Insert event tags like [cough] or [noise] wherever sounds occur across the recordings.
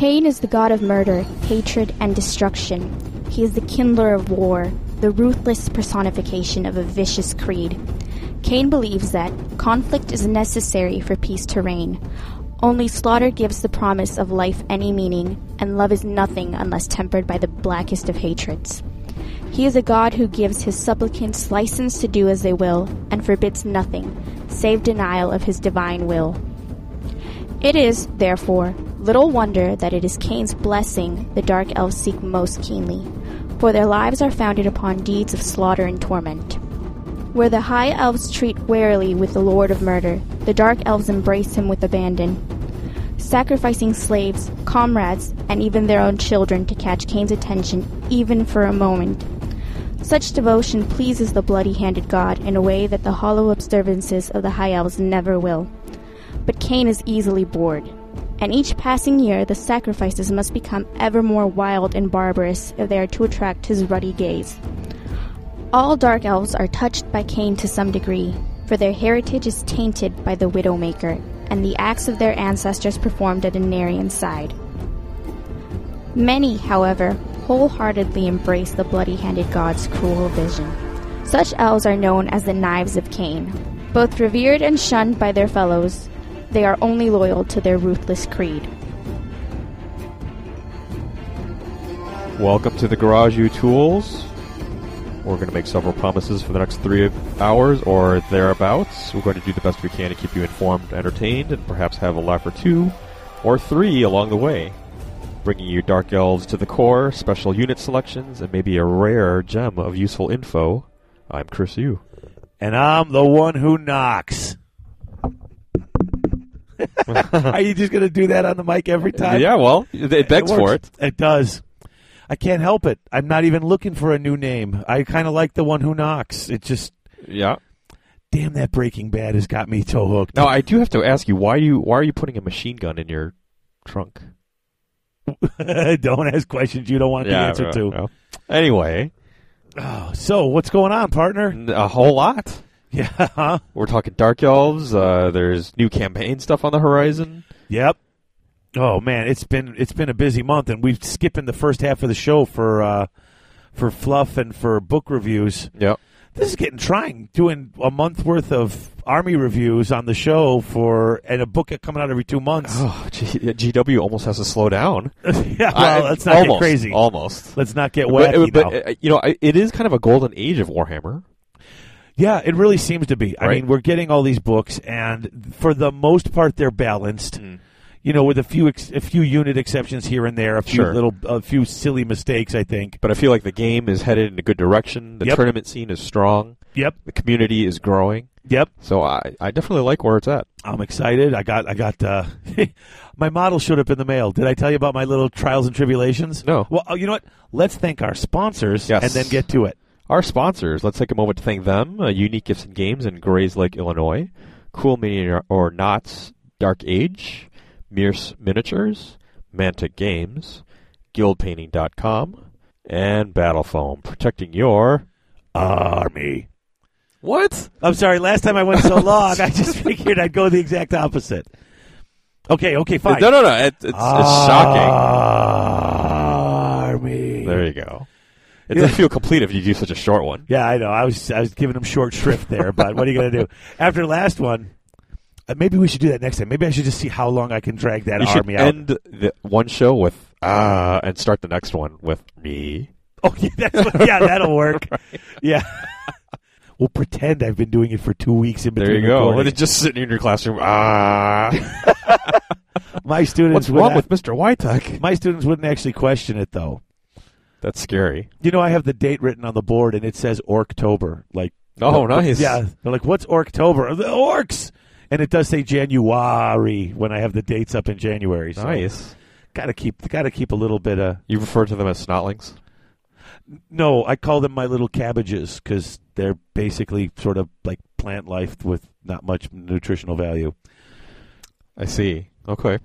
Khaine is the god of murder, hatred, and destruction. He is the kindler of war, the ruthless personification of a vicious creed. Khaine believes that conflict is necessary for peace to reign. Only slaughter gives the promise of life any meaning, and love is nothing unless tempered by the blackest of hatreds. He is a God who gives his supplicants license to do as they will, and forbids nothing, save denial of his divine will. It is, therefore, little wonder that it is Khaine's blessing the dark elves seek most keenly, for their lives are founded upon deeds of slaughter and torment. Where the high elves treat warily with the lord of murder, the dark elves embrace him with abandon, sacrificing slaves, comrades, and even their own children to catch Khaine's attention even for a moment. Such devotion pleases the bloody handed god in a way that the hollow observances of the High Elves never will. But Khaine is easily bored, and each passing year the sacrifices must become ever more wild and barbarous if they are to attract his ruddy gaze. All Dark Elves are touched by Khaine to some degree, for their heritage is tainted by the Widowmaker and the acts of their ancestors performed at Aenarion's side. Many, however, wholeheartedly embrace the bloody handed god's cruel vision. Such elves are known as the Knives of Khaine. Both revered and shunned by their fellows, they are only loyal to their ruthless creed. Welcome to the Garage U Tools. We're going to make several promises for the next three hours or thereabouts. We're going to do the best we can to keep you informed, entertained, and perhaps have a laugh or two or three along the way. Bringing you Dark Elves to the core, special unit selections, and maybe a rare gem of useful info. I'm Chris Yu. And I'm the one who knocks. [laughs] Are you just going to do that on the mic every time? Yeah, well, it begs for it. It does. I can't help it. I'm not even looking for a new name. I kind of like the one who knocks. It just, Yeah. damn, that Breaking Bad has got me toe hooked. Now I do have to ask you why you why are you putting a machine gun in your trunk? [laughs] don't ask questions you don't want the answer uh, to. Anyway, Oh, so what's going on, partner? a whole lot. Yeah. We're talking Dark Elves. Uh, there's new campaign stuff on the horizon. Yep. Oh man, it's been it's been a busy month, and we've skipping the first half of the show for uh, for fluff and for book reviews. Yep. This is getting trying. Doing a month worth of army reviews on the show for and a book coming out every two months. Oh, [laughs] G- GW almost has to slow down. [laughs] yeah, well, let's not almost, get crazy. Almost. Let's not get But, wacky but, now. uh, you know, it is kind of a golden age of Warhammer. Yeah, it really seems to be. I Right. mean, we're getting all these books, and for the most part, they're balanced. Mm. You know, with a few ex- a few unit exceptions here and there, a few Sure. little a few silly mistakes. I think. But I feel like the game is headed in a good direction. The Yep. tournament scene is strong. Yep. The community is growing. Yep. So I, I definitely like where it's at. I'm excited. I got I got uh, [laughs] my model showed up in the mail. Did I tell you about my little trials and tribulations? No. Well, oh, you know what? Let's thank our sponsors Yes. and then get to it. Our sponsors, let's take a moment to thank them. Uh, Unique Gifts and Games in Grayslake, Illinois. Cool Mini or, Knots, Dark Age, Mierce Miniatures, Mantic Games, GuildPainting.com, and Battle Foam, protecting your Army. What? I'm sorry. Last time I went so [laughs] long, I just figured I'd go the exact opposite. Okay. Okay. Fine. No, no, no. It, it's, it's shocking. Army. There you go. It doesn't feel complete if you do such a short one. Yeah, I know. I was I was giving him short shrift there, but what are you going to do? [laughs] After the last one, uh, maybe we should do that next time. Maybe I should just see how long I can drag that You should army out. end the one show with ah, and start the next one with me. [laughs] Oh, yeah, that's what, yeah, that'll work. [laughs] Yeah. we'll pretend I've been doing it for two weeks in between. There you go. recordings. When it's just sitting in your classroom. Ah, My students what's would wrong with Mr. Wytek? my students wouldn't actually question it though. That's scary. You know, I have the date written on the board, and it says Orktober. Like, Oh, nice. Yeah, they're like, "What's Orktober?" The orcs, and it does say January when I have the dates up in January. So Nice. Got to keep, got to keep a little bit of. You refer to them as snotlings? No, I call them my little cabbages because they're basically sort of like plant life with not much nutritional value. I see. Okay.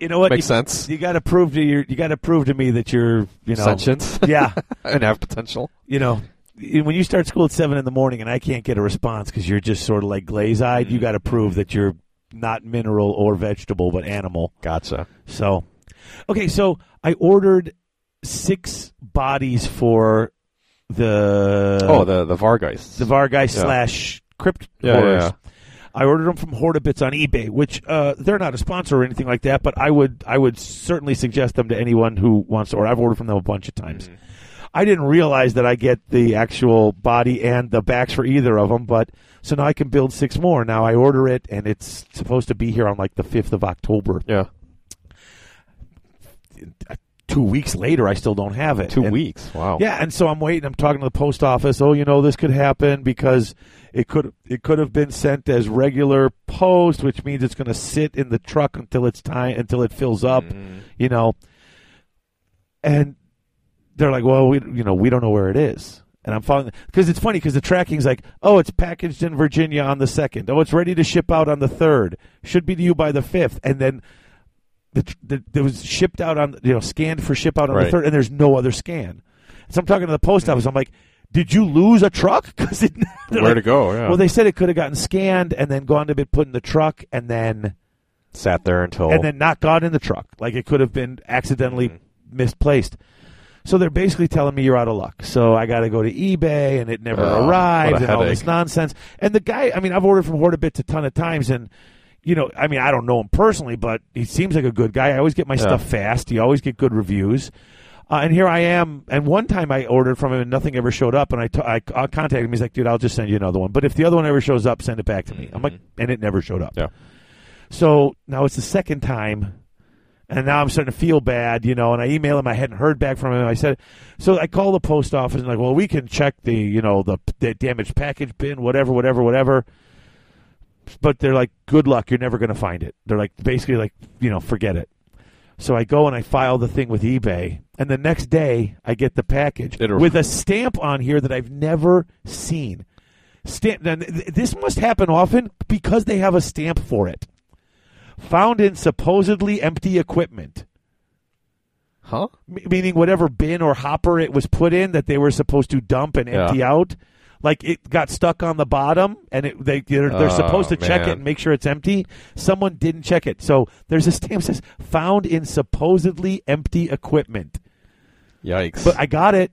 You know what? Makes you, sense. You got to prove to your, you got to prove to me that you're, you know, Sentience yeah, [laughs] and have potential. you know, when you start school at seven in the morning and I can't get a response because you're just sort of like glaze eyed, you mm. got to prove that you're not mineral or vegetable but animal. Gotcha. So, Okay, so I ordered six bodies for the oh, the the Vargheist. the Vargheist Yeah. slash Crypt Yeah, Horrors. yeah, I ordered them from Hoard o' Bits on eBay, which uh, they're not a sponsor or anything like that, but I would I would certainly suggest them to anyone who wants to order. I've ordered from them a bunch of times. Mm-hmm. I didn't realize that I get the actual body and the backs for either of them, but so now I can build six more. Now I order it, and it's supposed to be here on like the fifth of October. yeah. Two weeks later, I still don't have it. Two And- weeks. Wow. Yeah, and so I'm waiting. I'm talking to the post office. Oh, you know, this could happen because it could it could have been sent as regular post, which means it's going to sit in the truck until it's time until it fills up. Mhm. You know, and they're like, well, we you know we don't know where it is. And I'm following because it's funny because the tracking's like, oh, it's packaged in Virginia on the second. Oh, it's ready to ship out on the third. Should be to you by the fifth, and then the it was shipped out on you know scanned for ship out on the third, and there's no other scan. So I'm talking to the post office. I'm like, did you lose a truck? [laughs] Because it Where like, to go? Yeah. Well, they said it could have gotten scanned and then gone to be put in the truck, and then sat there until and then not got in the truck. Like it could have been accidentally Mhm. misplaced. So they're basically telling me you're out of luck. So I got to go to eBay, and it never a and all this nonsense. And the guy, I mean, I've ordered from Hoard o' Bits a ton of times, and you know, I mean, I don't know him personally, but he seems like a good guy. I always get my Yeah. stuff fast. You always get good reviews. Uh, and here I am. And one time I ordered from him, and nothing ever showed up. And I, t- I, I contacted him. He's like, "Dude, I'll just send you another one. But if the other one ever shows up, send it back to me." I'm like, and it never showed up. Yeah. So now it's the second time, and now I'm starting to feel bad, you know. And I email him. I hadn't heard back from him. I said, so I call the post office and like, well, we can check the, you know, the, the damaged package bin, whatever, whatever, whatever. But they're like, good luck. You're never going to find it. They're like, basically, like, you know, forget it. So I go and I file the thing with eBay, and the next day I get the package It- with a stamp on here that I've never seen. Stamp. Now, th- this must happen often because they have a stamp for it. Found in supposedly empty equipment, huh? M- meaning whatever bin or hopper it was put in that they were supposed to dump and Yeah. empty out. Like it got stuck on the bottom, and it, they they're, they're Oh, supposed to check it and make sure it's empty. Someone didn't check it, so there's a stamp that says "found in supposedly empty equipment." Yikes! But I got it,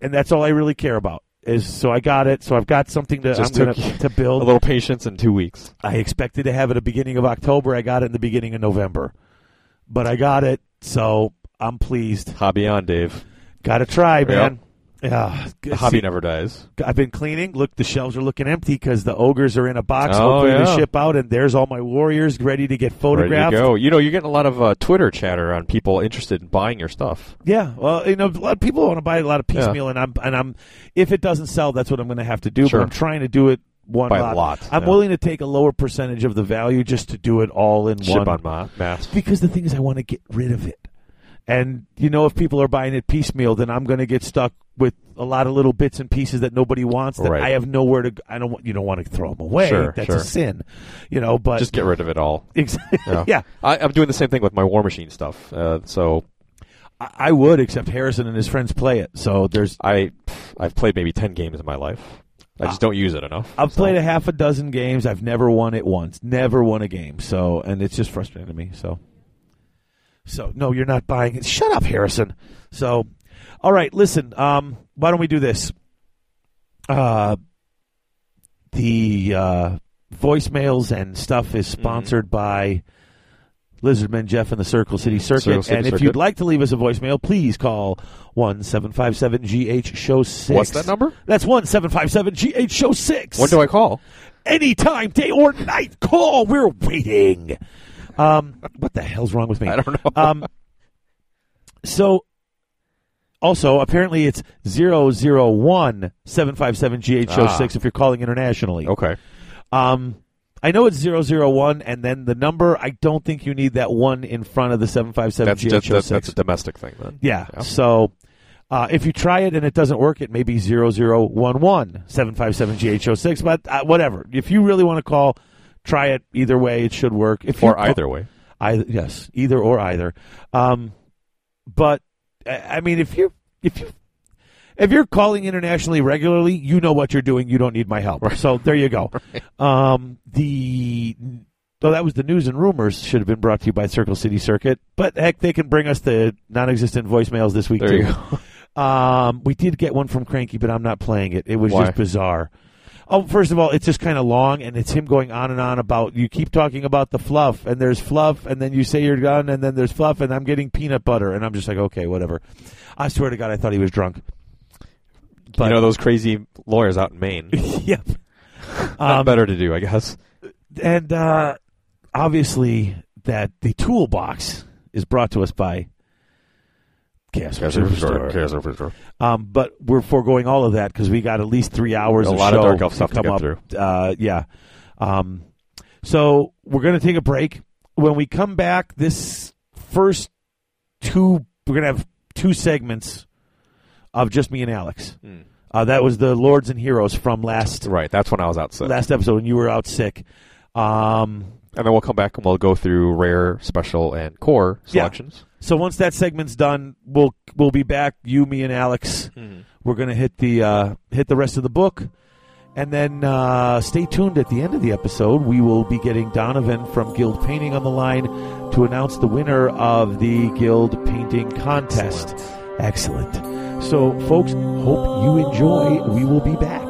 and that's all I really care about. Is so I got it, so I've got something to Just I'm gonna to a little patience in two weeks. I expected to have it at the beginning of October. I got it in the beginning of November, but I got it, so I'm pleased. Hobby on, Dave. Got to try, Yep. man. Yeah, The hobby see, never dies. I've been cleaning. Look, the shelves are looking empty because the ogres are in a box, Oh, hopefully to ship out, and there's all my warriors ready to get photographed. to go. You know, you're getting a lot of uh, Twitter chatter on people interested in buying your stuff. Yeah, well, you know, a lot of people want to buy a lot of Yeah. piecemeal, and I'm and I'm if it doesn't sell, that's what I'm going to have to do. Sure. But I'm trying to do it one By lot. lot, I'm yeah. willing to take a lower percentage of the value just to do it all in Ship one. on ma- mass. Because the thing is, I want to get rid of it. And you know, if people are buying it piecemeal, then I'm going to get stuck with a lot of little bits and pieces that nobody wants. That Right. I have nowhere to. I don't. want You don't want to throw them away. Sure, That's sure. a sin. You know, but Just get rid of it all. [laughs] exactly. Yeah. yeah, I, I'm doing the same thing with my War Machine stuff. Uh, so I, I would, except Harrison and his friends play it. So there's. I, I've played maybe ten games in my life. I just don't use it enough. I've So- played a half a dozen games. I've never won it once. Never won a game. So, and it's just frustrating to me. So, so no, you're not buying it. Shut up, Harrison. So, all right, listen. Um, why don't we do this? Uh, the uh, voicemails and stuff is Mm-hmm. sponsored by Lizardman Jeff and the Circle City Circuit. Circle City and if you'd like to leave us a voicemail, please call one seven five seven GH Show Six. What's that number? That's one seven five seven GH Show Six. When do I call? Anytime, day or night, call. We're waiting. Um, what the hell's wrong with me? I don't know. Um, so, also, apparently it's 001 757 GH Show Ah. 6 if you're calling internationally. okay. Um, I know it's 001 and then the number, I don't think you need that one in front of the 757 That's GH just Show that's, that's a domestic thing then. Yeah. Yeah. So uh, if you try it and it doesn't work, it may be 0011 757 GH06, but uh, whatever. If you really want to call, try it either way. It should work. If Or either way. Either, yes, either or either. Um, but I mean, if you if you if you're calling internationally regularly, you know what you're doing. You don't need my help. So there you go. [laughs] Um, the Though that was the news and rumors should have been brought to you by Circle City Circuit, but heck, they can bring us the non-existent voicemails this week There too. you go. [laughs] Um, we did get one from Cranky, but I'm not playing it. It was Why? just bizarre. Oh, first of all, it's just kind of long, and it's him going on and on about. You keep talking about the fluff, and there's fluff, and then you say you're done, and then there's fluff, and I'm getting peanut butter, and I'm just like, okay, whatever. I swear to God, I thought he was drunk. But you know those crazy lawyers out in Maine. [laughs] yep. [laughs] Um, better to do, I guess. and uh, obviously, that the toolbox is brought to us by Chaos Superstore. Um, but we're foregoing all of that because we got at least three hours A of lot of Dark Elf stuff to come get up. through. Uh, yeah. Um, so we're going to take a break. When we come back, this first two, we're going to have two segments of just me and Alex. Hmm. Uh, that was the Lords and Heroes from last Right, that's when I was out sick. last episode when you were out sick. Um, and then we'll come back and we'll go through rare, special, and core Yeah. selections. So once that segment's done, we'll we'll be back. You, me, and Alex. We're gonna hit the uh, hit the rest of the book, and then uh, stay tuned. At the end of the episode, we will be getting Donovan from Guild Painting on the line to announce the winner of the Guild Painting contest. Excellent. So, folks, hope you enjoy. We will be back.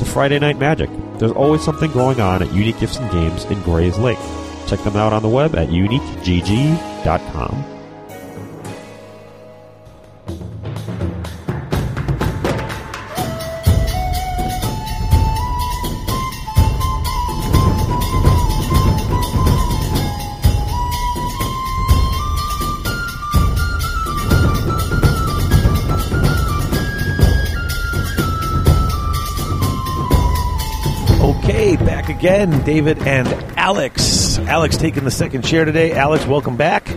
to Friday Night Magic, there's always something going on at Unique Gifts and Games in Grayslake. Check them out on the web at uniquegg.com. again, David and Alex. Alex taking the second chair today. Alex, welcome back.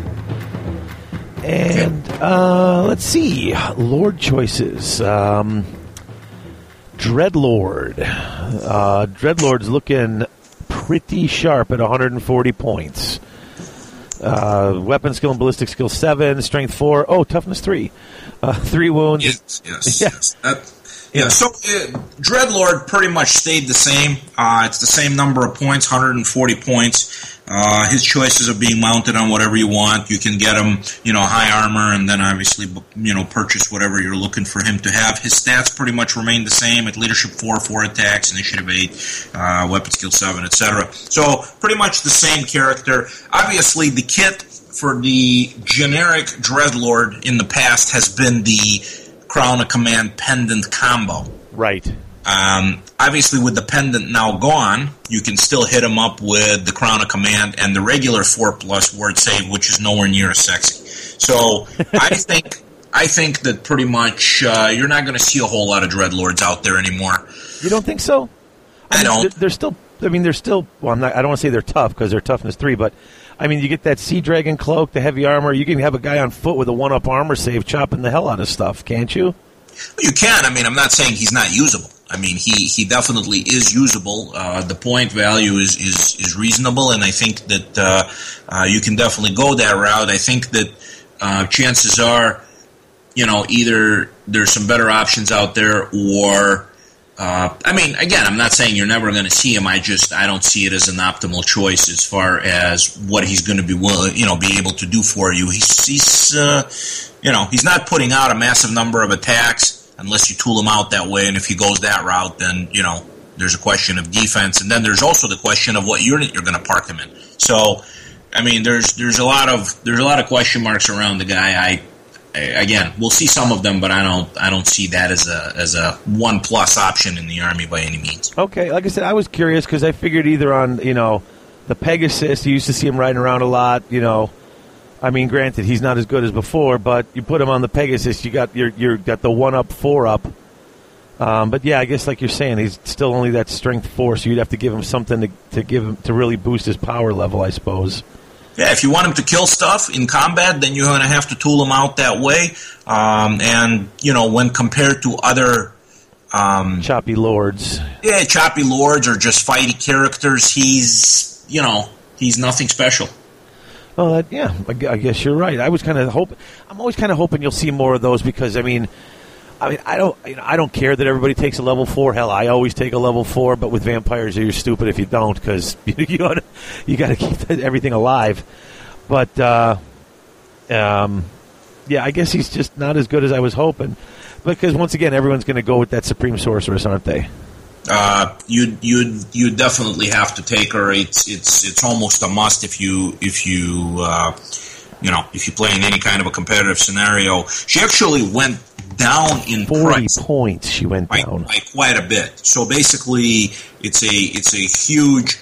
And uh, let's see, Lord choices. Um, Dreadlord. Uh, Dreadlord's looking pretty sharp at 140 points. Uh, weapon skill and ballistic skill seven, strength four. Oh, toughness three. Uh, three wounds. Yes, yes. [laughs] Yeah. yes. That- yeah, so uh, Dreadlord pretty much stayed the same. Uh, it's the same number of points, 140 points. Uh, his choices of being mounted on whatever you want. You can get him, you know, high armor, and then obviously, you know, purchase whatever you're looking for him to have. His stats pretty much remain the same at leadership four, four attacks, initiative eight, uh, weapon skill seven, etc. So pretty much the same character. Obviously, the kit for the generic Dreadlord in the past has been the Crown of Command pendant combo. Right. Um, obviously, with the pendant now gone, you can still hit him up with the Crown of Command and the regular four plus ward save, which is nowhere near as sexy. So [laughs] I think I think that pretty much uh, you're not going to see a whole lot of Dreadlords out there anymore. You don't think so? I mean, don't. They're, they're still. I mean, they're still. Well, I'm not, I don't want to say they're tough because they're toughness three, but I mean, you get that sea dragon cloak, the heavy armor. You can have a guy on foot with a one up armor save chopping the hell out of stuff, can't you? You can. I mean, I'm not saying he's not usable. I mean, he, he definitely is usable. Uh, the point value is, is, is reasonable, and I think that uh, uh, you can definitely go that route. I think that uh, chances are, you know, either there's some better options out there, or uh, I mean, again, I'm not saying you're never going to see him. I just I don't see it as an optimal choice as far as what he's going to be willing, you know, be able to do for you. He's he's uh, you know he's not putting out a massive number of attacks unless you tool him out that way. And if he goes that route, then you know there's a question of defense, and then there's also the question of what unit you're going to park him in. So, I mean, there's there's a lot of there's a lot of question marks around the guy. I again, we'll see some of them, but I don't I don't see that as a as a one plus option in the army by any means. Okay, like I said, I was curious because I figured either on you know the Pegasus, you used to see him riding around a lot. You know, I mean, granted, he's not as good as before, but you put him on the Pegasus, you got your you got the one up, four up. Um, but yeah, I guess like you're saying, he's still only that strength four, so you'd have to give him something to, to give him to really boost his power level, I suppose. Yeah, if you want him to kill stuff in combat, then you're going to have to tool him out that way. Um, and you know, when compared to other um, choppy lords, yeah, choppy lords or just fighty characters, he's you know he's nothing special. Oh, that, yeah, I guess you're right. I was kind of hoping. I'm always kind of hoping you'll see more of those because I mean, I mean, I don't, you know, I don't care that everybody takes a level four. Hell, I always take a level four. But with vampires, you're stupid if you don't because [laughs] you you got you got to keep everything alive. But uh, um, yeah, I guess he's just not as good as I was hoping. Because once again, everyone's going to go with that supreme sorceress, aren't they? Uh, you you you definitely have to take her. It's it's it's almost a must if you if you uh, you know if you play in any kind of a competitive scenario. She actually went down in 40 price points she went by, down by quite a bit. So basically, it's a it's a huge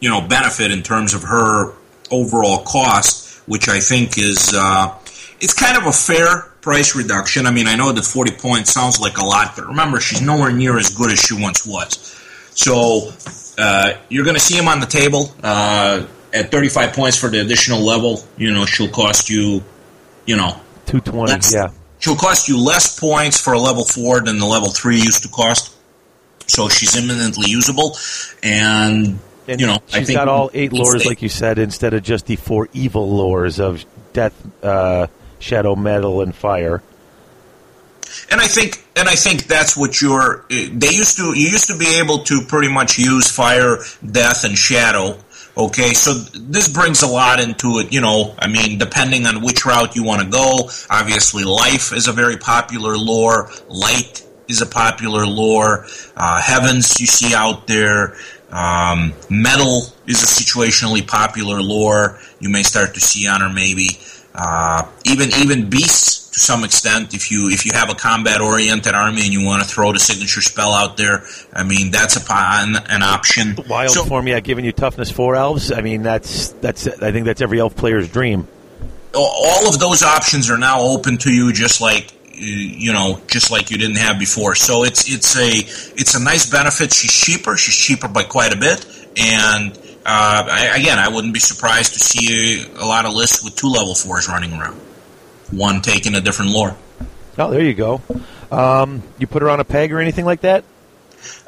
you know benefit in terms of her overall cost, which I think is uh, it's kind of a fair price reduction. I mean, I know that 40 points sounds like a lot, but remember, she's nowhere near as good as she once was. So uh, you're going to see him on the table uh, at 35 points for the additional level. You know, she'll cost you, you know, 220 That's- yeah she'll cost you less points for a level four than the level three used to cost. So she's imminently usable, and, and you know, she's I think got all eight the- like you said instead of just the four evil lores of death uh, shadow metal and fire And I think, and I think that's what you're. They used to. You used to be able to pretty much use fire, death, and shadow. Okay, so this brings a lot into it. You know, I mean, depending on which route you want to go. Obviously, life is a very popular lore. Light is a popular lore. Uh, heavens you see out there. Um, metal is a situationally popular lore. You may start to see on her maybe. Uh, even even beasts to some extent. If you if you have a combat oriented army and you want to throw the signature spell out there, I mean that's a an, an option. wild So- form yeah giving you toughness four elves i mean that's that's i think that's every elf player's dream all of those options are now open to you just like you know just like you didn't have before so it's it's a it's a nice benefit she's cheaper she's cheaper by quite a bit and uh, I, again i wouldn't be surprised to see a, lot of lists with two level fours running around one taking a different lore oh there you go um, you put her on a peg or anything like that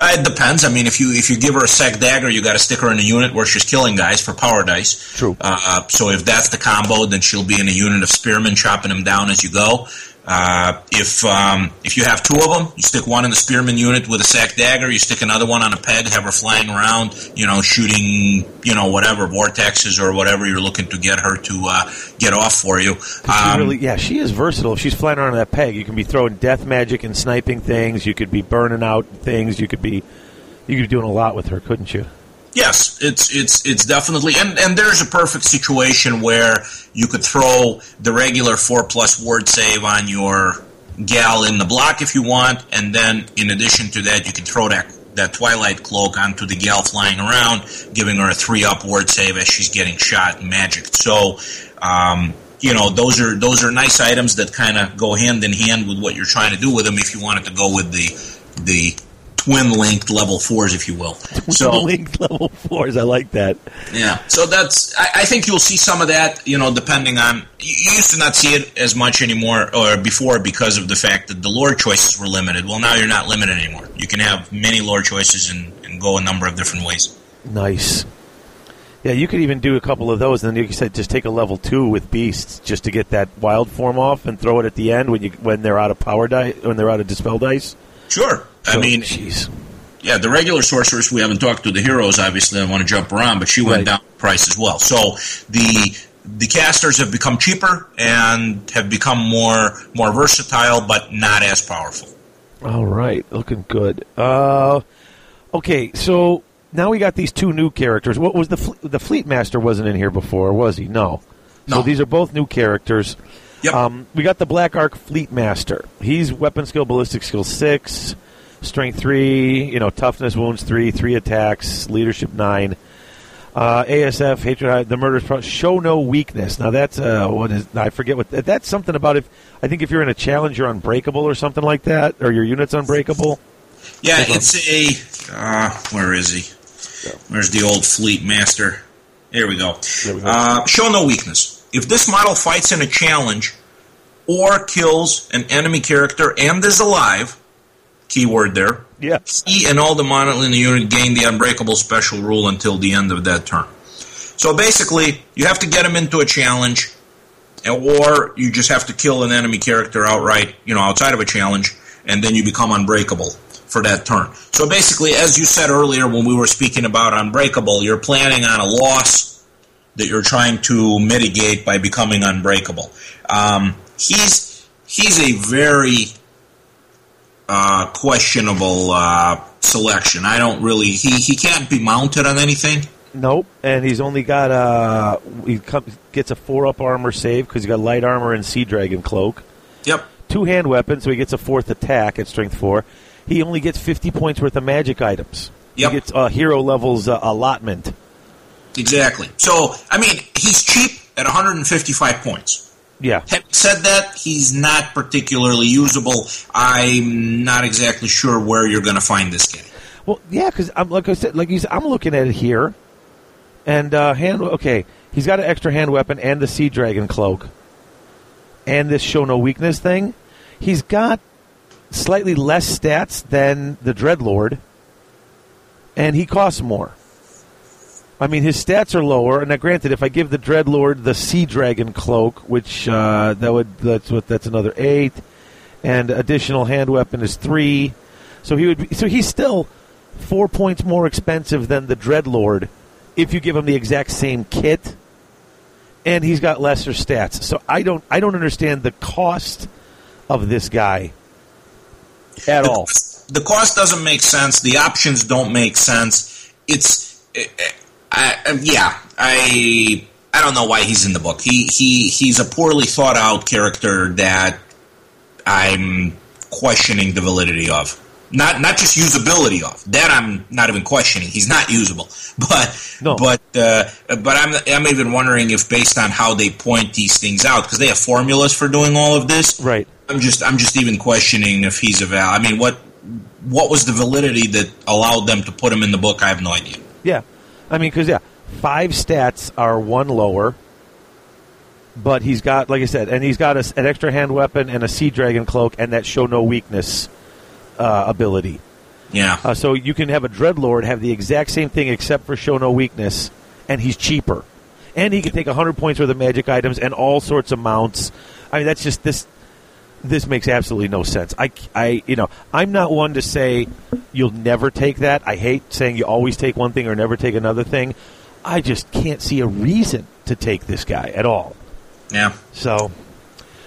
Uh, it depends. I mean, if you if you give her a sac dagger, you got to stick her in a unit where she's killing guys for power dice. True. Uh, so if that's the combo, then she'll be in a unit of spearmen, chopping them down as you go. Uh, if um, if you have two of them, you stick one in the spearman unit with a sac dagger. You stick another one on a peg, have her flying around, you know, shooting, you know, whatever vortexes or whatever you're looking to get her to uh, get off for you. Um, really, yeah, she is versatile. If she's flying around on that peg, you can be throwing death magic and sniping things. You could be burning out things. You could be, you could be doing a lot with her, couldn't you? Yes, it's it's it's definitely and and there's a perfect situation where you could throw the regular four plus ward save on your gal in the block if you want, and then in addition to that, you can throw that that twilight cloak onto the gal flying around, giving her a three up ward save as she's getting shot and magic. So. Um, you know those are those are nice items that kind of go hand in hand with what you're trying to do with them. If you wanted to go with the the twin linked level fours, if you will. So Linked level fours, I like that. yeah, so that's. I, I think you'll see some of that. You know, depending on you used to not see it as much anymore or before because of the fact that the lore choices were limited. Well, now you're not limited anymore. You can have many lore choices and, and go a number of different ways. Nice. Yeah, you could even do a couple of those, and then you said just take a level two with beasts just to get that wild form off, and throw it at the end when you when they're out of power dice when they're out of dispel dice. Sure. I mean, jeez. yeah, the regular sorceress. We haven't talked to the heroes. Obviously, I want to jump around, but she went Right. down in price as well. So the the casters have become cheaper and have become more more versatile, but not as powerful. All right, looking good. Uh, okay, so now we got these two new characters. What was the fle- the Fleet Master wasn't in here before, was he? No. So No. these are both new characters. Yep. Um, we got the Black Ark Fleet Master. He's weapon skill, ballistic skill six, strength three, you know, toughness, wounds three, three attacks, leadership nine. Uh, ASF, hatred, the murders, show no weakness. Now that's uh, what is? I forget what that's something about. If I think if you're in a challenge, you're unbreakable or something like that, or your unit's unbreakable. Yeah, it's a. Uh, where is he? Where's the old fleet master? Here we go. There we go. Uh, show no weakness. If this model fights in a challenge or kills an enemy character and is alive, keyword there, Yeah. he and all the the unit gain the unbreakable special rule until the end of that turn. So basically, you have to get him into a challenge, or you just have to kill an enemy character outright, you know, outside of a challenge, and then you become unbreakable for that turn. So basically, as you said earlier when we were speaking about unbreakable, you're planning on a loss that you're trying to mitigate by becoming unbreakable. Um, he's he's a very uh, questionable uh, selection. I don't really. He he can't be mounted on anything. Nope, and he's only got uh he com- gets a four up armor save because he got light armor and sea dragon cloak. Yep. Two hand weapons, so he gets a fourth attack at strength four. He only gets fifty points worth of magic items. Yep. He gets a hero levels uh, allotment. Exactly. So I mean, he's cheap at 155 points. Yeah, Having said that, he's not particularly usable. I'm not exactly sure where you're going to find this guy. Well, yeah, because I'm like I said, like you said, I'm looking at it here, and uh, hand. Okay, he's got an extra hand weapon and the sea dragon cloak, and this show no weakness thing. He's got slightly less stats than the dreadlord, and he costs more. I mean, his stats are lower. And now, granted, if I give the dreadlord the sea dragon cloak, which uh, that would that's what that's another eight, and additional hand weapon is three. So he would be, so he's still four points more expensive than the Dreadlord if you give him the exact same kit, and he's got lesser stats. So I don't I don't understand the cost of this guy at the, all. The cost doesn't make sense. The options don't make sense. It's, I, yeah, I, I don't know why he's in the book. He, he, he's a poorly thought out character that I'm questioning the validity of. Not, not just usability of that. I'm not even questioning. He's not usable, [laughs] but, No. but, uh, but I'm, I'm even wondering if based on how they point these things out, because they have formulas for doing all of this, Right. I'm just I'm just even questioning if he's a val. I mean, what what was the validity that allowed them to put him in the book? I have no idea. Yeah, I mean, because yeah, five stats are one lower, but he's got, like I said, and he's got a, an extra hand weapon and a sea dragon cloak and that show no weakness uh, ability. Yeah, Uh, so you can have a dreadlord have the exact same thing except for show no weakness, and he's cheaper, and he can take hundred points worth of magic items and all sorts of mounts. I mean, that's just this. This makes absolutely no sense. I, I, you know, I'm not one to say you'll never take that. I hate saying you always take one thing or never take another thing. I just can't see a reason to take this guy at all. yeah. So,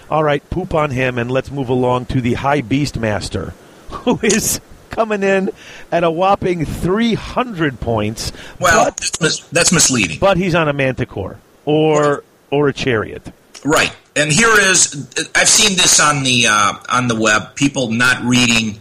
all right, poop on him, and let's move along to the High Beast Master, [laughs] who is coming in at a whopping 300 points. Well, but, that's, mis- that's misleading, but he's on a Manticore or or a Chariot. right? And here is I've seen this on the uh, on the web. People not reading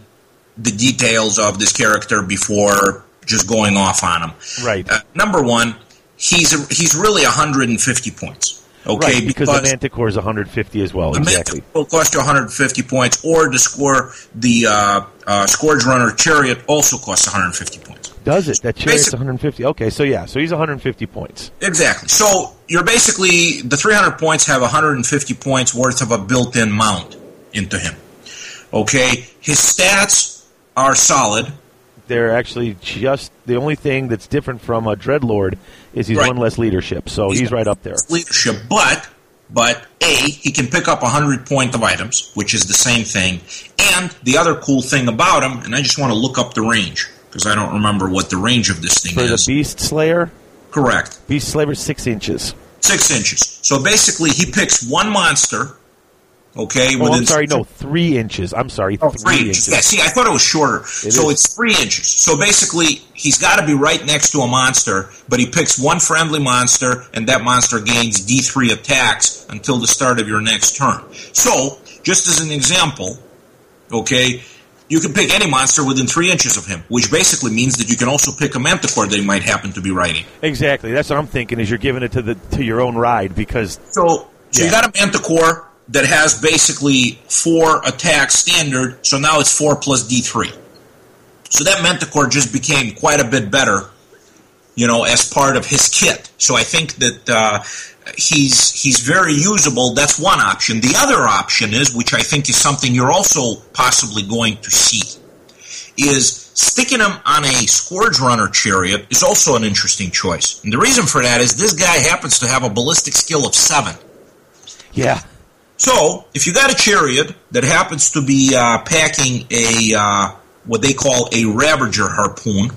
the details of this character before just going off on him. Right. Uh, number one, he's a, he's really 150 points. Okay, right, because, the Manticore is 150 as well. The Exactly. Mantic will cost you 150 points, or to score the uh, uh, Scourge Runner Chariot also costs 150 points. Does it? That Chariot's Basic- 150. Okay, so yeah, so he's 150 points. Exactly. So you're basically the 300 points have 150 points worth of a built-in mount into him. Okay, his stats are solid. They're actually just the only thing that's different from a Dreadlord is he's Right. one less leadership, so he's, He's right up there. Leadership, but but a he can pick up 100 point of items, which is the same thing. And the other cool thing about him, and I just want to look up the range because I don't remember what the range of this thing For the is. Beast Slayer, Correct. Beast Slayer is six inches. six inches. So basically, he picks one monster, Okay, Oh, I'm sorry, no, three inches. I'm sorry, Oh, three, three inches. inches. Yeah, see, I thought it was shorter. so is. it's three inches. So basically, he's got to be right next to a monster, but he picks one friendly monster, and that monster gains D3 attacks until the start of your next turn. So, just as an example, okay, you can pick any monster within three inches of him, which basically means that you can also pick a manticore that might happen to be riding. Exactly. That's what I'm thinking. Is you're giving it to the to your own ride because So, so you got a manticore that has basically four attacks standard. So now it's four plus D three. So that manticore just became quite a bit better, you know, as part of his kit. So I think that uh, he's he's very usable. That's one option. The other option is, which I think is something you're also possibly going to see, is sticking him on a Scourge Runner chariot is also an interesting choice. And the reason for that is this guy happens to have a ballistic skill of seven. yeah, So, if you got a chariot that happens to be uh, packing a uh, what they call a Ravager harpoon,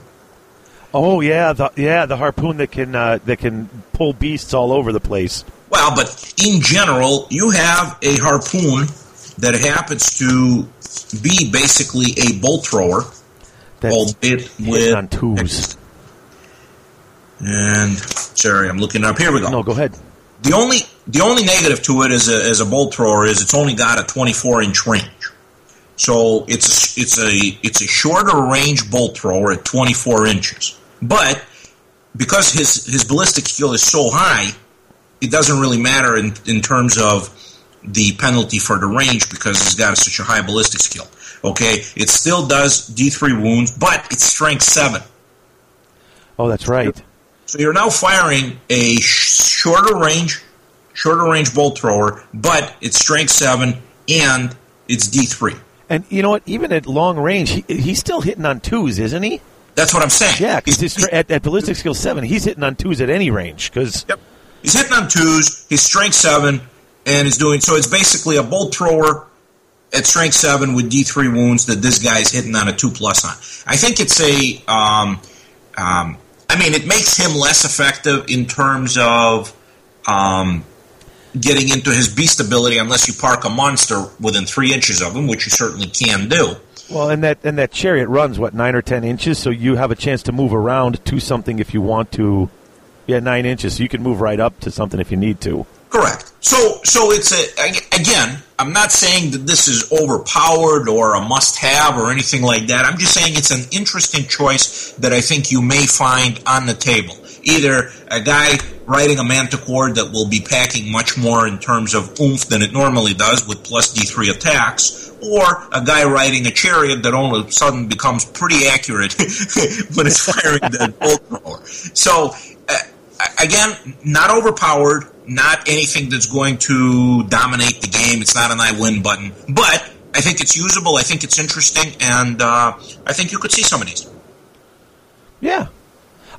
oh yeah, the yeah the harpoon that can uh, that can pull beasts all over the place. well, but in general, you have a harpoon that happens to be basically a bolt thrower, That's albeit with on twos. and sorry, I'm looking up. Here we go. No, go ahead. The only the only negative to it as a as a bolt thrower is it's only got a 24 inch range. So it's a, it's a it's a shorter range bolt thrower at 24 inches. But because his his ballistic skill is so high, it doesn't really matter in in terms of the penalty for the range because he's got such a high ballistic skill. Okay, it still does D3 wounds, but it's strength seven. Oh, that's right. So you're now firing a sh- shorter range, shorter range bolt thrower, but it's strength seven and it's D three. And you know what? Even at long range, he, he's still hitting on twos, isn't he? That's what I'm saying. Yeah, because at, at ballistic skill seven, he's hitting on twos at any range. Because Yep. He's hitting on twos. He's strength seven, and he's doing so. It's basically a bolt thrower at strength seven with D three wounds that this guy's hitting on a two plus on. I think it's a. Um, um, I mean, it makes him less effective in terms of um, getting into his beast ability unless you park a monster within three inches of him, which you certainly can do. Well, and that and that chariot runs what nine or ten inches, so you have a chance to move around to something if you want to. Yeah, nine inches, so you can move right up to something if you need to. Correct. So, so it's a again. I'm not saying that this is overpowered or a must-have or anything like that. I'm just saying it's an interesting choice that I think you may find on the table. Either a guy riding a manticore that will be packing much more in terms of oomph than it normally does with plus D3 attacks, or a guy riding a chariot that all of a sudden becomes pretty accurate [laughs] when it's firing the bolt thrower. So, uh, again, not overpowered, not anything that's going to dominate the game. It's not an I win button, but I think it's usable. I think it's interesting, and uh, I think you could see some of these. Yeah.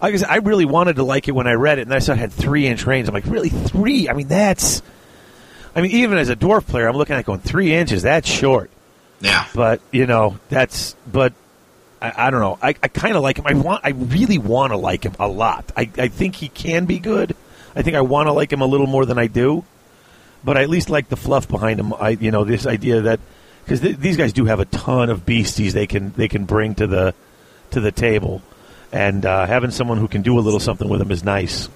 I said, I really wanted to like it when I read it, and I saw it had three inch range. I'm like, really, three? I mean, that's. I mean, even as a dwarf player, I'm looking at it going three inches. That's short. Yeah. But you know, that's. But I, I don't know. I, I kind of like him. I want. I really want to like him a lot. I, I think he can be good. I think I want to like him a little more than I do. But I at least like the fluff behind him. I, you know, this idea that because th- these guys do have a ton of beasties they can they can bring to the to the table, and uh, having someone who can do a little something with them is nice.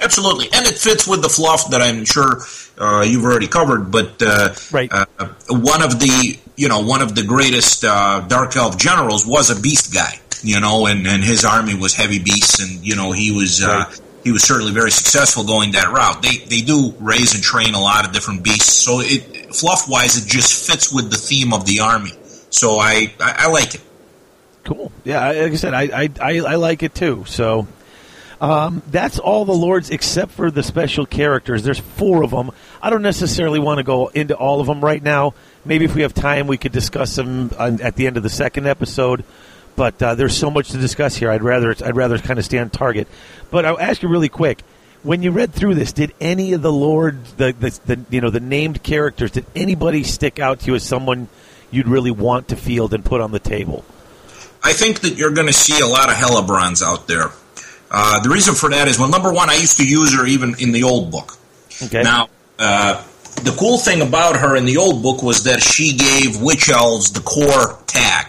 Absolutely, and it fits with the fluff that I'm sure uh, you've already covered. But uh, Right. uh, one of the you know one of the greatest uh, dark elf generals was a beast guy, you know, and, and his army was heavy beasts, and you know he was uh, Right. he was certainly very successful going that route. They they do raise and train a lot of different beasts, so it fluff wise it just fits with the theme of the army. So I I, I like it. Cool. Yeah, like I said, I I, I, I like it too. So um, that's all the lords except for the special characters. There's four of them. I don't necessarily want to go into all of them right now. Maybe if we have time, we could discuss them at the end of the second episode. But uh, there's so much to discuss here. I'd rather I'd rather kind of stay on target. But I'll ask you really quick. When you read through this, did any of the lords, the, the, the you know the named characters, did anybody stick out to you as someone you'd really want to field and put on the table? I think that you're going to see a lot of Hellebronds out there. Uh, the reason for that is, well, number one, I used to use her even in the old book. Okay. Now, uh, the cool thing about her in the old book was that she gave witch elves the core tag.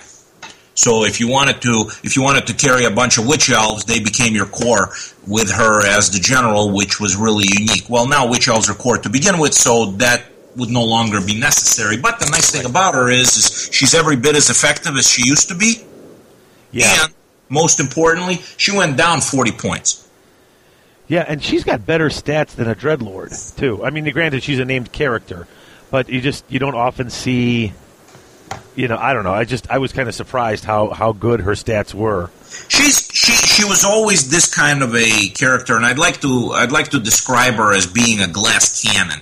So if you wanted to, if you wanted to carry a bunch of witch elves, they became your core with her as the general, which was really unique. Well, now witch elves are core to begin with, so that would no longer be necessary. But the nice thing about her is, is she's every bit as effective as she used to be. Yeah. And most importantly, she went down 40 points. Yeah, and she's got better stats than a Dreadlord too. I mean, granted, she's a named character, but you just you don't often see. You know, I don't know. I just I was kind of surprised how how good her stats were. She's she she was always this kind of a character, and I'd like to I'd like to describe her as being a glass cannon.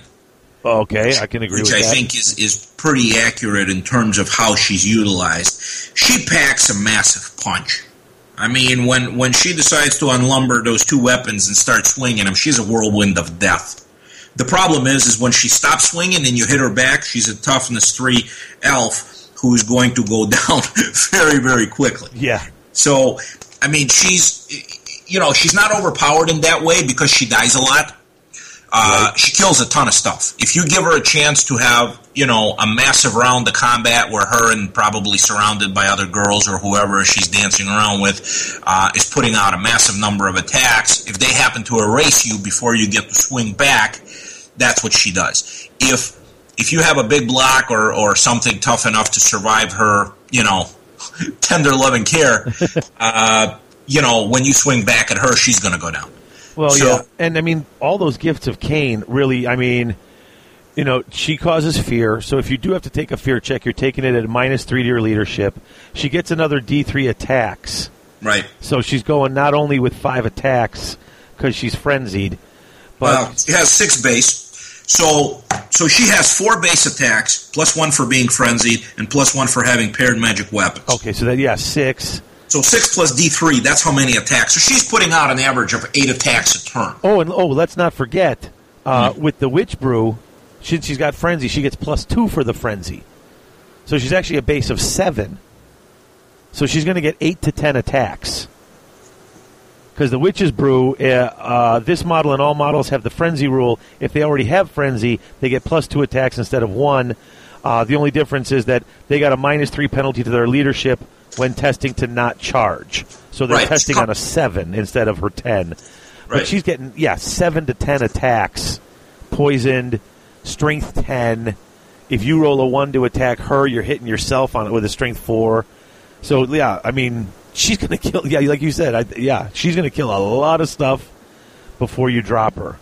Okay, I can agree with that. which I that. think is, is pretty accurate in terms of how she's utilized. She packs a massive punch. I mean, when, when she decides to unlumber those two weapons and start swinging them, she's a whirlwind of death. The problem is, is when she stops swinging and you hit her back, she's a toughness three elf who's going to go [laughs] down very, very quickly. yeah, So, I mean, she's, you know, she's not overpowered in that way because she dies a lot. Uh, She kills a ton of stuff. If you give her a chance to have, you know, a massive round of combat where her and probably surrounded by other girls or whoever she's dancing around with uh, is putting out a massive number of attacks, if they happen to erase you before you get to swing back, that's what she does. If if you have a big block or, or something tough enough to survive her, you know, [laughs] tender loving care, [laughs] uh, you know, when you swing back at her, she's going to go down. Well, So- yeah, and I mean, all those gifts of Khaine really. I mean, you know, she causes fear. So if you do have to take a fear check, you're taking it at minus three to your leadership. She gets another D three attacks, Right. so she's going not only with five attacks because she's frenzied, but Well, she has six base. So so she has four base attacks, plus one for being frenzied, and plus one for having paired magic weapons. okay, so that yeah, six. So six plus D three, that's how many attacks. So she's putting out an average of eight attacks a turn. Oh, and oh, let's not forget uh, Hmm. with the witch brew, she, she's got frenzy. She gets plus two for the frenzy, so she's actually a base of seven. So she's going to get eight to ten attacks. Because the witch's brew, uh, uh, this model and all models have the frenzy rule. If they already have frenzy, they get plus two attacks instead of one. Uh, the only difference is that they got a minus three penalty to their leadership when testing to not charge. So they're Right. testing on a seven instead of her ten. But Right. she's getting yeah seven to ten attacks, poisoned, strength ten. If you roll a one to attack her, you're hitting yourself on it with a strength four. So yeah, I mean she's gonna [laughs] kill. Yeah, like you said, I, yeah, she's gonna kill a lot of stuff before you drop her.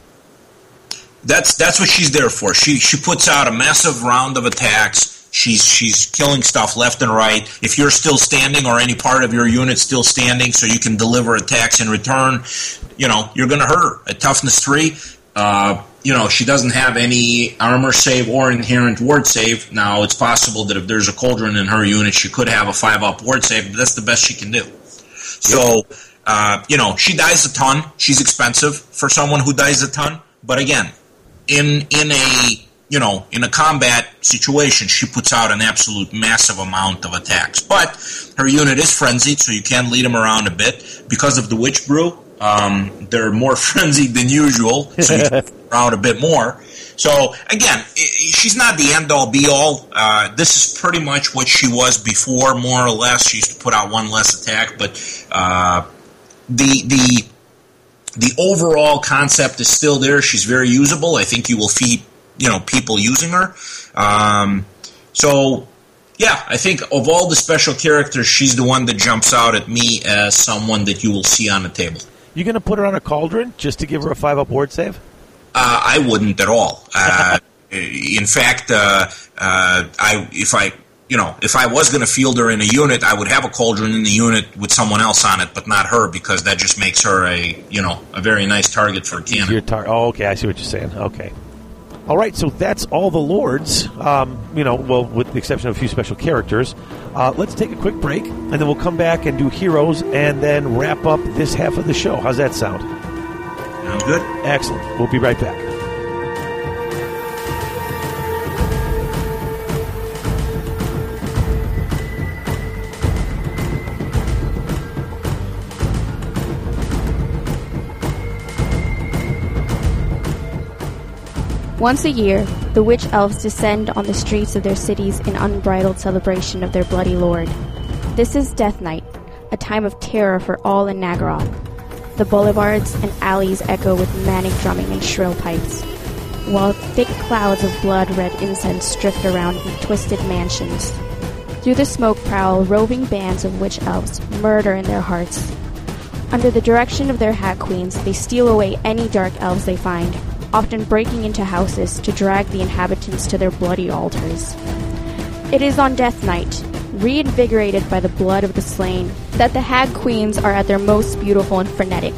That's that's what she's there for. She she puts out a massive round of attacks. She's she's killing stuff left and right. If you're still standing or any part of your unit still standing, so you can deliver attacks in return, you know you're going to hurt her. At toughness three, uh, you know she doesn't have any armor save or inherent ward save. Now it's possible that if there's a cauldron in her unit, she could have a five up ward save, but that's the best she can do. So, uh, you know, she dies a ton. She's expensive for someone who dies a ton. But again, in in a you know in a combat situation, she puts out an absolute massive amount of attacks. But her unit is frenzied, so you can lead them around a bit because of the witch brew. Um, they're more [laughs] frenzied than usual, so you [laughs] can around a bit more. So again, she's not the end all be all. Uh, this is pretty much what she was before, more or less. She used to put out one less attack, but uh, the the the overall concept is still there. She's very usable. I think you will feed you know people using her. Um, so yeah, I think of all the special characters, she's the one that jumps out at me as someone that you will see on the table. You gonna put her on a cauldron just to give her a five up ward save? Uh, I wouldn't at all. Uh, in fact, uh, uh, I if I you know if I was going to field her in a unit, I would have a cauldron in the unit with someone else on it, but not her because that just makes her a you know a very nice target for a cannon. Your tar- oh, okay, I see what you're saying. Okay. All right, so that's all the lords. Um, you know, well, with the exception of a few special characters. Uh, let's take a quick break, and then we'll come back and do heroes, and then wrap up this half of the show. How's that sound? Sounds good. Excellent. We'll be right back. Once a year, the witch elves descend on the streets of their cities in unbridled celebration of their bloody lord. This is Death Night, a time of terror for all in Naggaroth. The boulevards and alleys echo with manic drumming and shrill pipes, while thick clouds of blood red incense drift around in twisted mansions. Through the smoke prowl roving bands of witch elves, murder in their hearts. Under the direction of their hag queens, they steal away any dark elves they find, often breaking into houses to drag the inhabitants to their bloody altars. It is on Death Night, reinvigorated by the blood of the slain, that the hag queens are at their most beautiful and frenetic.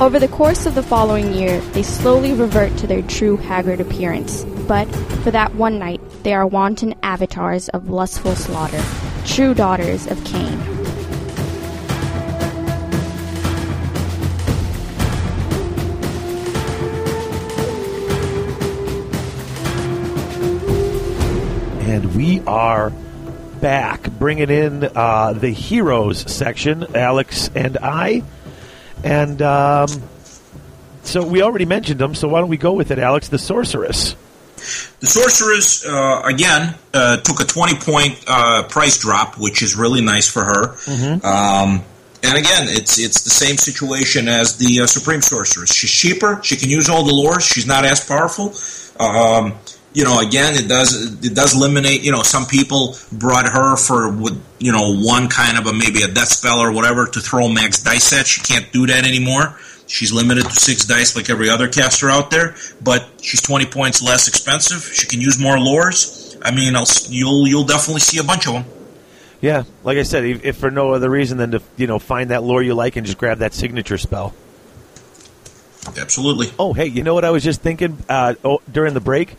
Over the course of the following year, they slowly revert to their true haggard appearance, but for that one night, they are wanton avatars of lustful slaughter, true daughters of Khaine. And we are back, bringing in uh, the heroes section, Alex and I. And um, so we already mentioned them, so why don't we go with it, Alex? The Sorceress. The Sorceress, uh, again, uh, took a 20 point uh, price drop, which is really nice for her. Um, and again, it's it's the same situation as the uh, Supreme Sorceress. She's cheaper. She can use all the lores. She's not as powerful. Um, you know, again, it does it does eliminate. You know, some people brought her for with you know one kind of a maybe a death spell or whatever to throw max dice at. She can't do that anymore. She's limited to six dice like every other caster out there, but she's twenty points less expensive. She can use more lores. I mean, I'll, you'll you'll definitely see a bunch of them. Yeah, like I said, if, if for no other reason than to you know find that lore you like and just grab that signature spell. Absolutely. Oh, hey, you know what I was just thinking uh, oh, during the break?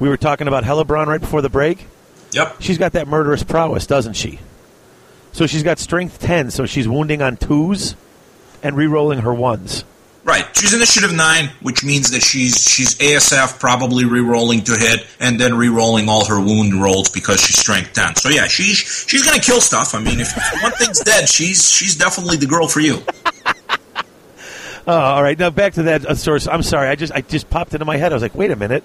We were talking about Hellebron right before the break. Yep. She's got that murderous prowess, doesn't she? So she's got strength 10, so she's wounding on twos and re-rolling her ones. Right. She's initiative nine, which means that she's she's ASF probably re-rolling to hit and then re-rolling all her wound rolls because she's strength ten. So yeah, she's she's gonna kill stuff. I mean, if one thing's dead, she's she's definitely the girl for you. Oh, [laughs] all right. Now back to that uh, source. I'm sorry. I just I just popped into my head. I was like, wait a minute.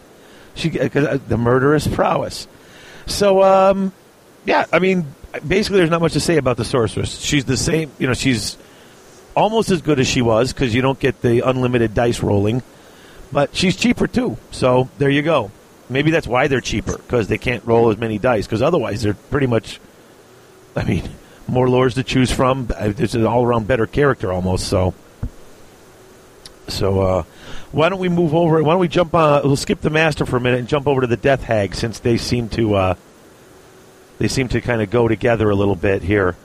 She uh, the murderous prowess. So um, yeah. I mean, basically, there's not much to say about the sorceress. She's the same. You know, she's almost as good as she was because you don't get the unlimited dice rolling. But she's cheaper too. So there you go. Maybe that's why they're cheaper because they can't roll as many dice. Because otherwise, they're pretty much. I mean, [laughs] more lores to choose from. Uh, It's an all-around better character almost. So. So uh, why don't we move over? Why don't we jump? Uh, we'll skip the master for a minute and jump over to the death hag since they seem to uh, they seem to kind of go together a little bit here.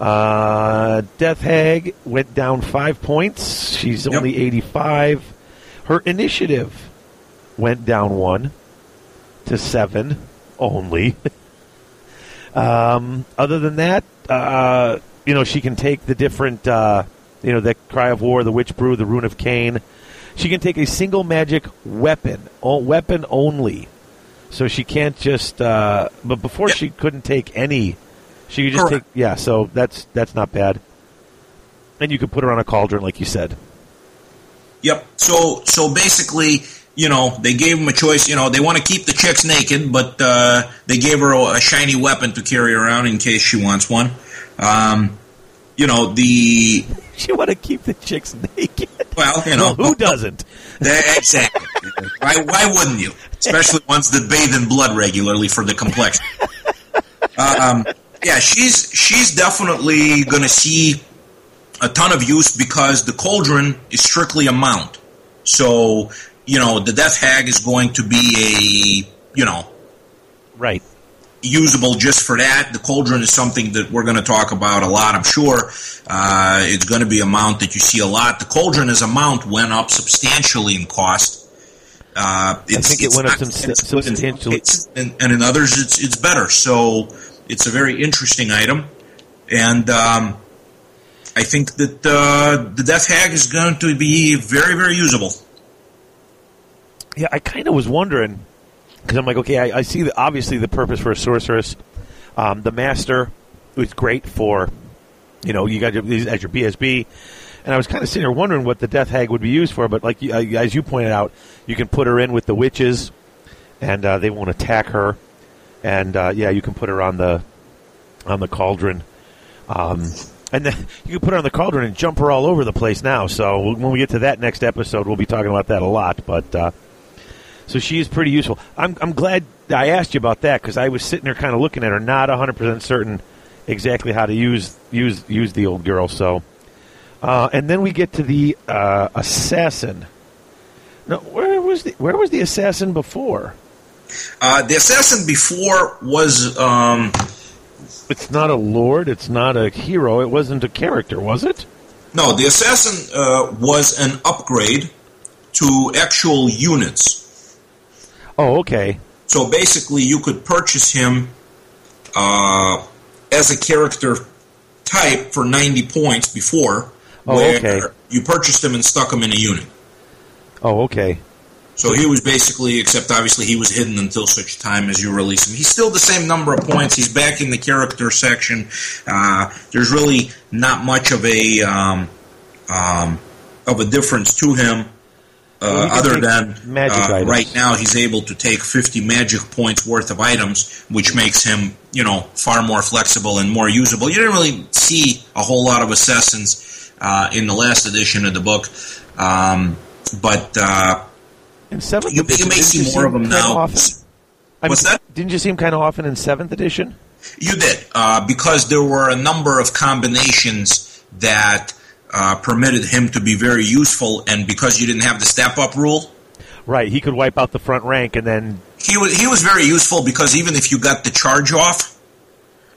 Uh, death hag went down five points. She's Yep. only eighty five. Her initiative went down one to seven only. [laughs] um, other than that, uh, you know, she can take the different, uh, you know, the cry of war, the witch brew, the rune of Khaine. She can take a single magic weapon, weapon only. So she can't just. Uh, but before Yep. she couldn't take any. She could just Correct. take. Yeah, so that's that's not bad. And you could put her on a cauldron, like you said. Yep. So so basically, you know, they gave him a choice. You know, they want to keep the chicks naked, but uh, they gave her a, a shiny weapon to carry around in case she wants one. Um, you know, the She want to keep the chicks naked. well, you know, Well, who doesn't? [laughs] Exactly. why, why wouldn't you? [laughs] Especially ones that bathe in blood regularly for the complexion. Um, yeah, she's she's definitely going to see a ton of use because the cauldron is strictly a mount. So you know the death hag is going to be a you know Right. Usable just for that. The cauldron is something that we're going to talk about a lot, I'm sure. Uh, it's going to be a mount that you see a lot. The cauldron as a mount went up substantially in cost. Uh, it's, think it went up not subs- expensive in some substantially. and, and in others it's it's better. So it's a very interesting item, and um, I think that uh, the Death Hag is going to be very very usable. Yeah, I kind of was wondering because I'm like, okay, I, I see the, obviously the purpose for a sorceress. Um, the master is great for You know, you got your, as your BSB, and I was kind of sitting there wondering what the Death Hag would be used for. But like uh, as you pointed out, you can put her in with the witches, and uh, they won't attack her. And uh, yeah, you can put her on the on the cauldron. Um, and then [laughs] you can put her on the cauldron and jump her all over the place now. So when we get to that next episode, we'll be talking about that a lot. But uh, so she is pretty useful. I'm, I'm glad I asked you about that because I was sitting there kind of looking at her, not 100 percent certain exactly how to use use use the old girl. So, uh, and then we get to the uh, assassin. No, where was the where was the assassin before? Uh, the assassin before was um, It's not a lord. It's not a hero. It wasn't a character, was it? no, the assassin uh, was an upgrade to actual units. Oh, okay. So basically, you could purchase him uh, as a character type for 90 points before, Oh, okay. you purchased him and stuck him in a unit. Oh, okay. So he was basically, except obviously he was hidden until such time as you release him. He's still the same number of points. He's back in the character section. Uh, there's really not much of a um, um, of a difference to him. Well, Uh, other than magic uh, right now, he's able to take 50 magic points worth of items, which makes him, you know, far more flexible and more usable. You didn't really see a whole lot of assassins uh, in the last edition of the book, um, but uh, In seventh you, you may see more of them now. Often? I mean, that? Didn't you see him kind of often in seventh edition? You did, uh, because there were a number of combinations that uh, permitted him to be very useful, and because you didn't have the step up rule, Right. He could wipe out the front rank and then. he was he was very useful because even if you got the charge off,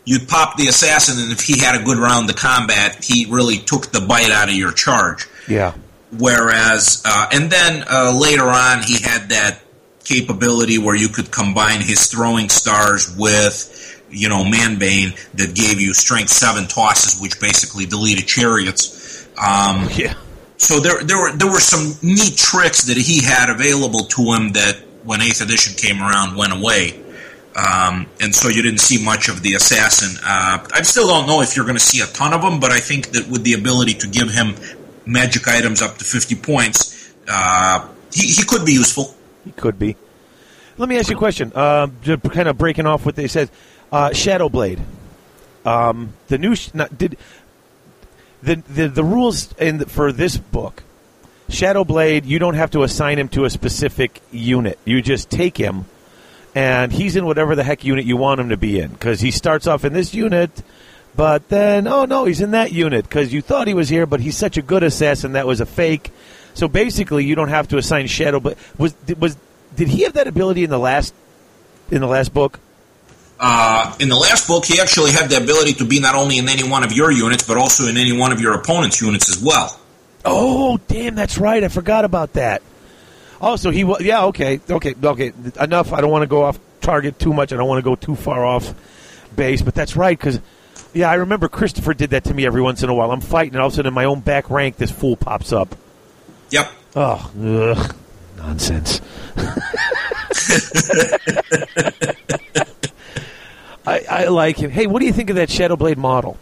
you'd pop the assassin, and if he had a good round of combat, he really took the bite out of your charge. Yeah. Whereas, uh, and then uh, later on, he had that capability where you could combine his throwing stars with, you know, Manbane that gave you strength seven tosses, which basically deleted chariots. Um, [laughs] Yeah. so there, there were there were some neat tricks that he had available to him that when Eighth Edition came around went away. Um, and so you didn't see much of the assassin. Uh, I still don't know if you're going to see a ton of them, but I think that with the ability to give him magic items up to 50 points, uh, he, he could be useful. He could be. Let me ask you a question. Uh, just kind of breaking off what they said. Uh, Shadow Blade. Um, the new sh- not, did the, the the rules in the, for this book. Shadow Blade, you don't have to assign him to a specific unit. You just take him, and he's in whatever the heck unit you want him to be in. Because he starts off in this unit, but then oh no, he's in that unit because you thought he was here, but he's such a good assassin that was a fake. So basically, you don't have to assign Shadow Blade. Was was did he have that ability in the last in the last book? Uh, in the last book, he actually had the ability to be not only in any one of your units, but also in any one of your opponent's units as well. Oh, damn, that's right. I forgot about that. Also, he was. Yeah, okay, okay, okay. Enough. I don't want to go off target too much. I don't want to go too far off base. But that's right, because yeah, I remember Christopher did that to me every once in a while. I'm fighting, and all of a sudden in my own back rank, this fool pops up. Yep. Oh, ugh, nonsense. [laughs] [laughs] I, I like him. Hey, what do you think of that Shadow Blade model?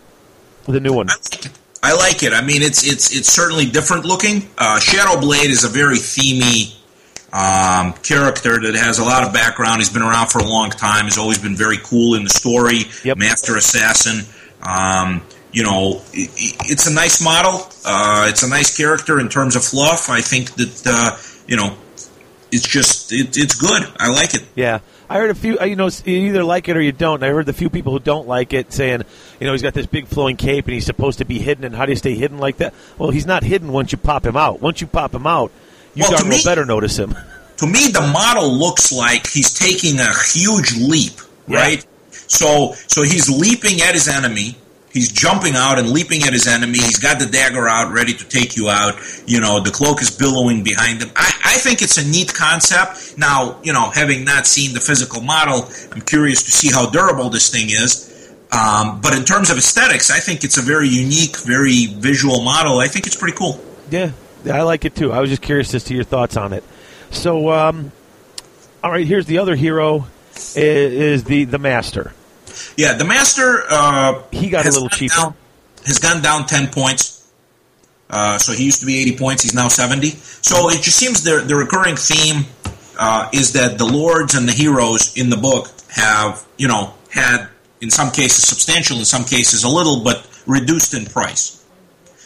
The new one. I like it. I like it. I mean, it's it's it's certainly different looking. Uh, Shadow Blade is a very themey um, character that has a lot of background. He's been around for a long time. He's always been very cool in the story. Yep. Master Assassin. Um, you know, i i- it's a nice model. Uh, it's a nice character in terms of fluff. I think that uh, you know, it's just it, it's good. I like it. Yeah, I heard a few. uh, You know, you either like it or you don't. I heard the few people who don't like it saying, you know, he's got this big flowing cape and he's supposed to be hidden. And how do you stay hidden like that? Well, he's not hidden once you pop him out. Once you pop him out, you Well, darn well better notice him. [laughs] to me the model looks like he's taking a huge leap Yeah. right so so he's leaping at his enemy he's jumping out and leaping at his enemy. He's got the dagger out ready to take you out. You know the cloak is billowing behind him. I, I think it's a neat concept. Now you know having not seen the physical model i'm curious to see how durable this thing is. Um, but in terms of aesthetics i think it's a very unique very visual model. I think it's pretty cool. Yeah, I like it too. I was just curious as to your thoughts on it. So, um, all right, here's the other hero is, is the the master. Yeah, the master. Uh, He got a little cheaper. down- has gone down 10 points. Uh, so he used to be 80 points. He's now 70. So it just seems the, the recurring theme uh, is that the lords and the heroes in the book have, you know, had in some cases substantial, in some cases a little, but reduced in price.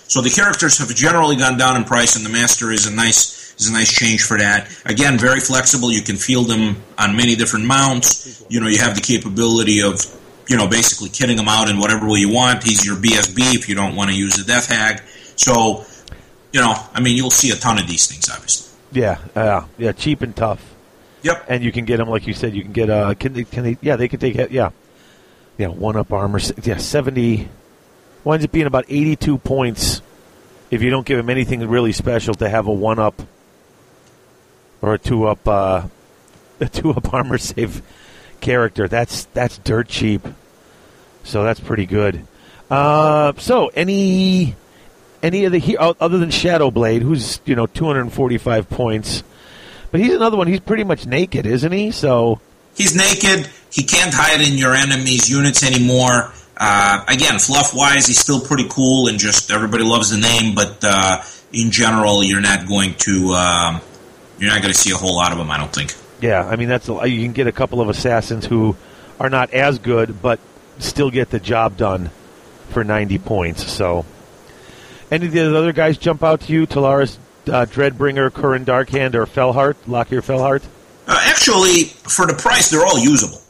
So the characters have generally gone down in price, and the master is a nice is a nice change for that. Again, very flexible. You can field them on many different mounts. You know, you have the capability of you know basically kidding them out in whatever way you want. He's your BSB if you don't want to use the Death Hag. So, you know, I mean, you'll see a ton of these things, obviously. Yeah, uh, yeah, cheap and tough. Yep. And you can get them, like you said, you can get. Uh, can they? Can they? Yeah, they can take. Yeah, yeah, one up armor. Yeah, seventy. Winds up being about eighty-two points if you don't give him anything really special to have a one up or a two up, uh, [laughs] a two up armor save character. That's that's dirt cheap. So that's pretty good. Uh, so any any of the he- other than Shadow Blade, who's you know 245 points, but he's another one. He's pretty much naked, isn't he? So he's naked. He can't hide in your enemy's units anymore. Uh, again, fluff wise, he's still pretty cool, and just everybody loves the name. But uh, in general, you're not going to um, you're not going to see a whole lot of them. I don't think. Yeah, I mean that's a, you can get a couple of assassins who are not as good, but still get the job done for 90 points. So any of the other guys jump out to you? Tullaris, uh, Dreadbringer, Kouran Darkhand, or Fellheart, Lokhir Fellheart? Uh, actually, for the price, they're all usable.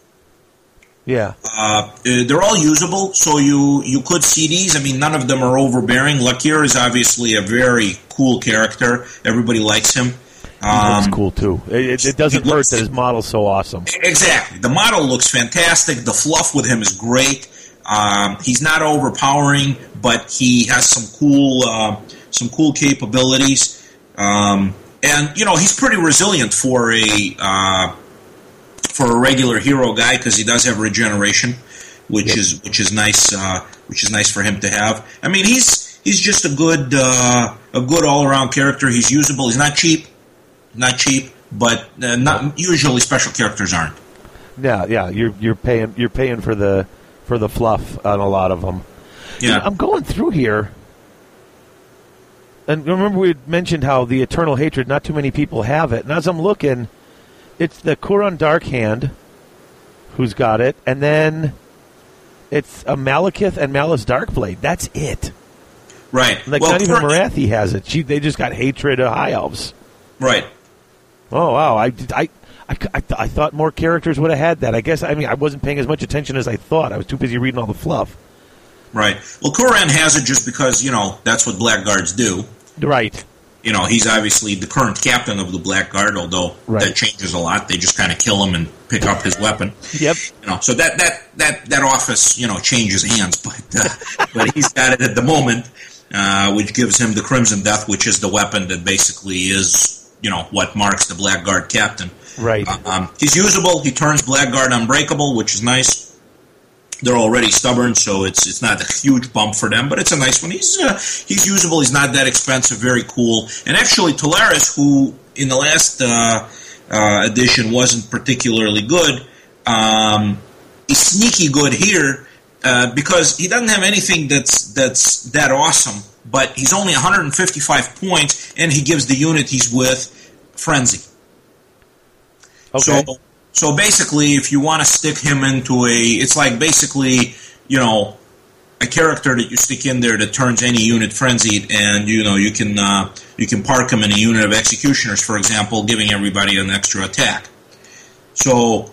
Yeah, uh, they're all usable. So you you could see these. I mean, none of them are overbearing. Lokhir is obviously a very cool character. Everybody likes him. Um, looks cool too. It, it doesn't hurt that his model's so awesome. Exactly. The model looks fantastic. The fluff with him is great. Um, he's not overpowering, but he has some cool uh, some cool capabilities. Um, and you know he's pretty resilient for a uh, for a regular hero guy because he does have regeneration, which yep. is which is nice. Uh, which is nice for him to have. I mean, he's he's just a good uh, a good all around character. He's usable. He's not cheap, not cheap, but uh, not usually special characters aren't. Yeah, yeah. You're you're paying you're paying for the for the fluff on a lot of them. Yeah, you know, I'm going through here. And remember, we mentioned how the eternal hatred. Not too many people have it. And as I'm looking, it's the Kouran Darkhand who's got it, and then it's a Malekith and Malus Darkblade. That's it. Right. Like well, not even Morathi has it. She, they just got hatred of high elves. Right. Oh wow! I, I, I, I, I thought more characters would have had that. I guess I mean I wasn't paying as much attention as I thought. I was too busy reading all the fluff. Right. Well, Kouran has it just because you know that's what blackguards do. Right you know, he's obviously the current captain of the Blackguard, although right. that changes a lot. They just kind of kill him and pick up his weapon. Yep. You know, so that that that that office, you know, changes hands, [laughs] but uh, but he's got it at the moment, uh, which gives him the Crimson Death, which is the weapon that basically is, you know, what marks the Blackguard captain. Right. Uh, um, he's usable. He turns Blackguard unbreakable, which is nice they're already stubborn, so it's it's not a huge bump for them, but it's a nice one. He's uh, he's usable. He's not that expensive. Very cool. And actually, Tullaris, who in the last uh, uh, edition wasn't particularly good, um, is sneaky good here uh, because he doesn't have anything that's that's that awesome. But he's only 155 points, and he gives the unit he's with frenzy. Okay. So so basically, if you want to stick him into a, it's like basically, you know, a character that you stick in there that turns any unit frenzied, and you know you can uh, you can park him in a unit of executioners, for example, giving everybody an extra attack. So,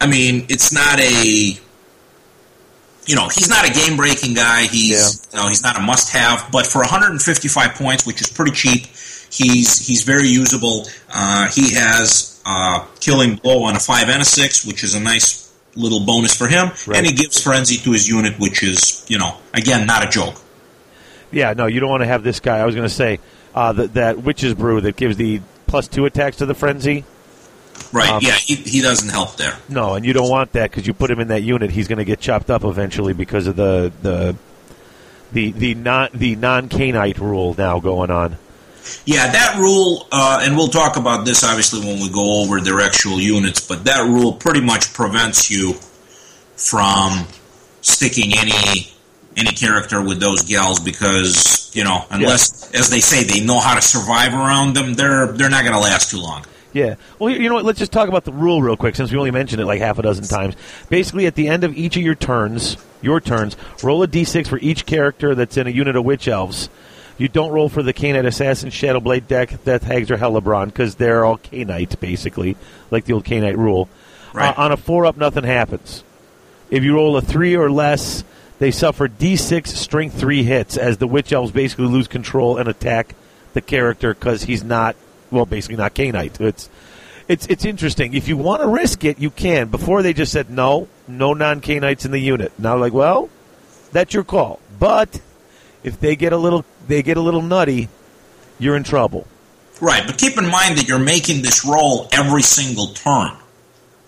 I mean, it's not a you know he's not a game breaking guy. He's yeah. you know he's not a must have, but for 155 points, which is pretty cheap, he's he's very usable. Uh, he has uh, killing blow on a five and a six, which is a nice little bonus for him, right. and he gives frenzy to his unit, which is you know again not a joke. Yeah, no, you don't want to have this guy. I was going to say uh, that, that witch's brew that gives the plus two attacks to the frenzy. Right. Um, yeah, he, he doesn't help there. No, and you don't want that because you put him in that unit, he's going to get chopped up eventually because of the the the the non the non Khainite rule now going on. Yeah, that rule, uh, and we'll talk about this obviously when we go over their actual units, but that rule pretty much prevents you from sticking any any character with those gals because you know unless, as they say, they know how to survive around them, they're they're not going to last too long. Yeah. Well, you know what? Let's just talk about the rule real quick since we only mentioned it like half a dozen times. Basically, at the end of each of your turns, your turns, roll a d6 for each character that's in a unit of Witch Elves. You don't roll for the Khainite Assassin, Shadowblade deck, Death Hags, or Hellebron because they're all Khainite, basically, like the old Khainite rule. Right. Uh, on a 4 up, nothing happens. If you roll a 3 or less, they suffer d6 strength 3 hits as the Witch Elves basically lose control and attack the character because he's not, well, basically not Khainite. It's it's it's interesting. If you want to risk it, you can. Before they just said no, no non Khainites in the unit. Now like, well, that's your call. But if they get a little they get a little nutty, you're in trouble. Right, but keep in mind that you're making this roll every single turn.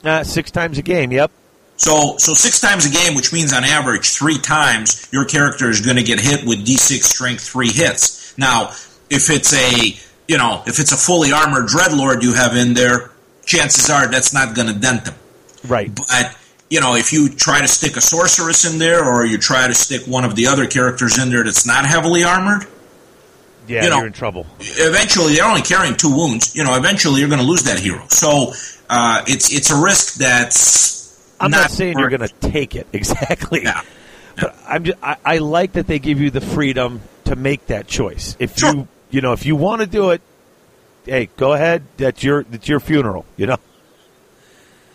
Uh, six times a game. Yep. So, so six times a game, which means on average three times, your character is going to get hit with D6 strength three hits. Now, if it's a, you know, if it's a fully armored dreadlord you have in there, chances are that's not going to dent them. Right. But you know, if you try to stick a sorceress in there, or you try to stick one of the other characters in there that's not heavily armored, Yeah, You know- you're in trouble. eventually they're only carrying two wounds. You know, eventually you're going to lose that hero. So uh, it's it's a risk that's. I'm not, not saying you're going to take it [laughs] exactly. Yeah. But I'm just, I, I like that they give you the freedom to make that choice. If Sure. you you know if you want to do it, hey, go ahead. That's your that's your funeral. You know.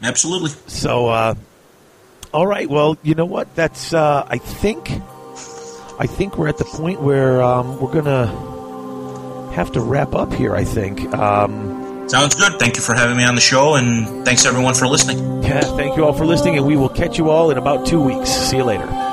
Absolutely. So, uh, all right. Well, you know what? That's uh, I think I think we're at the point where um, we're gonna have to wrap up here. I think. Um, Sounds good. Thank you for having me on the show, and thanks everyone for listening. yeah. Thank you all for listening, and we will catch you all in about two weeks. See you later.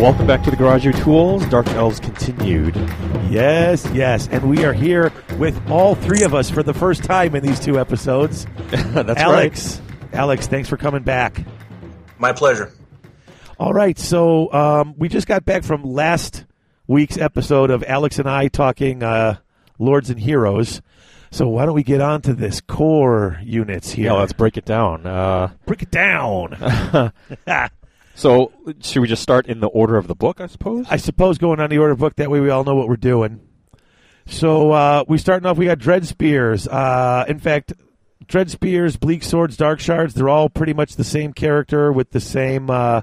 Welcome back to the Garage of Tools. Dark Elves continued. Yes, yes, and we are here with all three of us for the first time in these two episodes. [laughs] That's Alex, Alex, thanks for coming back. My pleasure. All right, so um, we just got back from last week's episode of Alex and I talking uh, Lords and Heroes. So why don't we get on to this core units here? Yeah, let's break it down. Uh, break it down. [laughs] [laughs] so, should we just start in the order of the book, I suppose? I suppose going on the order of book that way we all know what we're doing. So uh, we starting off. We got Dread Spears. Uh, in fact, Dread Spears, Bleak Swords, Dark Shards. They're all pretty much the same character with the same uh,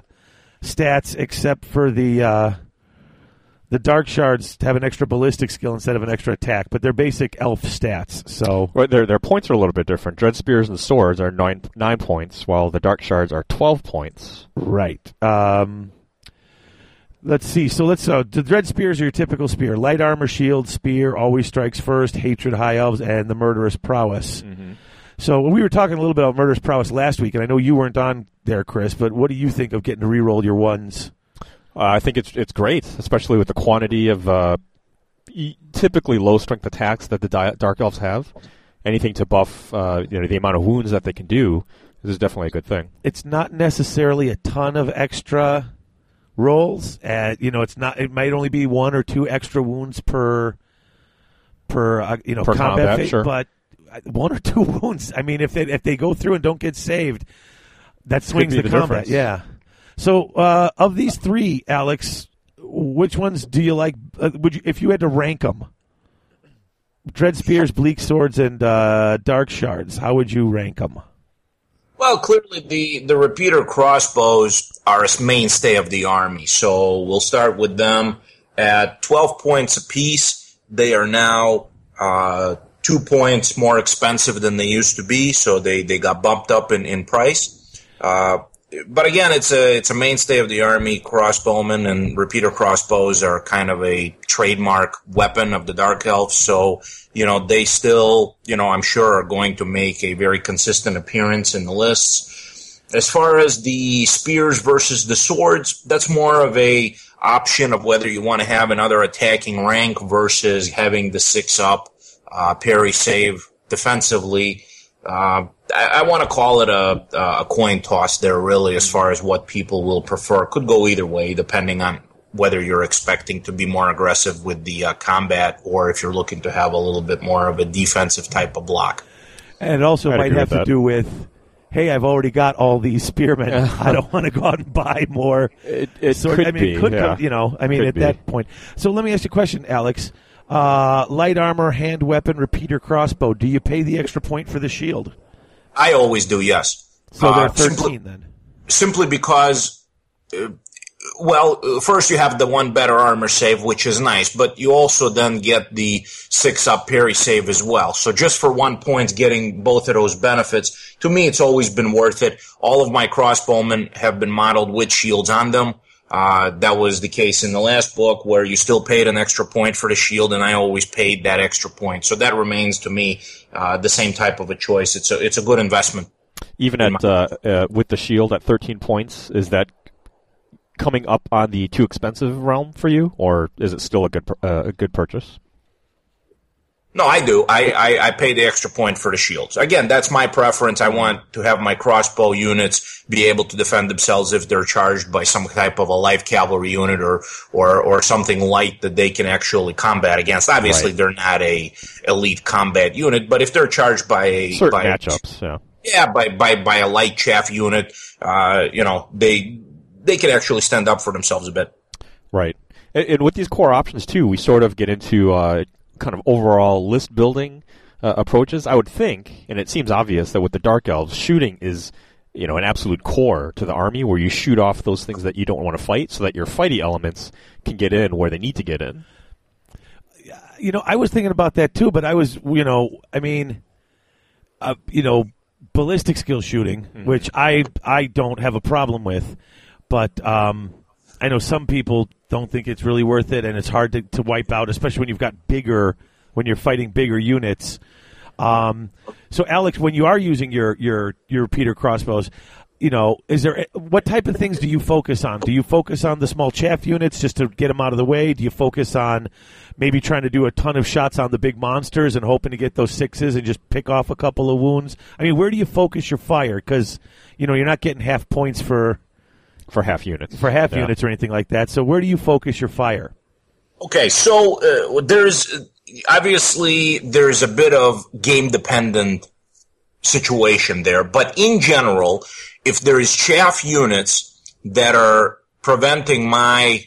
stats, except for the uh, The dark shards have an extra ballistic skill instead of an extra attack, but they're basic elf stats. So Well, their their points are a little bit different. Dread spears and swords are nine nine points, while the dark shards are twelve points. right. Um, let's see. So let's. Uh, the dread spears are your typical spear: light armor, shield, spear, always strikes first, hatred, high elves, and the murderous prowess. So we were talking a little bit about murderous prowess last week, and I know you weren't on there, Chris. But what do you think of getting to re-roll your ones? Uh, I think it's it's great, especially with the quantity of uh, e- typically low strength attacks that the di- dark elves have. Anything to buff, uh, you know, the amount of wounds that they can do. This is definitely a good thing. it's not necessarily a ton of extra rolls. Uh, you know, it's not. It might only be one or two extra wounds per per uh, you know Per combat, combat, phase, sure. but uh, one or [laughs] two wounds. I mean, if they if they go through and don't get saved, that swings the, the combat. difference. Yeah. So uh, of these three, Alex, which ones do you like? Uh, would you, if you had to rank them? Dread spears, bleak swords, and uh, dark shards. How would you rank them? Well, clearly the, the repeater crossbows are a mainstay of the army, so we'll start with them at 12 points apiece. They are now uh, two points more expensive than they used to be, so they, they got bumped up in, in price. Uh, but again, it's a it's a mainstay of the army. Crossbowmen and repeater crossbows are kind of a trademark weapon of the dark elves. So you know they still you know I'm sure are going to make a very consistent appearance in the lists. As far as the spears versus the swords, that's more of a option of whether you want to have another attacking rank versus having the six up uh, parry save defensively. Uh, I, I want to call it a, a coin toss there, really, as far as what people will prefer. Could go either way, depending on whether you're expecting to be more aggressive with the uh, combat or if you're looking to have a little bit more of a defensive type of block. And it also I'd might have to that. do with, hey, I've already got all these spearmen. [laughs] I don't want to go out and buy more. It, it sword- could I mean, be, it could yeah. come, you know. I mean, Could at be. that point. So let me ask you a question, Alex. Uh, light armor, hand weapon, repeater crossbow. Do you pay the extra point for the shield? I always do, yes. So Uh, they're thirteen simply- then. simply because, uh, well, uh, first you have the one better armor save, which is nice, but you also then get the six up parry save as well. So just for one point, getting both of those benefits, to me, it's always been worth it. All of my crossbowmen have been modeled with shields on them. Uh, that was the case in the last book where you still paid an extra point for the shield, and I always paid that extra point. So that remains to me uh, the same type of a choice. It's a it's a good investment. Even at uh, uh, with the shield at 13 points, is that coming up on the too expensive realm for you, or is it still a good uh, a good purchase? No, I do. I, I, I pay the extra point for the shields. Again, that's my preference. I want to have my crossbow units be able to defend themselves if they're charged by some type of a light cavalry unit or, or, or something light that they can actually combat against. Obviously, Right. they're not a elite combat unit, but if they're charged by a Certain by, matchups, yeah. yeah, by, by, by a light chaff unit, uh, you know, they they can actually stand up for themselves a bit. Right. And, and with these core options too, we sort of get into uh, kind of overall list building uh, approaches. I would think, and it seems obvious that with the dark elves, shooting is you know an absolute core to the army, where you shoot off those things that you don't want to fight, so that your fighty elements can get in where they need to get in. you know, I was thinking about that too, but I was, you know, I mean, uh, you know, ballistic skill shooting, which I I don't have a problem with, but um, I know some people don't think it's really worth it, and it's hard to, to wipe out, especially when you've got bigger, when you're fighting bigger units. Um, so, Alex, when you are using your your your repeater crossbows, you know, is there what type of things do you focus on? Do you focus on the small chaff units just to get them out of the way? Do you focus on maybe trying to do a ton of shots on the big monsters and hoping to get those sixes and just pick off a couple of wounds? I mean, where do you focus your fire? Because you know you're not getting half points for For half units. for half Yeah. units or anything like that. So where do you focus your fire? Okay, so uh, there's obviously there's a bit of game dependent situation there, but in general, if there is chaff units that are preventing my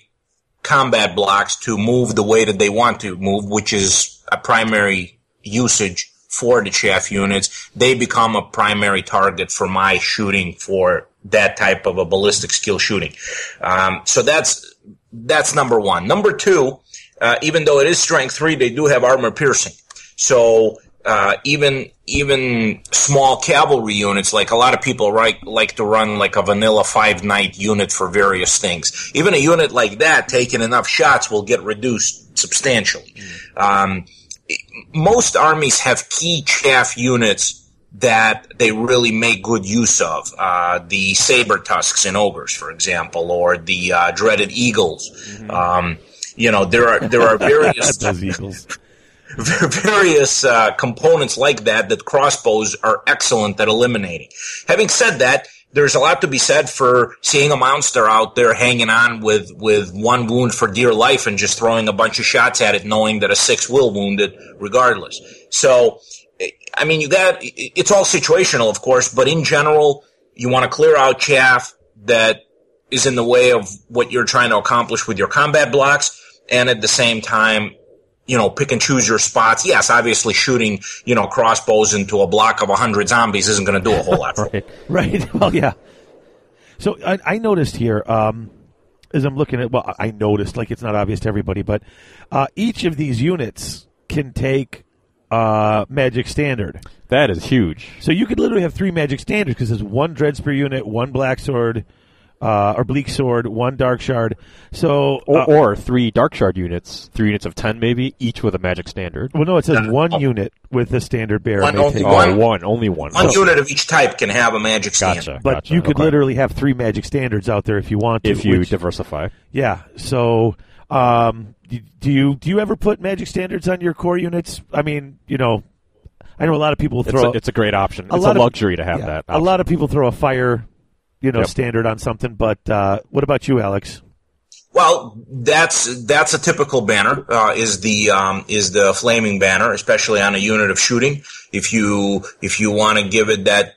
combat blocks to move the way that they want to move, which is a primary usage for the chaff units, they become a primary target for my shooting for that type of a ballistic skill shooting. Um, so that's that's number one. Number two, uh, even though it is strength three, they do have armor piercing. So uh, even even small cavalry units, like a lot of people right, like to run like a vanilla five knight unit for various things. Even a unit like that, taking enough shots, will get reduced substantially. Um, most armies have key chaff units that they really make good use of. Uh, the saber tusks in ogres, for example, or the uh, dreaded eagles. Um, you know, there are there are various [laughs] eagles. [laughs] various uh, components like that that crossbows are excellent at eliminating. Having said that, there's a lot to be said for seeing a monster out there hanging on with, with one wound for dear life and just throwing a bunch of shots at it, knowing that a six will wound it regardless. So, I mean, you got it's all situational, of course, but in general, you want to clear out chaff that is in the way of what you're trying to accomplish with your combat blocks, and at the same time, you know, pick and choose your spots. Yes, obviously shooting, you know, crossbows into a block of a hundred zombies isn't going to do a whole lot. [laughs] Right. Right. [laughs] Well, yeah. So I, I noticed here, um, as I'm looking at, well, I noticed, like it's not obvious to everybody, but uh, each of these units can take uh, Magic Standard. That is huge. So you could literally have three Magic Standards because there's one Dread Spear unit, one Black Sword, uh, or Bleak Sword, one Dark Shard. So, Or, uh, or three Dark Shard units, three units of ten maybe, each with a magic standard. well, no, it says one unit with the Standard Bearer. One may only take- Oh, one? one, only one. One Oh, unit of each type can have a magic standard. Gotcha. But gotcha. you could Okay. literally have three Magic Standards out there if you want to. if you which- diversify. Yeah. So, um, do do you do you ever put magic standards on your core units? I mean, you know, I know a lot of people It's throw. a, it's a great option. a it's lot a of- luxury to have yeah, that. A lot of people throw a fire, you know, Yep. standard on something. But uh, what about you, Alex? Well, that's that's a typical banner. Uh, is the um, is the flaming banner, especially on a unit of shooting. If you if you want to give it that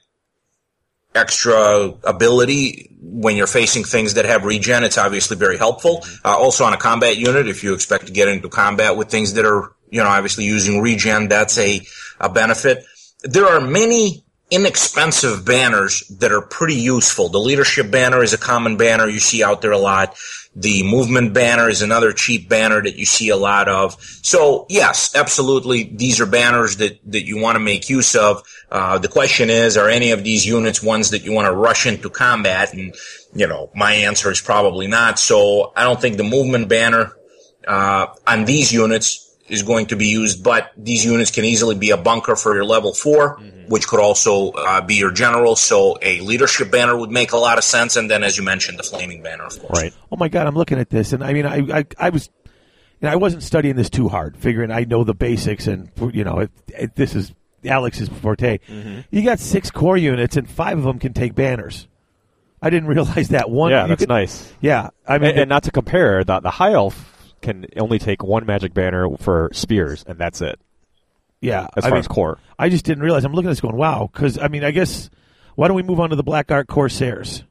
extra ability when you're facing things that have regen, it's obviously very helpful. Uh, also on a combat unit, if you expect to get into combat with things that are you know obviously using regen, that's a a benefit. There are many inexpensive banners that are pretty useful. The leadership banner is a common banner you see out there a lot. The movement banner is another cheap banner that you see a lot of. So yes, absolutely, these are banners that, that you want to make use of. Uh, the question is, are any of these units ones that you want to rush into combat? And, you know, my answer is probably not. So I don't think the movement banner, uh, on these units is going to be used, but these units can easily be a bunker for your level 4 which could also uh, be your general. So a leadership banner would make a lot of sense, and then, as you mentioned, the flaming banner, of course. right. Oh my God, I'm looking at this, and I mean, I I, I was, you know, I wasn't studying this too hard, figuring I know the basics, and you know, it, it, this is Alex's forte. Mm-hmm. You got six core units, and five of them can take banners. I didn't [laughs] realize that one. Yeah, that's could- nice. Yeah, I mean, And, and not to compare, the, the high elf can only take one magic banner for spears, and that's it yeah, as I far mean, as core. I just didn't realize. I'm looking at this going, wow, because I mean, I guess why don't we move on to the Black Ark Corsairs?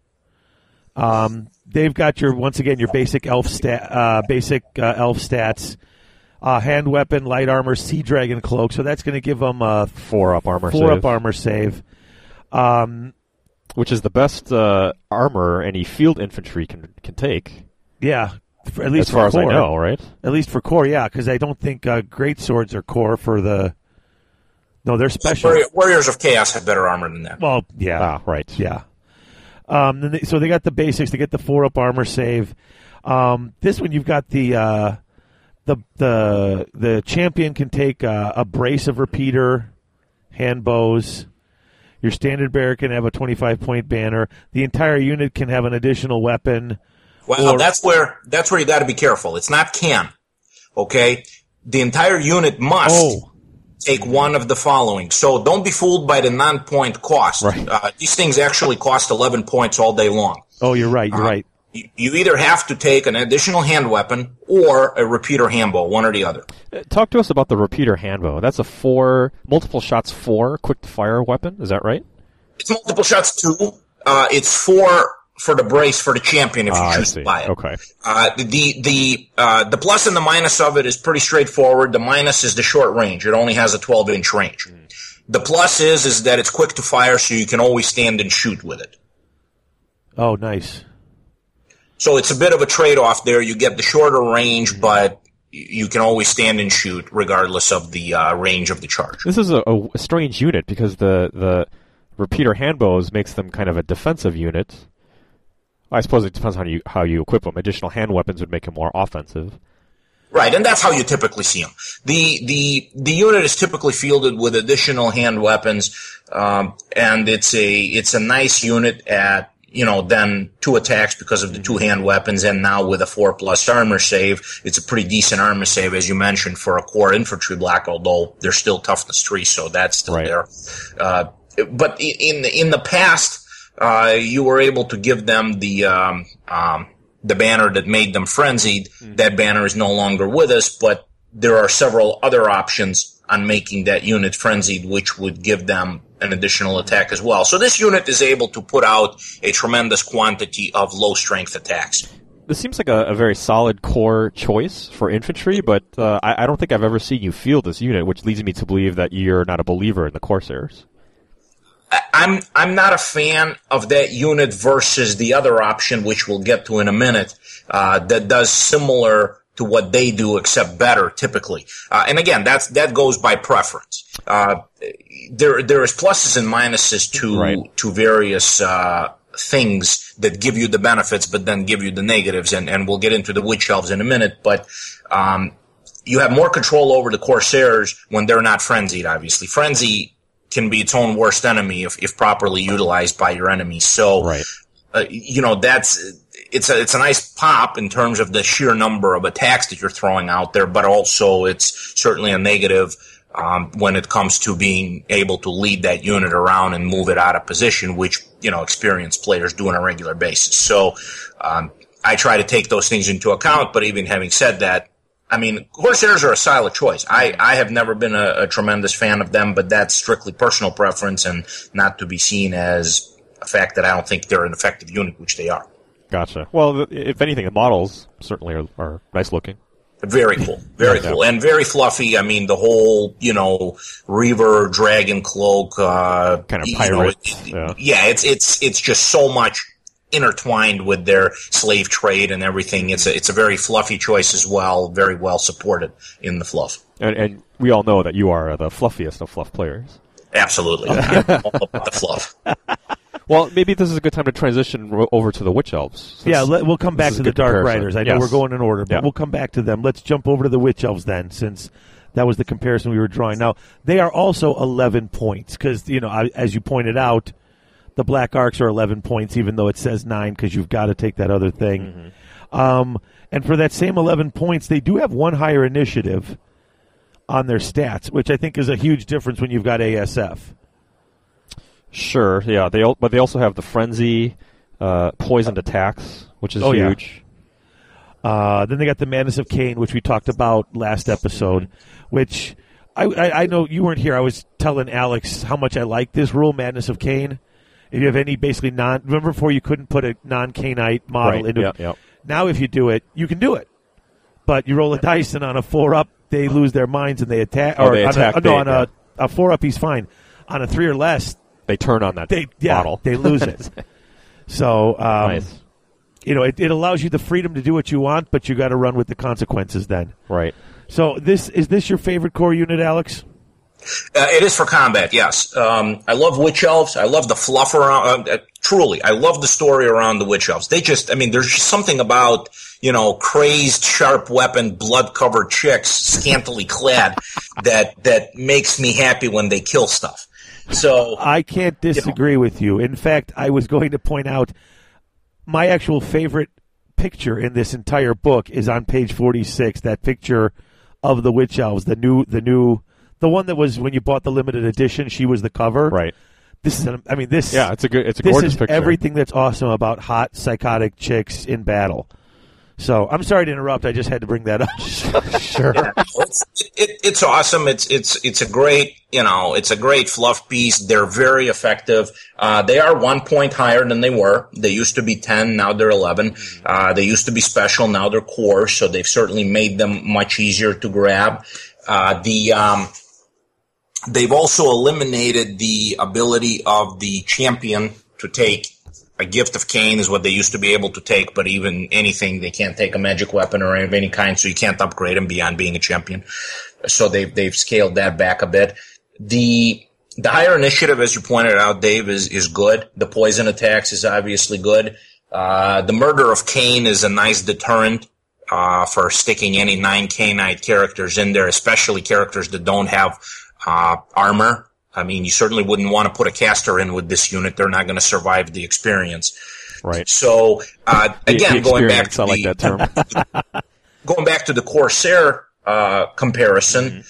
Um, they've got your once again your basic elf stat, uh, basic uh, elf stats, uh, hand weapon, light armor, sea dragon cloak. So that's going to give them a Four up armor four save, up armor save. Um, which is the best uh, armor any field infantry can can take, yeah, for, at least as far for as core. I know. Right? At least for core, yeah, because I don't think uh, great swords are core for the. No, they're special. Warrior- Warriors of Chaos have better armor than that. Well, yeah, Ah, right. Yeah. Um, then they, so they got the basics. They get the four up armor save. Um, this one you've got the uh, the the the champion can take uh, a brace of repeater hand bows. Your standard bearer can have a twenty five point banner. The entire unit can have an additional weapon. Well, Or- that's where that's where you got to be careful. It's not can. Okay, the entire unit must Oh, take one of the following. So don't be fooled by the non-point cost. Right. Uh, these things actually cost 11 points all day long. oh, you're right. You're right. You, either have to take an additional hand weapon or a repeater handbow, one or the other. Uh, Talk to us about the repeater handbow. That's a four multiple shots four quick fire weapon. Is that right? It's multiple shots too. Uh, it's four for the brace for the champion if you Ah, choose to buy it. Okay. Uh, the the uh, the plus and the minus of it is pretty straightforward. The minus is the short range; it only has a 12 inch range. The plus is is that it's quick to fire, so you can always stand and shoot with it. Oh, nice. So it's a bit of a trade off there. You get the shorter range, but you can always stand and shoot regardless of the uh, range of the charge. This is a, a strange unit because the the repeater handbows makes them kind of a defensive unit. I suppose it depends on you how you equip them. Additional hand weapons would make him more offensive. Right, and that's how you typically see them. The the the unit is typically fielded with additional hand weapons, um, and it's a it's a nice unit at you know then two attacks because of the two hand weapons, and now with a four plus armor save, it's a pretty decent armor save as you mentioned for a core infantry black. Although they're still toughness three, so that's still Right. there. Uh, but in the, in the past, uh, you were able to give them the um, um, the banner that made them frenzied. That banner is no longer with us, but there are several other options on making that unit frenzied, which would give them an additional attack as well. So this unit is able to put out a tremendous quantity of low strength attacks. This seems like a, a very solid core choice for infantry, but uh, I, I don't think I've ever seen you field this unit, which leads me to believe that you're not a believer in the Corsairs. I'm I'm not a fan of that unit versus the other option, which we'll get to in a minute, uh, that does similar to what they do, except better, typically. Uh, and again, that's that goes by preference. Uh, there there is pluses and minuses to Right. to various uh, things that give you the benefits, but then give you the negatives, and and we'll get into the witch elves in a minute, but. Um, you have more control over the Corsairs when they're not frenzied, obviously. Frenzy can be its own worst enemy if, if properly utilized by your enemy. So, Right. uh, you know, that's, it's a, it's a nice pop in terms of the sheer number of attacks that you're throwing out there, but also it's certainly a negative, um, when it comes to being able to lead that unit around and move it out of position, which, you know, experienced players do on a regular basis. So, um, I try to take those things into account, but even having said that, I mean, Corsairs are a solid choice. I, I have never been a, a tremendous fan of them, but that's strictly personal preference and not to be seen as a fact that I don't think they're an effective unit, which they are. Gotcha. Well, if anything, the models certainly are, are nice looking. Very cool, very Yeah. cool, and very fluffy. I mean, the whole you know Reaver Dragon Cloak, uh, Kind of you know, pirate, it- yeah. yeah, it's it's it's just so much intertwined with their slave trade and everything. It's a it's a very fluffy choice as well, very well supported in the fluff. And, and we all know that you are the fluffiest of fluff players. Absolutely, [laughs] Yeah, all about the fluff. Well, maybe this is a good time to transition over to the Witch Elves. since Yeah, let, we'll come back to the Dark comparison. Riders. I know Yes. we're going in order, but Yeah. we'll come back to them. Let's jump over to the Witch Elves then, since that was the comparison we were drawing. Now, they are also 11 points, because, you know, I- as you pointed out, the Black Arks are 11 points, even though it says 9, because you've got to take that other thing. Um, and for that same 11 points, they do have one higher initiative on their stats, which I think is a huge difference when you've got ASF. Sure, yeah. They but they also have the frenzy, uh, poisoned attacks, which is Oh, yeah. huge. Uh, then they got the Madness of Khaine, which we talked about last episode, which I, I, I know you weren't here. I was telling Alex how much I like this rule, Madness of Khaine. If you have any basically non, remember before you couldn't put a non Khainite model Right, into yeah, yeah. Now, if you do it, you can do it, but you roll a dice, and on a four up, they lose their minds and they attack. Oh, or they on attack A, no, big, on a, a four up, he's fine. On a three or less, They turn on that they yeah, model. they lose it. [laughs] so um, nice. you know, it, it allows you the freedom to do what you want, but you got to run with the consequences then. Right. So this is this your favorite core unit, Alex? Uh, it is for combat, yes. Um, I love witch elves. I love the fluff around. Uh, uh, truly, I love the story around the witch elves. They just, I mean, there's just something about you know crazed, sharp weapon, blood covered chicks, scantily clad, [laughs] that that makes me happy when they kill stuff. So I can't disagree with you. In fact, I was going to point out my actual favorite picture in this entire book is on page 46, that picture of the witch elves, the new the new the one that was when you bought the limited edition, she was the cover. Right. This is an, I mean this Yeah, it's a good. It's a this gorgeous is picture. everything that's awesome about hot psychotic chicks in battle. So I'm sorry to interrupt. I just had to bring that up. [laughs] Sure. it's, it, it's awesome. It's it's it's a great you know it's a great fluff piece. They're very effective. Uh, they are one point higher than they were. They used to be ten, now they're eleven. Uh, they used to be special, now they're core. So they've certainly made them much easier to grab. Uh, the um, they've also eliminated the ability of the champion to take a gift of Khaine is what they used to be able to take, but even anything, they can't take a magic weapon or of any kind, so you can't upgrade them beyond being a champion. So they've, they've scaled that back a bit. The, the higher initiative, as you pointed out, Dave, is, is good. The poison attacks is obviously good. Uh, the murder of Khaine is a nice deterrent. Uh, for sticking any nine Khainite characters in there, especially characters that don't have uh, armor. I mean, you certainly wouldn't want to put a caster in with this unit; they're not going to survive the experience. Right. So uh, again, going back to like the, [laughs] going back to the Corsair uh, comparison,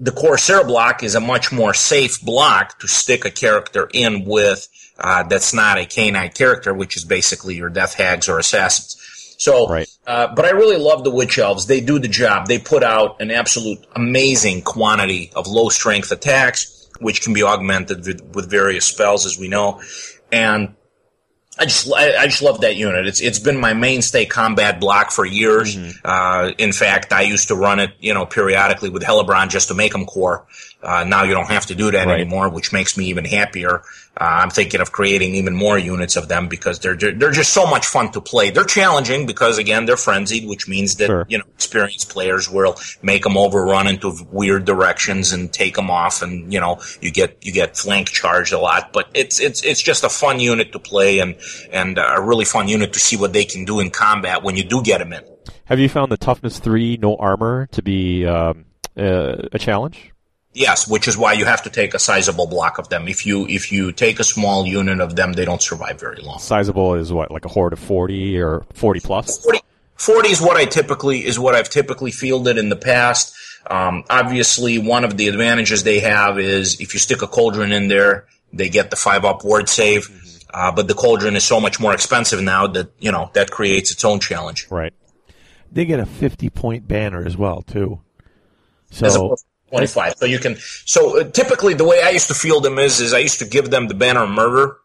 the Corsair block is a much more safe block to stick a character in with uh, that's not a Khainite character, which is basically your Death Hags or Assassins. So, Right. Uh, but I really love the Witch Elves. They do the job. They put out an absolute amazing quantity of low strength attacks, which can be augmented with, with various spells, as we know. And I just I, I just love that unit. It's it's been my mainstay combat block for years. Uh, in fact, I used to run it, you know, periodically with Hellebron just to make them core. Uh, now you don't have to do that Right. anymore, which makes me even happier. Uh, I'm thinking of creating even more units of them because they're they're just so much fun to play. They're challenging because again they're frenzied, which means that Sure. you know experienced players will make them overrun into weird directions and take them off, and you know you get you get flank charged a lot. But it's it's it's just a fun unit to play and and a really fun unit to see what they can do in combat when you do get them in. Have you found the toughness three, no armor, to be um, uh, a challenge? Yes, which is why you have to take a sizable block of them. If you if you take a small unit of them, they don't survive very long. Sizable is what, like a horde of forty or forty plus? 40, 40 is what I typically is what I've typically fielded in the past. Um, obviously, one of the advantages they have is if you stick a cauldron in there, they get the five up ward save. Uh, but the cauldron is so much more expensive now that you know that creates its own challenge. Right. They get a 50 point banner as well, too. As So, opposed to 25. So you can. So uh, typically, the way I used to field them is, is I used to give them the banner of murder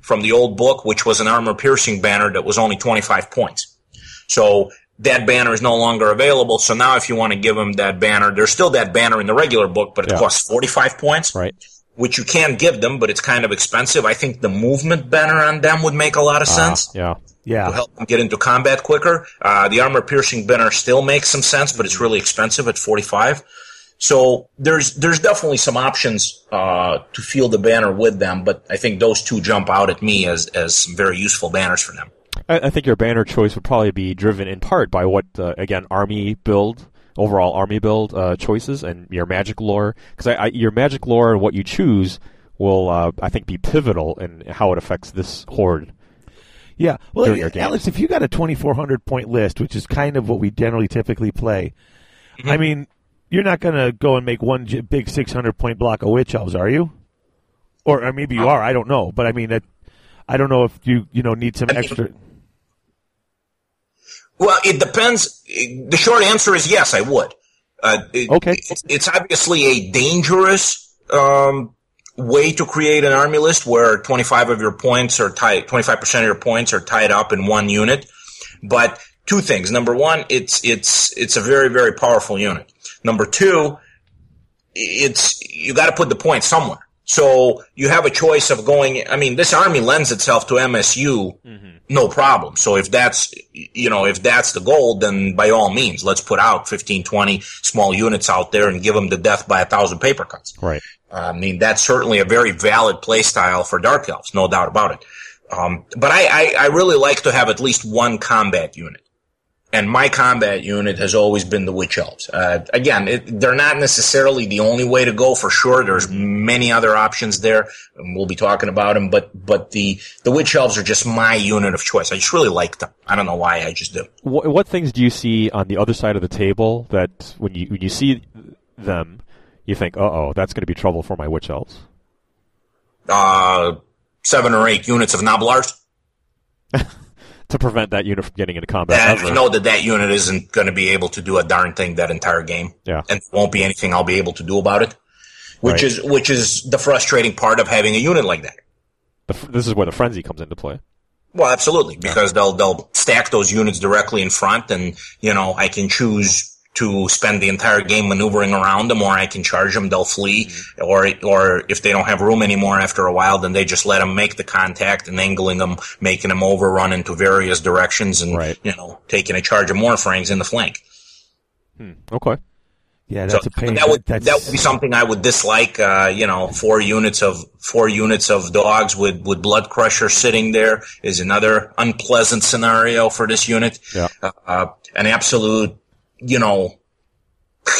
from the old book, which was an armor piercing banner that was only 25 points. So that banner is no longer available. So now, if you want to give them that banner, there's still that banner in the regular book, but it Yeah. costs 45 points, Right. which you can give them, but it's kind of expensive. I think the movement banner on them would make a lot of sense Yeah. Yeah. To help them get into combat quicker. Uh, the armor piercing banner still makes some sense, but it's really expensive at 45. So there's there's definitely some options uh, to field the banner with them, but I think those two jump out at me as as some very useful banners for them. I, I think your banner choice would probably be driven in part by what, uh, again, army build, overall army build uh, choices, and your magic lore. Because I, I, your magic lore and what you choose will, uh, I think, be pivotal in how it affects this horde. Yeah. Well, During your. Alex, if you got a 2,400 point list, which is kind of what we generally typically play, I mean, you're not going to go and make one big 600 point block of witch elves, are you? Or, or maybe you are. I don't know. But I mean, that, I don't know if you you know need some I mean- extra. Well, it depends. The short answer is yes, I would. Uh, it- Okay. It's, it's obviously a dangerous um, way to create an army list where 25 of your points are tied, 25% of your points are tied up in one unit. But two things. Number one, it's it's it's a very very powerful unit. Number two, it's you got to put the point somewhere. So you have a choice of going. I mean, this army lends itself to MSU, no problem. So if that's you know if that's the goal, then by all means, let's put out 15, 20 small units out there and give them the death by a thousand paper cuts. Right. I mean, that's certainly a very valid play style for Dark Elves, no doubt about it. Um, but I, I, I really like to have at least one combat unit. And my combat unit has always been the Witch Elves. Uh, again, it, they're not necessarily the only way to go for sure. There's many other options there, and we'll be talking about them. But but the the Witch Elves are just my unit of choice. I just really like them. I don't know why, I just do. What, what things do you see on the other side of the table that when you when you see them, you think, "Uh oh, that's going to be trouble for my witch elves"? Uh, seven or eight units of Noblars. [laughs] To prevent that unit from getting into combat. And ever. I know that that unit isn't going to be able to do a darn thing that entire game. Yeah. And there won't be anything I'll be able to do about it. Which Right. is which is the frustrating part of having a unit like that. The this is where the frenzy comes into play. Well, absolutely, because they'll they'll stack those units directly in front, and you know I can choose to spend the entire game maneuvering around them, or I can charge them, they'll flee, Mm-hmm. or or if they don't have room anymore after a while, then they just let them make the contact and angling them, making them overrun into various directions, and Right. you know taking a charge of Mournfangs in the flank. Hmm. Okay. Yeah, So that's a pain. that would that's, that would be something I would dislike. Uh, you know, four units of four units of dogs with with blood crusher sitting there is another unpleasant scenario for this unit. Yeah. Uh, an absolute, you know,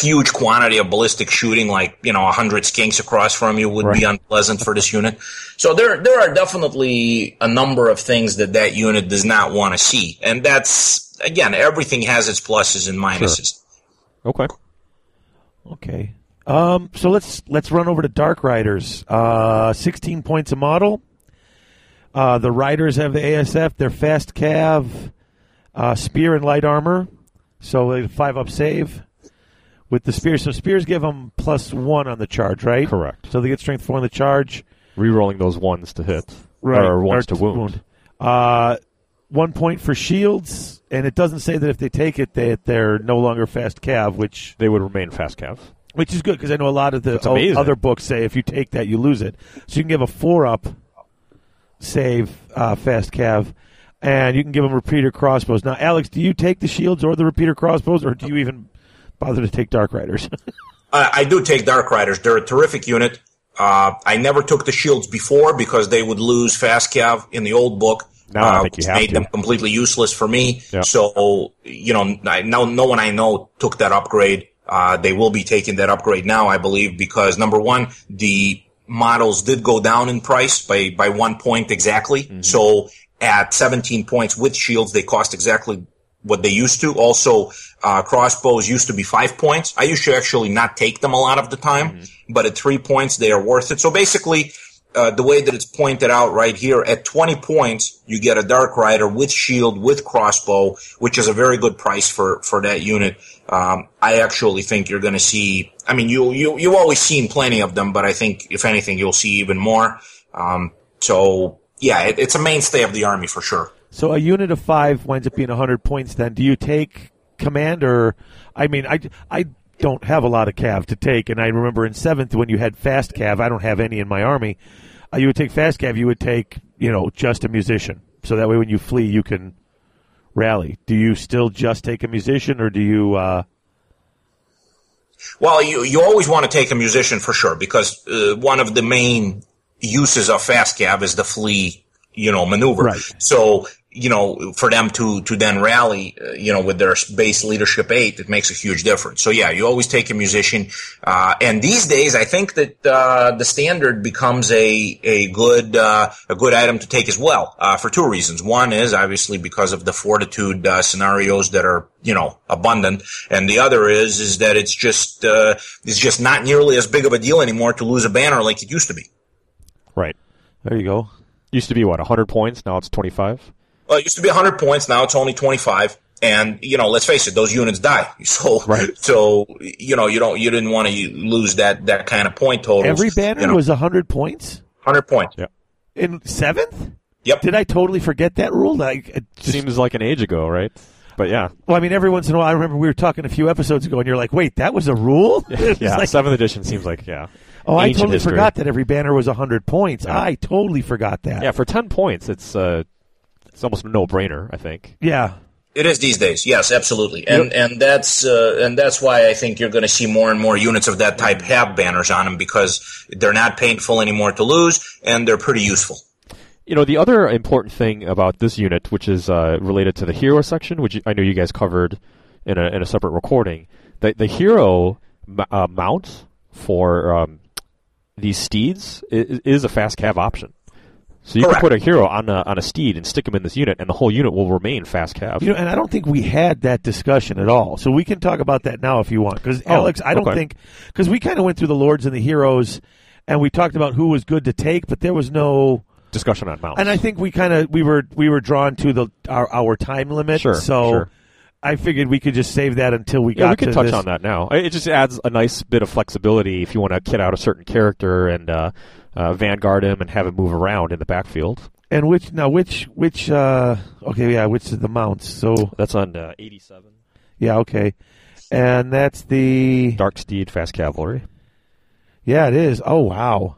huge quantity of ballistic shooting, like you know, a hundred skinks across from you, would be unpleasant for this unit. So there there are definitely a number of things that that unit does not want to see, and that's again, everything has its pluses and minuses. Okay. Okay. Um, so let's let's run over to Dark Riders. Uh, 16 points a model. Uh, the Riders have the ASF. They're fast cav, uh, spear and light armor. So a five up save with the spears. So spears give them plus one on the charge, right? Correct. So they get strength four on the charge. Rerolling those ones to hit. right? Or ones to wound. Uh, one point for shields, and it doesn't say that if they take it, they, they're no longer fast cav, which They would remain fast cav. which is good because I know a lot of the o- other books say if you take that, you lose it. So you can give a four up save uh, fast cav, and you can give them repeater crossbows. Now, Alex, do you take the shields or the repeater crossbows, or do you even bother to take Dark Riders? [laughs] I, I do take Dark Riders. They're a terrific unit. Uh, I never took the shields before because they would lose fast cav in the old book. Now uh, which made to. them completely useless for me. Yeah. So you know, I, no, no one I know took that upgrade. Uh, they will be taking that upgrade now, I believe, because number one, the models did go down in price by by one point exactly. Mm-hmm. So at 17 points with shields, they cost exactly what they used to. Also, uh, crossbows used to be five points. I used to actually not take them a lot of the time, but at three points, they are worth it. So basically, uh, the way that it's pointed out right here, at 20 points, you get a Dark Rider with shield, with crossbow, which is a very good price for, for that unit. Um, I actually think you're going to see, I mean, you, you, you've always seen plenty of them, but I think if anything, you'll see even more. Um, so yeah, it, it's a mainstay of the army for sure. so a unit of five winds up being 100 points. Then do you take command or? I mean, I I don't have a lot of cav to take, and I remember in seventh when you had fast cav. I don't have any in my army. Uh, you would take fast cav. You would take you know just a musician, so that way when you flee you can rally. Do you still just take a musician, or do you? Uh, Well, you you always want to take a musician for sure because uh, one of the main uses of fast cav is the flee, you know, maneuver. Right. So you know, for them to to then rally, uh, you know, with their base leadership eight, it makes a huge difference. So yeah, you always take a musician. Uh, and these days, I think that uh, the standard becomes a a good uh, a good item to take as well uh, for two reasons. One is obviously because of the fortitude uh, scenarios that are you know abundant, and the other is is that it's just uh, it's just not nearly as big of a deal anymore to lose a banner like it used to be. Right. there you go. Used to be what, 100 points? Now it's 25? Well, it used to be 100 points. Now it's only 25. And, you know, let's face it, those units die. [laughs] So, Right. so, you know, you don't, you didn't want to lose that, that kind of point total. Every banner you know, was 100 points 100 points. Yeah. in seventh. Yep. Did I totally forget that rule? Like, it just, Seems like an age ago, right? But yeah. well, I mean, every once in a while, I remember we were talking a few episodes ago, and you're like, "Wait, that was a rule?" [laughs] Yeah. like, Seventh edition seems like, yeah. Oh, I totally history. forgot that every banner was 100 points. Yeah. I totally forgot that. Yeah, for 10 points, it's uh, it's almost a no brainer, I think. Yeah. It is these days. Yes, absolutely. And, and that's, uh, and that's why I think you're going to see more and more units of that type have banners on them because they're not painful anymore to lose and they're pretty useful. You know, the other important thing about this unit, which is uh, related to the hero section, which I know you guys covered in a, in a separate recording, the, the hero m- uh, mount for um, these steeds is, is a fast cav option. So you Correct. can put a hero on a, on a steed and stick him in this unit, and the whole unit will remain fast cav. You know, and I don't think we had that discussion at all. So we can talk about that now if you want. Because Oh, Alex, I don't okay. think because we kind of went through the lords and the heroes, and we talked about who was good to take, but there was no. Discussion on mounts. And I think we kind of we were we were drawn to the our, our time limit. Sure, So sure. I figured we could just save that until we got. Yeah, got we to touch this. on that now. It just adds a nice bit of flexibility if you want to kit out a certain character and uh, uh, vanguard him and have him move around in the backfield. And which now which which uh okay yeah which is the mounts. So That's on uh, 87. yeah okay. and that's the Dark Steed Fast Cavalry. yeah, it is. Oh wow.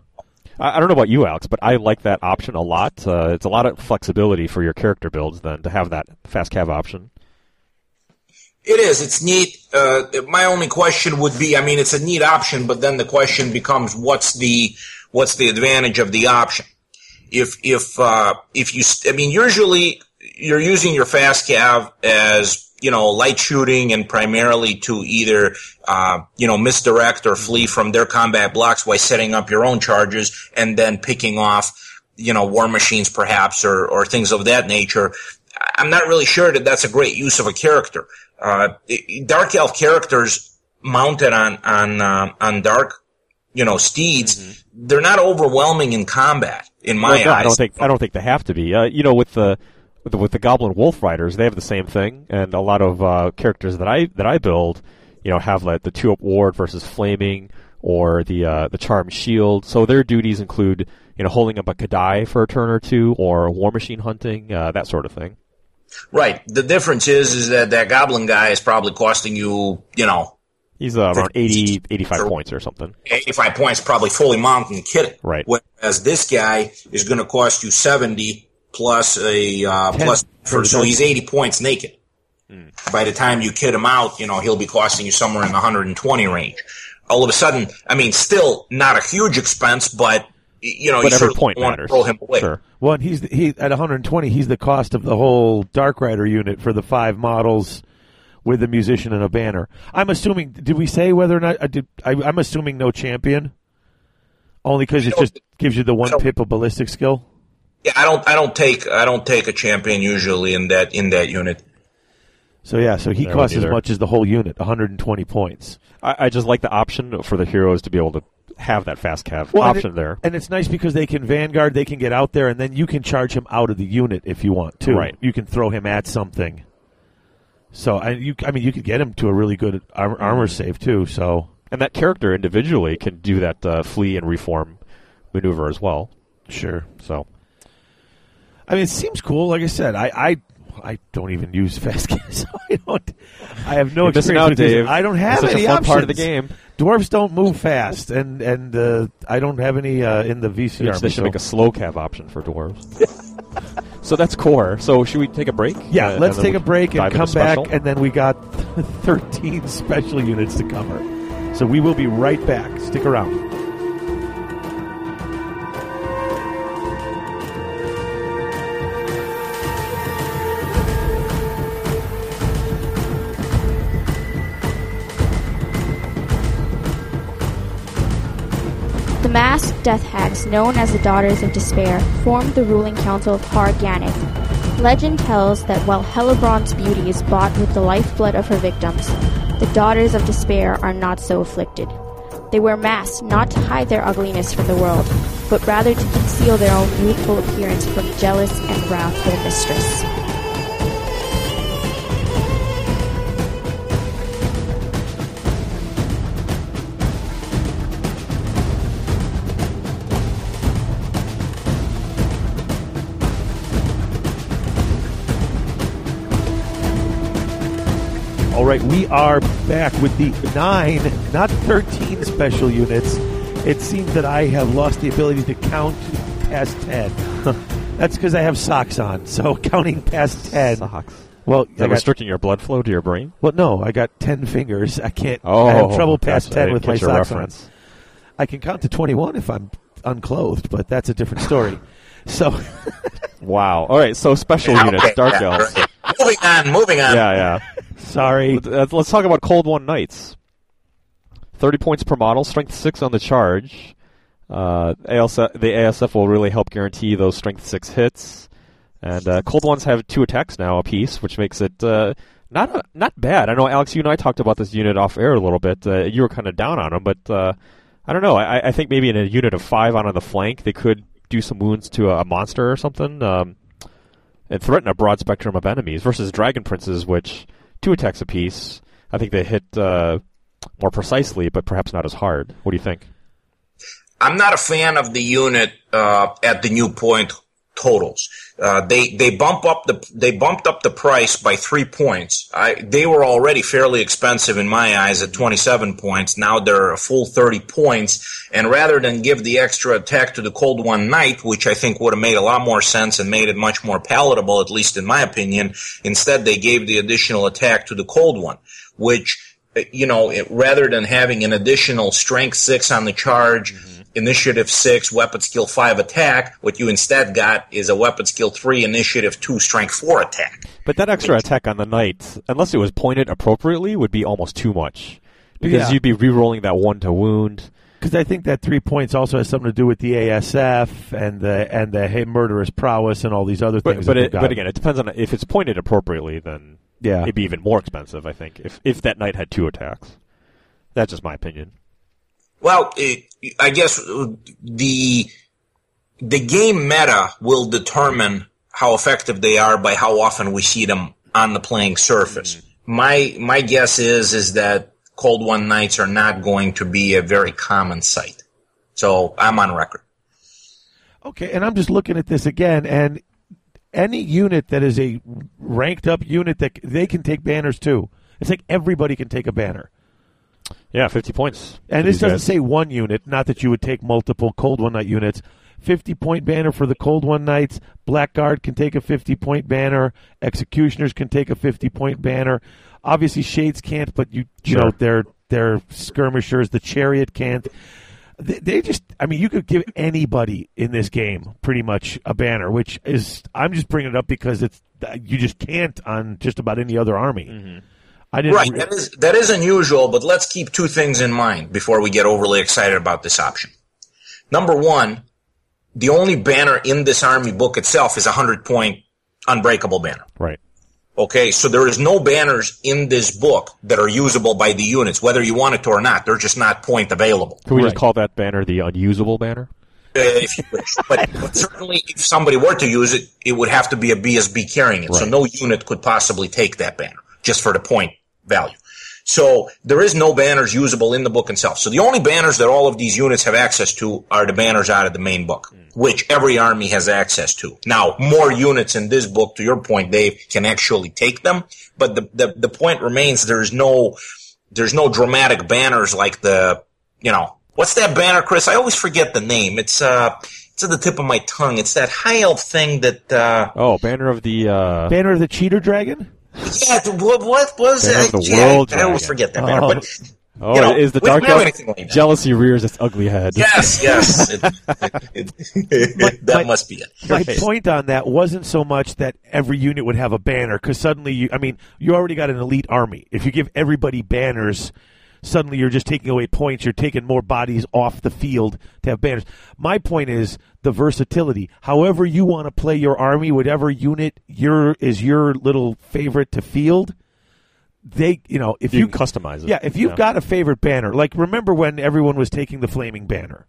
I, I don't know about you, Alex, but I like that option a lot. Uh, it's a lot of flexibility for your character builds then to have that Fast Cav option. It is. It's neat. Uh, my only question would be, I mean, it's a neat option, but then the question becomes, what's the what's the advantage of the option? If if uh, if you, I mean, usually you're using your fast cav as you know light shooting and primarily to either uh, you know misdirect or flee from their combat blocks by setting up your own charges and then picking off you know war machines perhaps or or things of that nature. I'm not really sure that that's a great use of a character. Uh, dark elf characters mounted on on uh, on dark, you know, steeds, they're not overwhelming in combat. In my Well, no, eyes, I don't think I don't think they have to be. Uh, you know, with the with the, with the Goblin Wolf Riders, they have the same thing, and a lot of uh, characters that I that I build, you know, have like the two up ward versus flaming or the uh, the charm shield. So their duties include you know holding up a Kadai for a turn or two, or war machine hunting, uh, that sort of thing. Right. The difference is is that that goblin guy is probably costing you, you know, He's uh, around 80, 85 Sure. points or something. 85 points, probably fully mounted and kitted. Right. Whereas this guy is going to cost you 70 plus a uh, plus, For so he's 80 points naked. By the time you kid him out, you know he'll be costing you somewhere in the 120 range. All of a sudden, I mean, still not a huge expense, but you know But you every point want to matters. throw him away. Sure. Well, and he's he at 120. He's the cost of the whole Dark Rider unit for the five models with the musician and a banner. I'm assuming. Did we say whether or not? I did, I, I'm assuming no champion. Only because it just gives you the one pip of ballistic skill. Yeah, I don't, I don't take, I don't take a champion usually in that in that unit. So yeah, so he No, costs as much as the whole unit, 120 points. I, I just like the option for the heroes to be able to have that fast cav Well, and option it- there. And it's nice because they can vanguard, they can get out there, and then you can charge him out of the unit if you want to. Right. You can throw him at something. So I, you, I mean, you could get him to a really good armor, armor save too. So And that character individually can do that uh, flee and reform maneuver as well. sure. So I mean, it seems cool. Like I said, I, I, I don't even use fast cav, [laughs] so I don't. I have no You're experience out, with Dave. I don't have any options. part of the game. Dwarves don't move fast, and and uh, I don't have any uh, in the VCR. VC They should so- make a slow cav option for dwarves. [laughs] so that's core. So should we take a break? Yeah, Uh, let's take a break and come back, and then we got [laughs] 13 special units to cover. So we will be right back. Stick around. Death hags, known as the Daughters of Despair, formed the ruling council of Har Ganeth. Legend tells that while Hellebron's beauty is bought with the lifeblood of her victims, the Daughters of Despair are not so afflicted. They wear masks not to hide their ugliness from the world, but rather to conceal their own youthful appearance from jealous and wrathful mistress. All right, we are back with the nine, not 13 special units. It seems that I have lost the ability to count past 10. [laughs] That's because I have socks on. So [laughs] counting past 10. Socks. Well, Is that got, restricting your blood flow to your brain? well, no, I got 10 fingers. I can't. Oh, I have oh, trouble past 10 with my socks reference. on. I can count to 21 if I'm unclothed, but that's a different story. [laughs] so, Wow. All right. So special units, dark yeah, elves. Moving on, moving on. Yeah, yeah. Sorry. Uh, Let's talk about Cold One Knights. Thirty points per model, strength six on the charge. Uh, the ASF will really help guarantee those strength six hits. And uh, Cold Ones have two attacks now apiece, which makes it uh, not a, not bad. I know Alex, you and I talked about this unit off air a little bit. Uh, you were kind of down on them, but uh, I don't know. I, I think maybe in a unit of five on the flank, they could do some wounds to a, a monster or something. Um, and threaten a broad spectrum of enemies versus Dragon Princes, which two attacks apiece. I think they hit uh, more precisely, but perhaps not as hard. What do you think? I'm not a fan of the unit uh, at the new point totals. Uh, they they bump up the they bumped up the price by three points. I, they were already fairly expensive in my eyes at 27 points. Now they're a full 30 points. And rather than give the extra attack to the Cold One Knight, which I think would have made a lot more sense and made it much more palatable, at least in my opinion, instead they gave the additional attack to the Cold One, which you know, it, rather than having an additional strength six on the charge. Initiative six, weapon skill five attack, what you instead got is a weapon skill three, initiative two, strength four attack. But that extra attack on the knight, unless it was pointed appropriately, would be almost too much. Because yeah. you'd be re-rolling that one to wound. Because I think that three points also has something to do with the ASF and the and the hey, murderous prowess and all these other things. But, but, it, but again, it depends on if it's pointed appropriately. Then yeah, it'd be even more expensive. I think if if that knight had two attacks. That's just my opinion. Well, it, I guess the the game meta will determine how effective they are by how often we see them on the playing surface. Mm-hmm. My my guess is is that Cold One knights are not going to be a very common sight. So I'm on record. Okay, and I'm just looking at this again, and any unit that is a ranked up unit that they can take banners too. It's like everybody can take a banner. Yeah, 50 points. And this doesn't guys. say one unit, not that you would take multiple Cold One knight units. 50 point banner for the Cold One knights. Blackguard can take a 50 point banner. Executioners can take a 50 point banner. Obviously, Shades can't, but you, you sure. know, they're, they're skirmishers. The Chariot can't they just i mean you could give anybody in this game pretty much a banner which is i'm just bringing it up because it's you just can't on just about any other army mm-hmm. I didn't right re- that is that is unusual but let's keep two things in mind before we get overly excited about this option number one the only banner in this army book itself is a 100 point unbreakable banner right Okay, so there is no banners in this book that are usable by the units, whether you want it to or not. They're just not point available. Can we right. just call that banner the unusable banner? Uh, if you wish. But, but, certainly, if somebody were to use it, it would have to be a BSB carrying it. Right. So no unit could possibly take that banner just for the point value. So there is no banners usable in the book itself. So the only banners that all of these units have access to are the banners out of the main book, which every army has access to. Now, more units in this book, to your point, Dave, can actually take them. But the, the, the point remains there's no, there's no dramatic banners like the, you know, what's that banner, Chris? I always forget the name. It's, uh, it's at the tip of my tongue. It's that high elf thing that, uh, Oh, banner of the, uh, Banner of the Cheater Dragon? Yeah, what, what was it? The yeah, world I always forget that. Oh. But, oh, you oh, know, is the dark elf like jealousy rears its ugly head? Yes, yes. [laughs] it, it, it, my, that my, must be it. My right. point on that wasn't so much that every unit would have a banner, because suddenly you, I mean, you already got an elite army. If you give everybody banners, suddenly you're just taking away points. You're taking more bodies off the field to have banners. My point is the versatility. However you want to play your army, whatever unit your is your little favorite to field. They, you know, if you, you customize it, yeah, if you've yeah. got a favorite banner, like remember when everyone was taking the flaming banner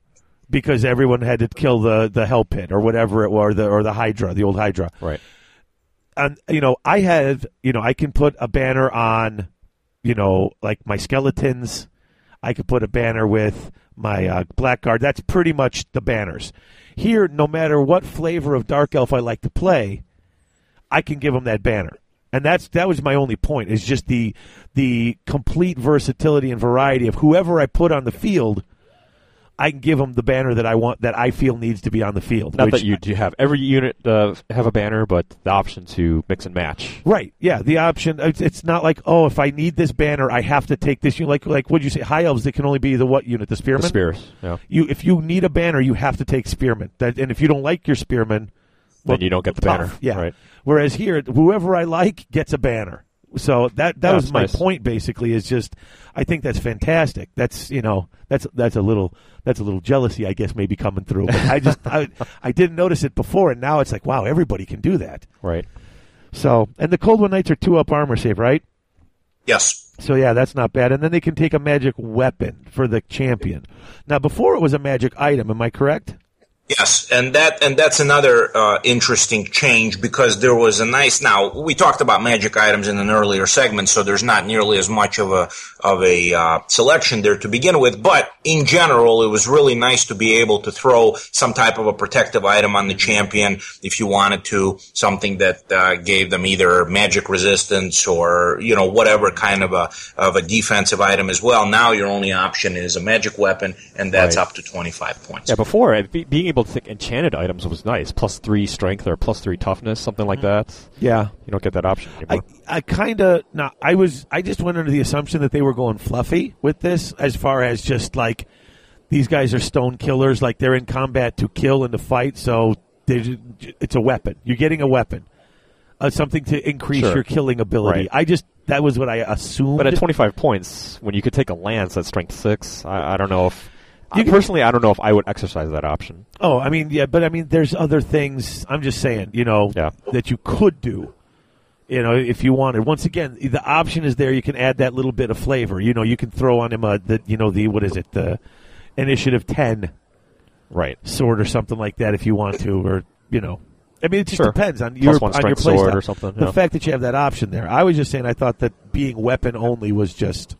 because everyone had to kill the the hell pit or whatever it was, or the or the Hydra, the old Hydra, right? And you know, I have, you know, I can put a banner on you know, like my skeletons. I could put a banner with my uh, blackguard. That's pretty much the banners. Here, no matter what flavor of dark elf I like to play, I can give them that banner, and that's that was my only point. Is just the the complete versatility and variety of whoever I put on the field I can give them the banner that I want that I feel needs to be on the field. Not that you do have every unit uh, have a banner, but the option to mix and match. Right? Yeah, the option. It's, it's not like oh, if I need this banner, I have to take this. You like like what you say? High elves. It can only be the what unit? The spearman. The spears. Yeah. You if you need a banner, you have to take spearmen. That and if you don't like your spearmen, well, then you don't get the tough. banner. Yeah. Right. Whereas here, whoever I like gets a banner. So that that was my nice. point. Basically, is just I think that's fantastic. That's you know that's that's a little that's a little jealousy, I guess, maybe coming through. But I just I I didn't notice it before, and now it's like wow, everybody can do that. Right. So and the cold one knights are two up armor save, right? Yes. So yeah, that's not bad. And then they can take a magic weapon for the champion. Now before it was a magic item. Am I correct? Yes, and that and that's another uh, interesting change because there was a nice. Now we talked about magic items in an earlier segment, so there's not nearly as much of a of a uh, selection there to begin with. But in general, it was really nice to be able to throw some type of a protective item on the champion if you wanted to, something that uh, gave them either magic resistance or you know whatever kind of a of a defensive item as well. Now your only option is a magic weapon, and that's Right. up to twenty five points. Yeah, before be, being able to think enchanted items was nice. Plus three strength or plus three toughness, something like that. Yeah. You don't get that option I, anymore. I kind of no. I was. I just went under the assumption that they were going fluffy with this, as far as just like these guys are stone killers. Like they're in combat to kill and to fight, so they- it's a weapon. You're getting a weapon, uh, something to increase Sure. your killing ability. Right. I just that was what I assumed. but at 25 points, when you could take a lance at strength six, I, I don't know if. I, personally, I don't know if I would exercise that option. Oh, I mean, yeah, but I mean, there's other things. I'm just saying, you know, Yeah. that you could do. You know, if you wanted. Once again, the option is there. You can add that little bit of flavor. You know, you can throw on him a the you know the what is it the initiative ten Right. sword or something like that if you want to, or you know. I mean, it just Sure. depends on Plus your one on your play or something, The yeah. fact that you have that option there, I was just saying. I thought that being weapon only was just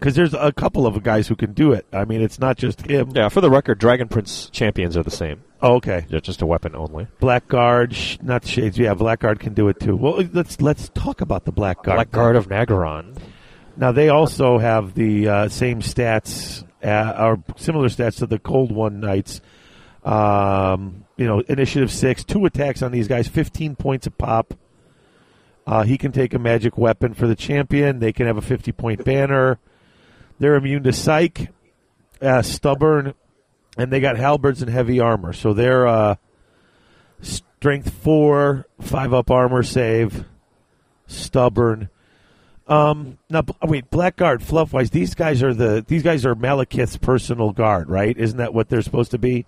because there's a couple of guys who can do it. I mean, it's not just him. Yeah, for the record, Dragon Prince champions are the same. Oh, okay. They're just a weapon only. Blackguard, sh- not Shades. Yeah, Blackguard can do it too. Well, let's let's talk about the Blackguard. Blackguard of Naggarond. Now they also have the uh, same stats uh, or similar stats to the Cold One Knights. Um, you know, initiative six, two attacks on these guys, fifteen points a pop. Uh, he can take a magic weapon for the champion. They can have a fifty-point banner. They're immune to psych, uh, stubborn, and they got halberds and heavy armor. So they're uh, strength four, five up armor save, stubborn. Um, now, wait, Blackguard, Fluffwise. These guys are the these guys are Malekith's personal guard, right? Isn't that what they're supposed to be?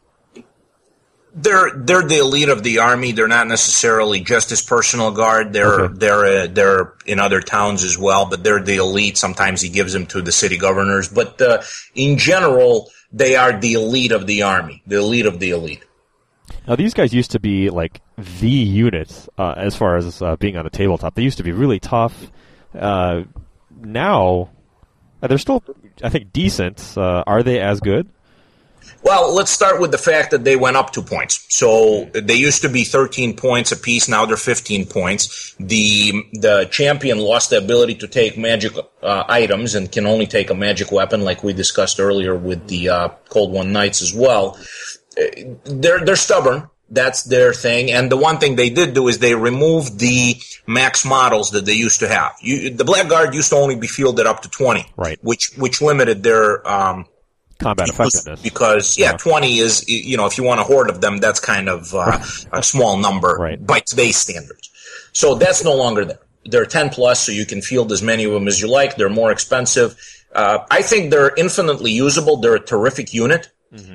They're they're the elite of the army. They're not necessarily just his personal guard. They're Okay. they're uh, they're in other towns as well, but they're the elite. Sometimes he gives them to the city governors, but uh, in general, they are the elite of the army, the elite of the elite. Now, these guys used to be like the unit uh, as far as uh, being on the tabletop. They used to be really tough. Uh, now, uh, they're still, I think, decent. Uh, are they as good? Well, let's start with the fact that they went up two points. So they used to be 13 points apiece. Now they're 15 points. The the champion lost the ability to take magic uh, items and can only take a magic weapon, like we discussed earlier with the uh, Cold One Knights as well. Uh, They're they're stubborn. That's their thing. And the one thing they did do is they removed the max models that they used to have. You, the Blackguard used to only be fielded up to 20, Right. Which which limited their um, Combat because, effectiveness. because yeah, Yeah. 20 is you know if you want a horde of them that's kind of uh, a small number Right. by today's standards. So that's no longer there. They're 10 plus so you can field as many of them as you like. They're more expensive. Uh, i think they're infinitely usable. They're a terrific unit.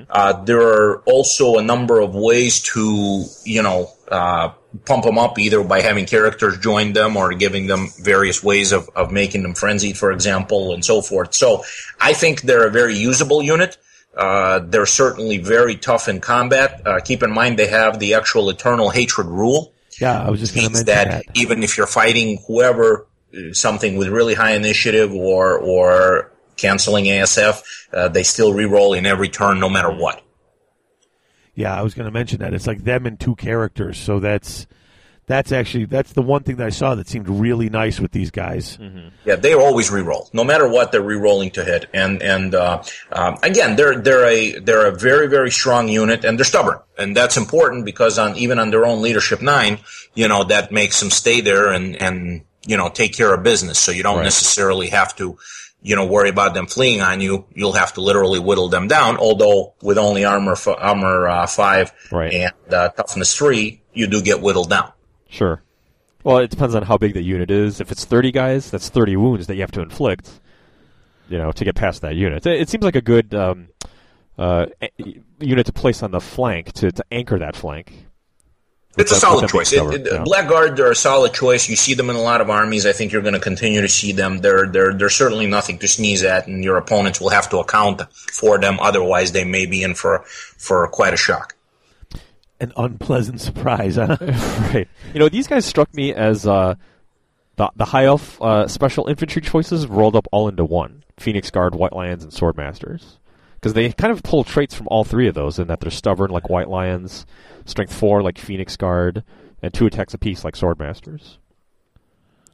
Uh, there are also a number of ways to, you know, uh, pump them up either by having characters join them or giving them various ways of, of making them frenzied, for example, and so forth. So I think they're a very usable unit. Uh, they're certainly very tough in combat. Uh, keep in mind they have the actual eternal hatred rule Yeah, I was just going to mention that, that. even if you're fighting whoever, uh, something with really high initiative or or canceling ASF, uh, they still re-roll in every turn, no matter what. Yeah, I was going to mention that. It's like them and two characters. So that's that's actually that's the one thing that I saw that seemed really nice with these guys. Yeah, they always re-roll, no matter what. They're re-rolling to hit, and and uh, um, again, they're they're a they're a very very strong unit, and they're stubborn, and that's important because on even on their own leadership nine, you know that makes them stay there and and you know take care of business. So you don't Right. necessarily have to you know worry about them fleeing on you. You'll have to literally whittle them down. Although with only armor f- armor uh, five Right. and uh, toughness three, you do get whittled down. Sure. Well, it depends on how big the unit is. If it's 30 guys, that's 30 wounds that you have to inflict, you know, to get past that unit. It, it seems like a good um, uh, unit to place on the flank to, to anchor that flank. It's a solid choice. being It, it- yeah. Blackguard, they're a solid choice. You see them in a lot of armies. I think you're going to continue to see them. They're they're they're certainly nothing to sneeze at, and your opponents will have to account for them. Otherwise, they may be in for for quite a shock. an unpleasant surprise, [laughs] huh? right. You know, these guys struck me as uh, the the high elf uh, special infantry choices rolled up all into one: Phoenix Guard, White Lions, and Swordmasters. Because they kind of pull traits from all three of those, in that they're stubborn like White Lions, Strength four like Phoenix Guard, and two attacks apiece like Swordmasters.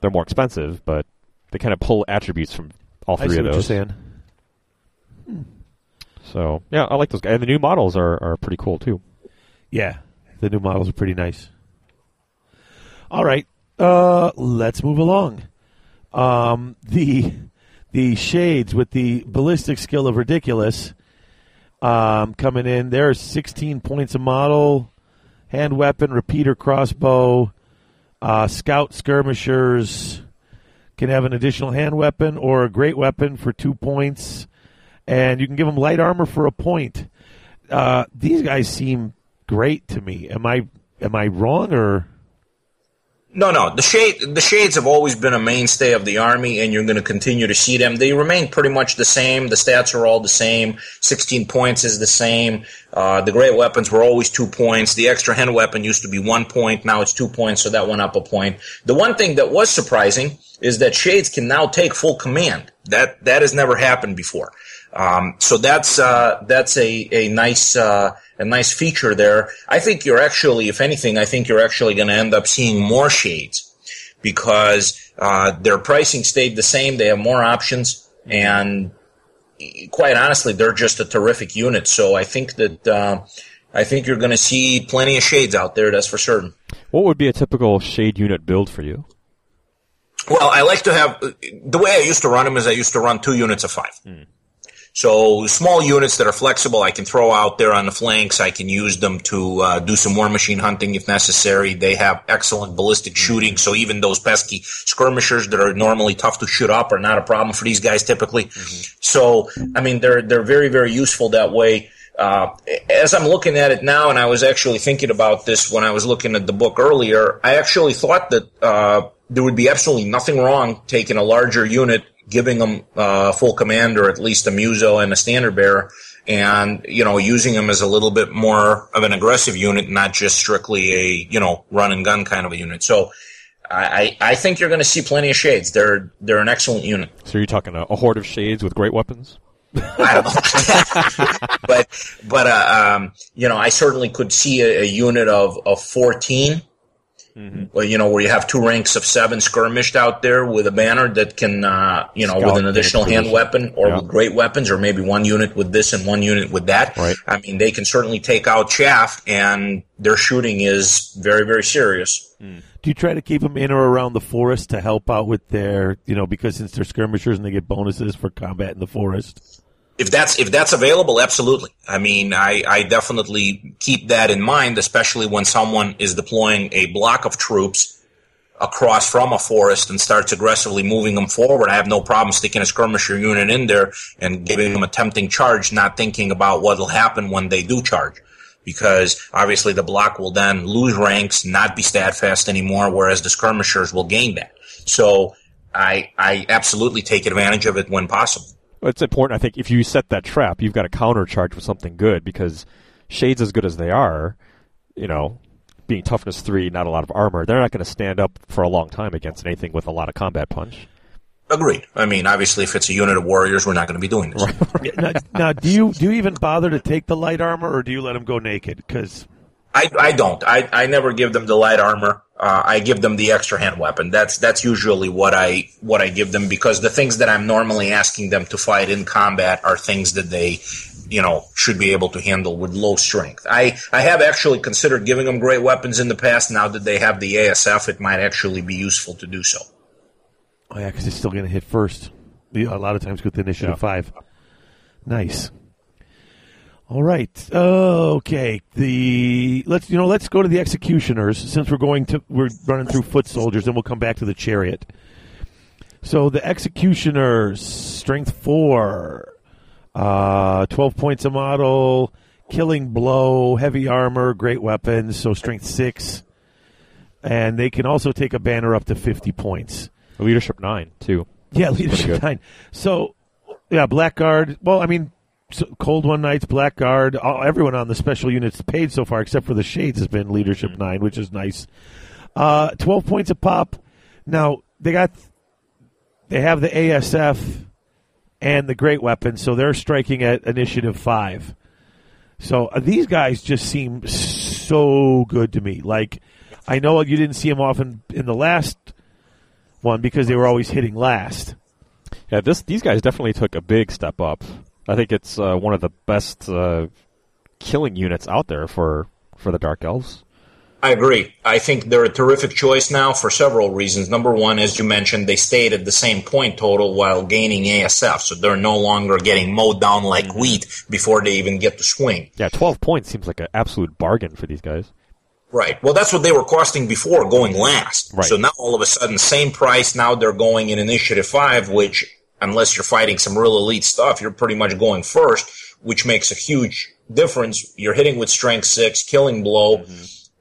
They're more expensive, but they kind of pull attributes from all three I see of what you're those. saying. So yeah, I like those guys, and the new models are, are pretty cool too. Yeah, the new models are pretty nice. All right, uh, let's move along. Um, the the shades with the ballistic skill of ridiculous um, coming in. There are 16 points a model, hand weapon, repeater crossbow, uh, scout skirmishers can have an additional hand weapon or a great weapon for two points, and you can give them light armor for a point. Uh, these guys seem great to me. Am I am I wrong or? No, no. The shade, the shades have always been a mainstay of the army, and you're going to continue to see them. They remain pretty much the same. The stats are all the same. 16 points is the same. Uh, the great weapons were always two points. The extra hand weapon used to be one point. Now it's two points, so that went up a point. The one thing that was surprising is that shades can now take full command. That that has never happened before. Um, so that's uh, that's a a nice uh, a nice feature there. I think you're actually, if anything, I think you're actually going to end up seeing more shades because uh, their pricing stayed the same. They have more options, and quite honestly, they're just a terrific unit. So I think that uh, I think you're going to see plenty of shades out there. That's for certain. What would be a typical shade unit build for you? Well, I like to have the way I used to run them is I used to run two units of five. So small units that are flexible, I can throw out there on the flanks. I can use them to uh, do some war machine hunting if necessary. They have excellent ballistic shooting, so even those pesky skirmishers that are normally tough to shoot up are not a problem for these guys typically. So I mean, they're they're very very useful that way. Uh, as I'm looking at it now, and I was actually thinking about this when I was looking at the book earlier, I actually thought that uh, there would be absolutely nothing wrong taking a larger unit, giving them uh, full command or at least a muso and a standard bearer, and you know using them as a little bit more of an aggressive unit, not just strictly a you know run and gun kind of a unit. So. I, I think you're going to see plenty of shades. They're they're an excellent unit. So you're talking a, a horde of shades with great weapons? I don't know. [laughs] but but uh, um, you know, I certainly could see a, a unit of of 14 Well, you know, where you have two ranks of seven skirmished out there with a banner that can, uh, you know, Scout with an additional hand weapon or Yeah. with great weapons, or maybe one unit with this and one unit with that. Right. I mean, they can certainly take out chaff, and their shooting is very, very serious. Do you try to keep them in or around the forest to help out with their, you know, because since they're skirmishers and they get bonuses for combat in the forest? If that's if that's available, absolutely. I mean, I, I definitely keep that in mind, especially when someone is deploying a block of troops across from a forest and starts aggressively moving them forward. I have no problem sticking a skirmisher unit in there and giving them a tempting charge, not thinking about what will happen when they do charge. Because obviously the block will then lose ranks, not be steadfast anymore, whereas the skirmishers will gain that. So I I absolutely take advantage of it when possible. Well, It's important, I think, if you set that trap, you've got to countercharge with something good because shades, as good as they are, you know, being toughness three, not a lot of armor, they're not going to stand up for a long time against anything with a lot of combat punch. Agreed. I mean, obviously, if it's a unit of warriors, we're not going to be doing this. Yeah, now, now, do you do you even bother to take the light armor, or do you let them go naked? Because I, I don't. I, I never give them the light armor. Uh, I give them the extra hand weapon. That's that's usually what I what I give them because the things that I'm normally asking them to fight in combat are things that they, you know, should be able to handle with low strength. I I have actually considered giving them great weapons in the past. Now that they have the ASF, it might actually be useful to do so. oh yeah, because it's still going to hit first. A lot of times with the initiative Yeah. five. Nice. All right. Okay. The let's you know let's go to the executioners since we're going to we're running through foot soldiers and we'll come back to the chariot. So the executioners strength four, uh, twelve points a model, killing blow, heavy armor, great weapons. So strength six, and they can also take a banner up to fifty points. Leadership nine, too. Yeah, leadership nine. So, yeah, Blackguard. Well, I mean, Cold One Knights, Blackguard, all, everyone on the special units paid so far, except for the Shades, has been Leadership Nine, which is nice. Uh, Twelve points a pop. Now they got they have the ASF and the Great Weapon, so they're striking at Initiative Five. So uh, these guys just seem so good to me. Like I know you didn't see them often in the last one because they were always hitting last. Yeah, this these guys definitely took a big step up. I think it's uh, one of the best uh, killing units out there for for the Dark Elves. I agree. I think they're a terrific choice now for several reasons. Number one, as you mentioned, they stayed at the same point total while gaining ASF, so they're no longer getting mowed down like wheat before they even get to swing. Yeah, twelve points seems like an absolute bargain for these guys. Right. Well, that's what they were costing before, going last. Right. So now all of a sudden, same price. Now they're going in Initiative Five, which, unless you're fighting some real elite stuff, you're pretty much going first, which makes a huge difference. You're hitting with Strength Six, Killing Blow,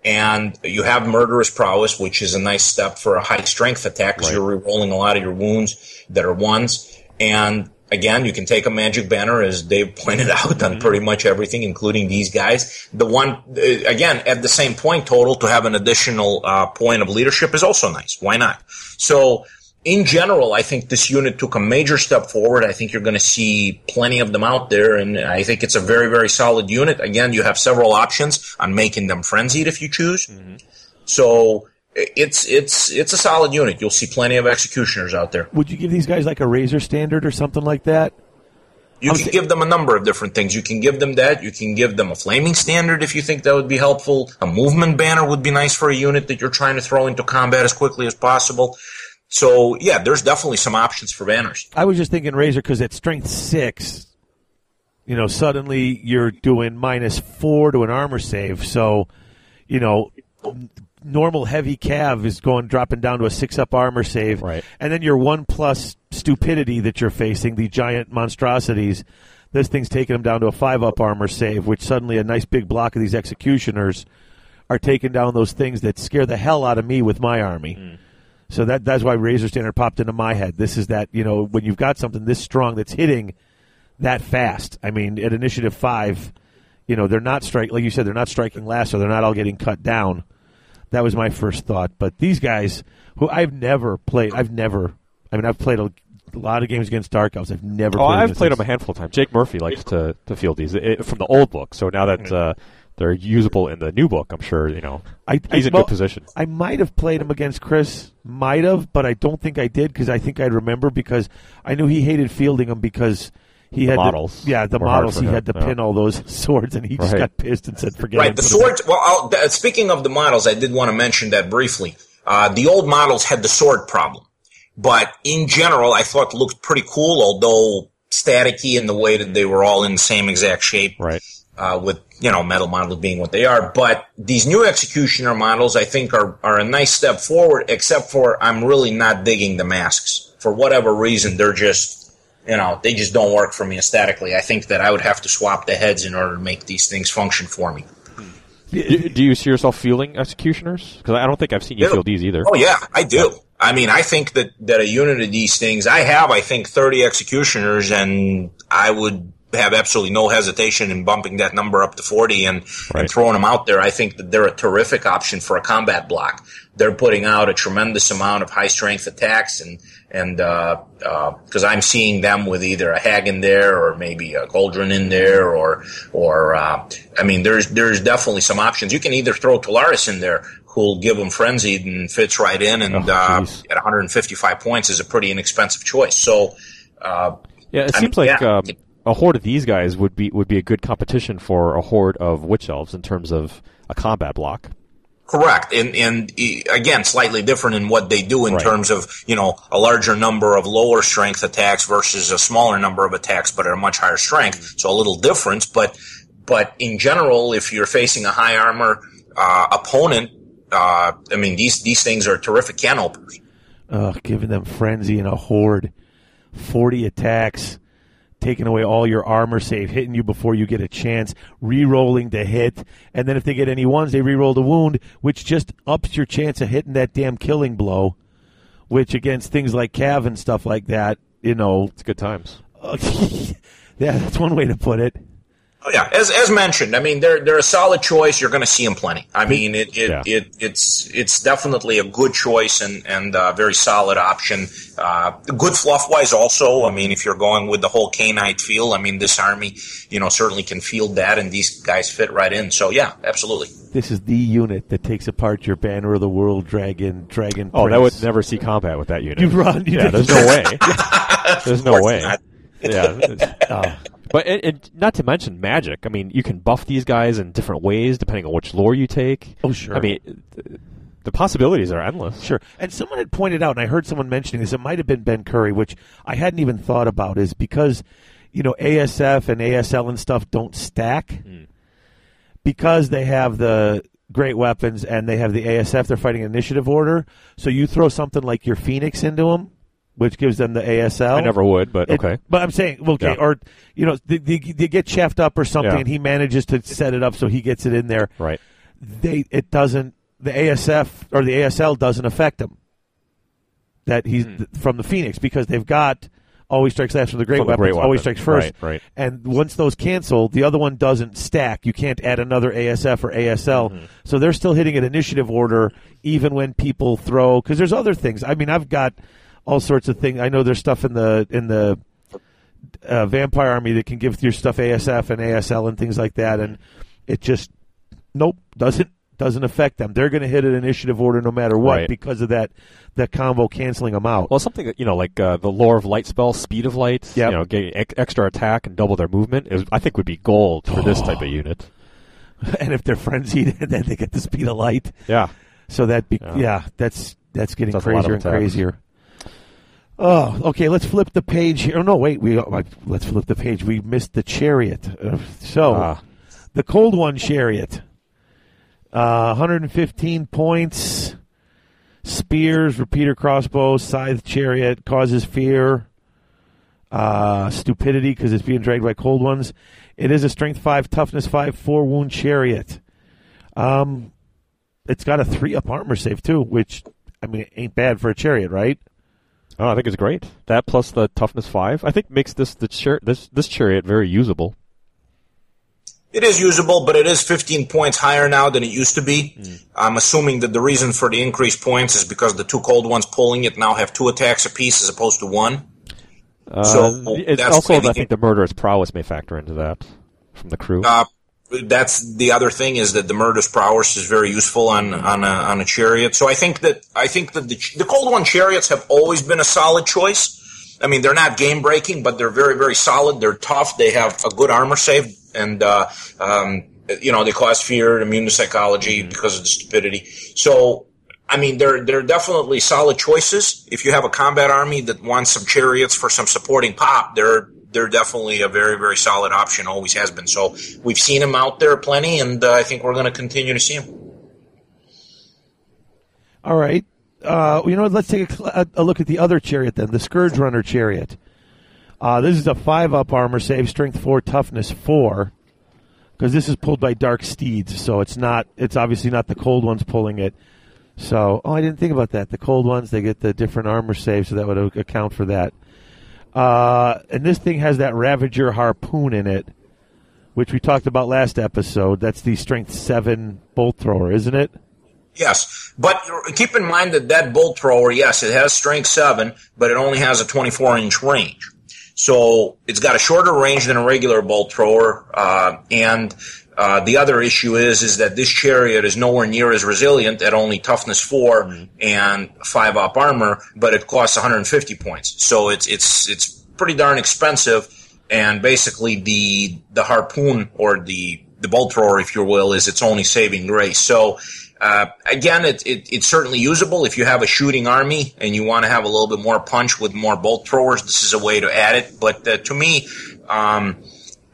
and you have Murderous Prowess, which is a nice step for a high Strength attack because Right. you're re-rolling a lot of your wounds that are ones. And again, you can take a Magic Banner, as Dave pointed [laughs] out, on pretty much everything, including these guys. The one, uh, again, at the same point total, to have an additional uh, point of leadership is also nice. Why not? So, in general, I think this unit took a major step forward. I think you're going to see plenty of them out there, and I think it's a very, very solid unit. Again, you have several options on making them frenzied if you choose. Mm-hmm. So it's it's it's a solid unit. You'll see plenty of executioners out there. Would you give these guys like a razor standard or something like that? You I'm can thi- give them a number of different things. You can give them that. You can give them a flaming standard if you think that would be helpful. A movement banner would be nice for a unit that you're trying to throw into combat as quickly as possible. So yeah, there's definitely some options for banners. I was just thinking razor because at strength six, you know, suddenly you're doing minus four to an armor save. So, you know, normal heavy cav is going dropping down to a six up armor save, Right. And then your one plus stupidity that you're facing, the giant monstrosities. This thing's taking them down to a five up armor save, which suddenly a nice big block of these executioners are taking down those things that scare the hell out of me with my army. Mm. So that that's why Razor Standard popped into my head. This is that you know when you've got something this strong that's hitting that fast. I mean, at Initiative Five, you know they're not strike like you said they're not striking last, so they're not all getting cut down. That was my first thought. But these guys, who I've never played, I've never. I mean, I've played a, a lot of games against Dark Elves. I've never. Oh, played I've played them a handful of times. Jake Murphy likes to, to field these it, from the old book. So now that uh, they're usable in the new book, I'm sure you know I, he's I, in well, good position. I might have played him against Chris, might have, but I don't think I did because I think I'd remember because I knew he hated fielding him because he had to- models yeah, the models. He him, had to yeah. pin all those [laughs] swords, and he just Right. got pissed and said, "Forget Right. it." The put 'em swords. Well, I'll, th- speaking of the models, I did want to mention that briefly. Uh, the old models had the sword problem, but in general, I thought looked pretty cool, although staticky in the way that they were all in the same exact shape. Right. Uh, with you know metal models being what they are. But these new executioner models, I think, are are a nice step forward. Except for I'm really not digging the masks for whatever reason. They're just you know they just don't work for me aesthetically. I think that I would have to swap the heads in order to make these things function for me. Do, you see yourself fielding executioners? Because I don't think I've seen you field these either. Oh yeah, I do. I mean, I think that that a unit of these things, I have, I think, thirty executioners, and I would have absolutely no hesitation in bumping that number up to forty and, and throwing them out there. I think that they're a terrific option for a combat block. They're putting out a tremendous amount of high strength attacks, and and because I'm seeing them with either a hag in there or maybe a cauldron in there, or or uh, I mean, there's there's definitely some options. You can either throw Tullaris in there, who'll give them frenzied and fits right in, and Oh, uh, at 155 points is a pretty inexpensive choice. So. Uh, Yeah, it I seems mean, like yeah. um, a horde of these guys would be would be a good competition for a horde of witch elves in terms of a combat block. Correct, and and e- again, slightly different in what they do in Right. terms of you know a larger number of lower strength attacks versus a smaller number of attacks, but at a much higher strength. So a little difference, but but in general, if you're facing a high armor uh, opponent, uh, I mean these these things are terrific can openers. Ugh, giving them frenzy and a horde, forty attacks, taking away all your armor save, hitting you before you get a chance, re-rolling to hit, and then if they get any ones, they re-roll the wound, which just ups your chance of hitting that damn killing blow. Which against things like Cav and stuff like that, you know, It's good times. [laughs] Yeah, that's one way to put it. Oh, yeah, as as mentioned, I mean they're they're a solid choice. You're going to see them plenty. I mean it it, Yeah. it it's it's definitely a good choice and and uh, very solid option. Uh, good fluff wise also. I mean if you're going with the whole Khainite feel, I mean this army you know certainly can field that, and these guys fit right in. So yeah, absolutely. This is the unit that takes apart your banner of the world dragon, dragon. Oh, that would never see combat with that unit. You run. You yeah, there's no way. [laughs] there's no way. not. Yeah, Oh, [laughs] but and, and not to mention magic. I mean, you can buff these guys in different ways depending on which lore you take. Oh, sure. I mean, th- the possibilities are endless. Sure. And someone had pointed out, and I heard someone mentioning this, it might have been Ben Curry, which I hadn't even thought about, is because, you know, ASF and ASL and stuff don't stack. Hmm. Because they have the great weapons and they have the ASF, they're fighting initiative order. So you throw something like your Phoenix into them, which gives them the ASL. I never would, but It- okay. but I'm saying, okay, Yeah. or, you know, they, they, they get chaffed up or something Yeah. and he manages to set it up so he gets it in there Right. they it doesn't the ASF or the ASL doesn't affect him. That he's Hmm. th- from the Phoenix because they've got always strikes last from the great From the weapons, great always strikes first. Right, right. And once those cancel, the other one doesn't stack. You can't add another ASF or ASL. Mm-hmm. So they're still hitting an initiative order even when people throw because there's other things. I mean, I've got all sorts of things. I know there's stuff in the in the uh, vampire army that can give your stuff ASF and ASL and things like that, and it just nope doesn't doesn't affect them. They're going to hit an initiative order no matter what Right. because of that that combo canceling them out. Well, something that you know, like uh, the lore of light spell, speed of light. Yep. You know, getting ex- extra attack and double their movement is, I think, would be gold for this type of [sighs] unit. and if they're frenzied, [laughs] then they get the speed of light. Yeah. So that be, yeah. Yeah. that's that's getting That's crazier and crazier. Oh, okay. Let's flip the page here. Oh no, wait. We uh, let's flip the page. We missed the chariot. Uh, so Ah. the cold one chariot, uh, 115 points. Spears, repeater crossbow, scythe chariot causes fear, uh, stupidity because it's being dragged by cold ones. It is a strength five, toughness five, four wound chariot. Um, it's got a three up armor save too, which I mean it ain't bad for a chariot, right? Oh, I think it's great. That plus the toughness five, I think makes this the char- this this chariot very usable. It is usable, but it is 15 points higher now than it used to be. I'm assuming that the reason for the increased points is because the two cold ones pulling it now have two attacks apiece as opposed to one. Uh, So, it's that's also, I think, the murderous prowess may factor into that from the crew. Uh, that's the other thing is that the murderous prowess is very useful on on a, on a chariot. So I think that I think that the, the cold one chariots have always been a solid choice. I mean, they're not game breaking, but they're very very solid. They're tough. They have a good armor save, and uh, um, you know they cause fear, immune to psychology because of the stupidity. So. I mean, they're they're definitely solid choices. If you have a combat army that wants some chariots for some supporting pop, they're they're definitely a very very solid option. Always has been. So we've seen them out there plenty, and uh, I think we're going to continue to see them. All right. Uh, you know, let's take a, a, look at the other chariot then, the Scourge Runner chariot. Uh, this is a five up armor save, strength four, toughness four, because this is pulled by Dark Steeds, so it's not. It's obviously not the cold ones pulling it. So, oh, I didn't think about that. The cold ones they get the different armor save, so that would account for that. Uh, and this thing has that Ravager harpoon in it, which we talked about last episode. That's the strength seven bolt thrower, isn't it? Yes, but keep in mind that that bolt thrower, yes, it has strength seven, but it only has a 24 inch range. So it's got a shorter range than a regular bolt thrower, uh, and uh, the other issue is is that this chariot is nowhere near as resilient at only toughness 4 and five up armor, but it costs 150 points. So it's it's it's pretty darn expensive, and basically the the harpoon or the the bolt thrower, if you will, is its only saving grace. So. Uh, again, it, it, it's certainly usable if you have a shooting army and you want to have a little bit more punch with more bolt throwers. This is a way to add it. But uh, to me, um,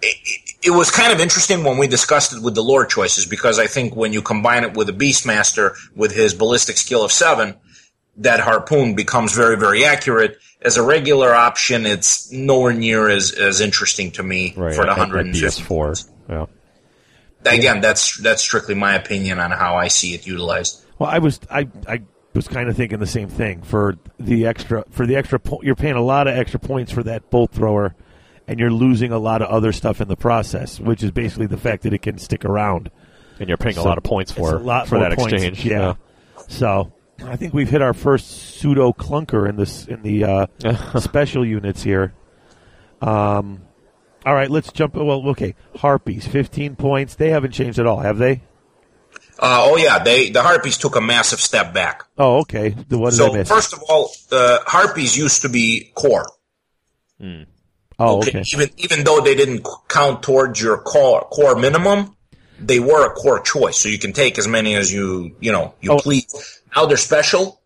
it, it, was kind of interesting when we discussed it with the lore choices because I think when you combine it with a Beastmaster with his ballistic skill of seven, that harpoon becomes very, very accurate. As a regular option, it's nowhere near as, as interesting to me right. for the at- at 150. DS4. Yeah. Again, that's that's strictly my opinion on how I see it utilized. Well, I was I I was kind of thinking the same thing for the extra for the extra po- you're paying a lot of extra points for that bolt thrower, and you're losing a lot of other stuff in the process, which is basically the fact that it can stick around. And you're paying So a lot of points for a lot for that points. exchange. Yeah. So I think we've hit our first pseudo clunker in this in the uh, [laughs] special units here. Um, all right, let's jump. Well, okay, harpies, fifteen points. They haven't changed at all, have they? Uh, oh yeah, they the harpies took a massive step back. Oh, okay. The- What did I So miss? first of all, the harpies used to be core. Oh, okay. Even even though they didn't count towards your core core minimum, they were a core choice. So you can take as many as you you know you Oh. please. Now they're special.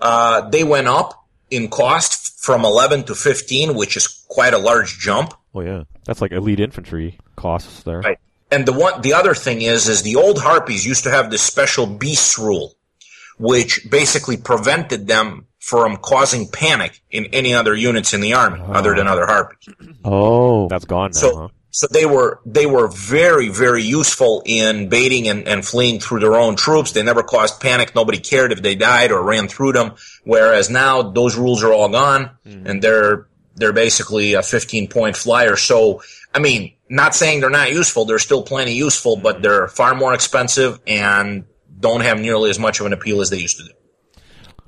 Uh, they went up in cost from 11 to 15, which is quite a large jump. Oh, yeah. That's like elite infantry costs there. Right. And the one, the other thing is, is the old harpies used to have this special beast rule, which basically prevented them from causing panic in any other units in the army other than other harpies. Oh, That's gone now. So, huh? so they were they were very very useful in baiting and, and fleeing through their own troops. They never caused panic. Nobody cared if they died or ran through them. Whereas now those rules are all gone, hmm. and they're they're basically a 15 point flyer. So I mean, not saying they're not useful. They're still plenty useful, but they're far more expensive and don't have nearly as much of an appeal as they used to do.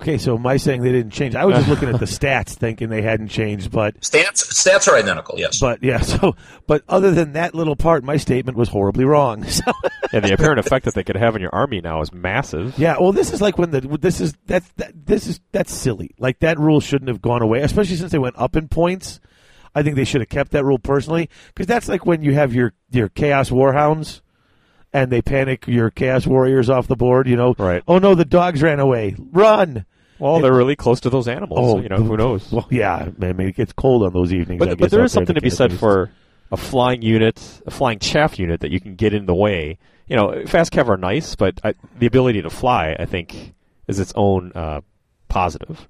Okay. So am I saying they didn't change? I was just looking at the [laughs] stats, thinking they hadn't changed, but Stats stats are identical. Yes. but yeah. [laughs] So, but other than that little part, my statement was horribly wrong. [laughs] So, and the apparent effect that they could have in your army now is massive. yeah. Well, this is like when the this is that's that, this is that's silly. Like that rule shouldn't have gone away, especially since they went up in points. I think they should have kept that rule personally because that's like when you have your your chaos warhounds. And they panic your chaos warriors off the board. You know, Right. Oh no, the dogs ran away. Run! Well, they're really close to those animals. Oh, you know, who knows? Well, yeah, I mean, it gets cold on those evenings. I But, guess, but there out there something to be said for a flying unit, a flying chaff unit that you can get in the way. You know, fast cav are nice, but I, the ability to fly, I think, is its own uh, positive.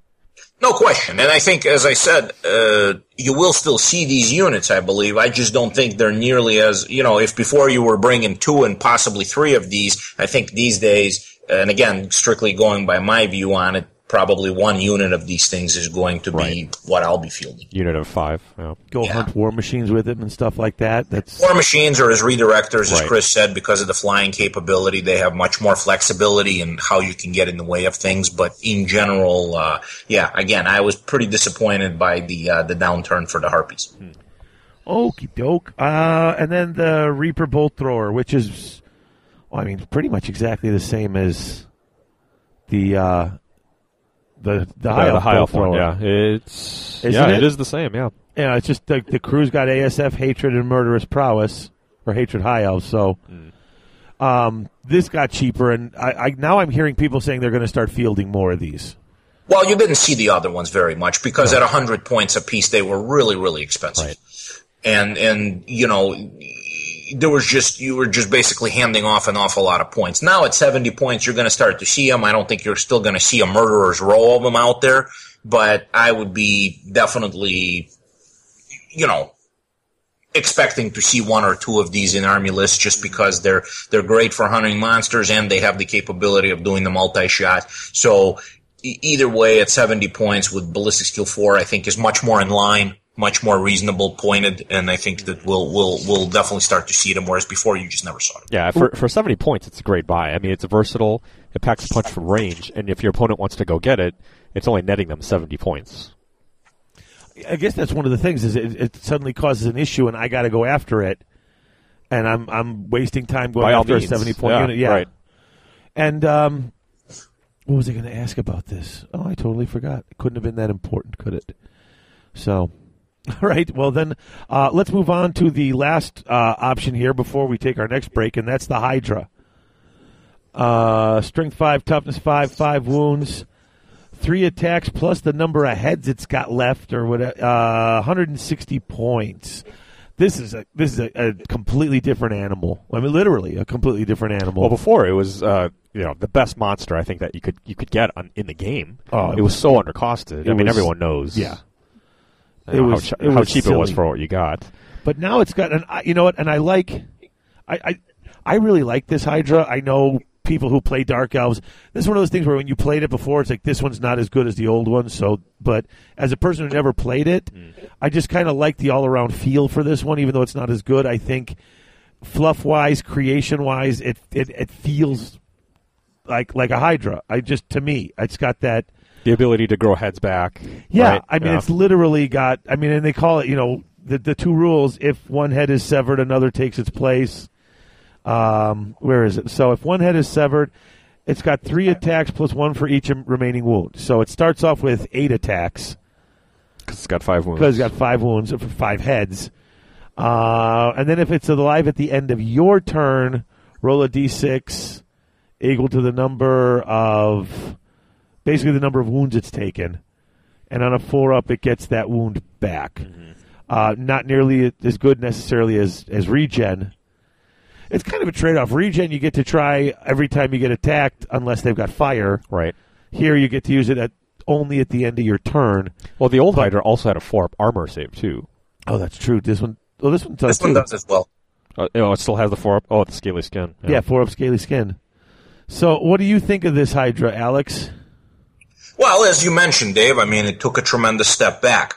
No question. And I think, as I said, uh, you will still see these units, I believe. I just don't think they're nearly as, you know, if before you were bringing two and possibly three of these, I think these days, and again, strictly going by my view on it, probably one unit of these things is going to be what I'll be fielding. Unit of five. Yeah. go Yeah. hunt war machines with them and stuff like that. That's War machines are as redirectors, as Right. Chris said, because of the flying capability. They have much more flexibility in how you can get in the way of things. But in general, uh, yeah, again, I was pretty disappointed by the uh, the downturn for the Harpies. okie doke. Uh, and then the Reaper bolt thrower, which is, well, I mean, pretty much exactly the same as the uh, the the high Yeah, the elf high bolt elf one. thrower. Yeah, it's Isn't yeah, it? it is the same. Yeah. Yeah, it's just the, the crew's got ASF hatred and murderous prowess, or hatred high elf. So, um, this got cheaper, and I, I now I'm hearing people saying they're going to start fielding more of these. Well, you didn't see the other ones very much because at 100 points a piece, they were really, really expensive. Right. And, and, you know, there was just, you were just basically handing off an awful lot of points. Now at 70 points, you're going to start to see them. I don't think you're still going to see a murderer's row of them out there, but I would be definitely, you know, expecting to see one or two of these in army lists just because they're they're great for hunting monsters and they have the capability of doing the multi-shot. So e- either way, at 70 points with ballistic skill four, I think is much more in line, much more reasonable, pointed, and I think that we'll we'll we'll definitely start to see them. Whereas before, you just never saw them. Yeah, for for seventy points, it's a great buy. I mean, it's a versatile. It packs a punch from range, and if your opponent wants to go get it, it's only netting them seventy points. I guess that's one of the things is it, it suddenly causes an issue, and I got to go after it, and I'm I'm wasting time going By after means. a seventy point Yeah, unit. Yeah, right. And um, what was I going to ask about this? Oh, I totally forgot. It couldn't have been that important, could it? So, all [laughs] right. Well, then uh, let's move on to the last uh, option here before we take our next break, and that's the Hydra. Uh, strength five, toughness five, five wounds, three attacks plus the number of heads it's got left, or whatever. Uh, 160 points. This is a this is a, a completely different animal. I mean, literally a completely different animal. Well, before it was, uh, you know, the best monster I think that you could you could get on, in the game. Oh, it was so undercosted. I mean, was- everyone knows. yeah. It know, was- how, it how was cheap it was for what you got. But now it's got an. You know what? And I like. I I, I really like this Hydra. I know people who play Dark Elves. This is one of those things where when you played it before, it's like this one's not as good as the old one. So, but as a person who never played it, mm. I just kind of like the all around feel for this one, even though it's not as good. I think fluff wise, creation wise, it, it it feels like like a Hydra. I just to me, it's got that. The ability to grow heads back. Yeah, right? I mean, Yeah. it's literally got. I mean, and they call it, you know, the the two rules: if one head is severed, another takes its place. Um, where is it? So if one head is severed, it's got three attacks plus one for each remaining wound. So it starts off with eight attacks. Because it's got five wounds. because it's got five wounds for five heads. Uh, and then if it's alive at the end of your turn, roll a d6 equal to the number of basically the number of wounds it's taken. And on a four up, it gets that wound back. Uh, not nearly as good necessarily as, as regen. It's kind of a trade off. Regen, you get to try every time you get attacked, unless they've got fire. right. Here, you get to use it at only at the end of your turn. Well, the old Hydra also had a four up armor save too. Oh, that's true. This one, oh, this one does This one too. does as well. Uh, oh, it still has the four up. Oh, the scaly skin. Yeah, four up scaly skin. So, what do you think of this Hydra, Alex? Well, as you mentioned, Dave, I mean, it took a tremendous step back.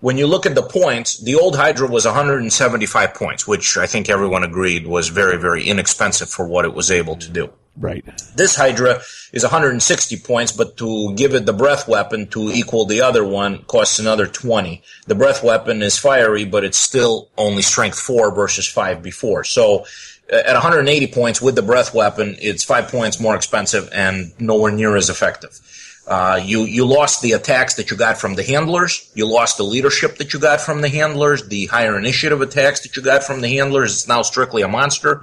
When you look at the points, the old Hydra was 175 points, which I think everyone agreed was very, very inexpensive for what it was able to do. Right. This Hydra is 160 points, but to give it the breath weapon to equal the other one costs another 20. The breath weapon is fiery, but it's still only strength 4 versus 5 before. So uh, at 180 points with the breath weapon, it's 5 points more expensive and nowhere near as effective. Uh, you, you lost the attacks that you got from the handlers. You lost the leadership that you got from the handlers. The higher initiative attacks that you got from the handlers. It's now strictly a monster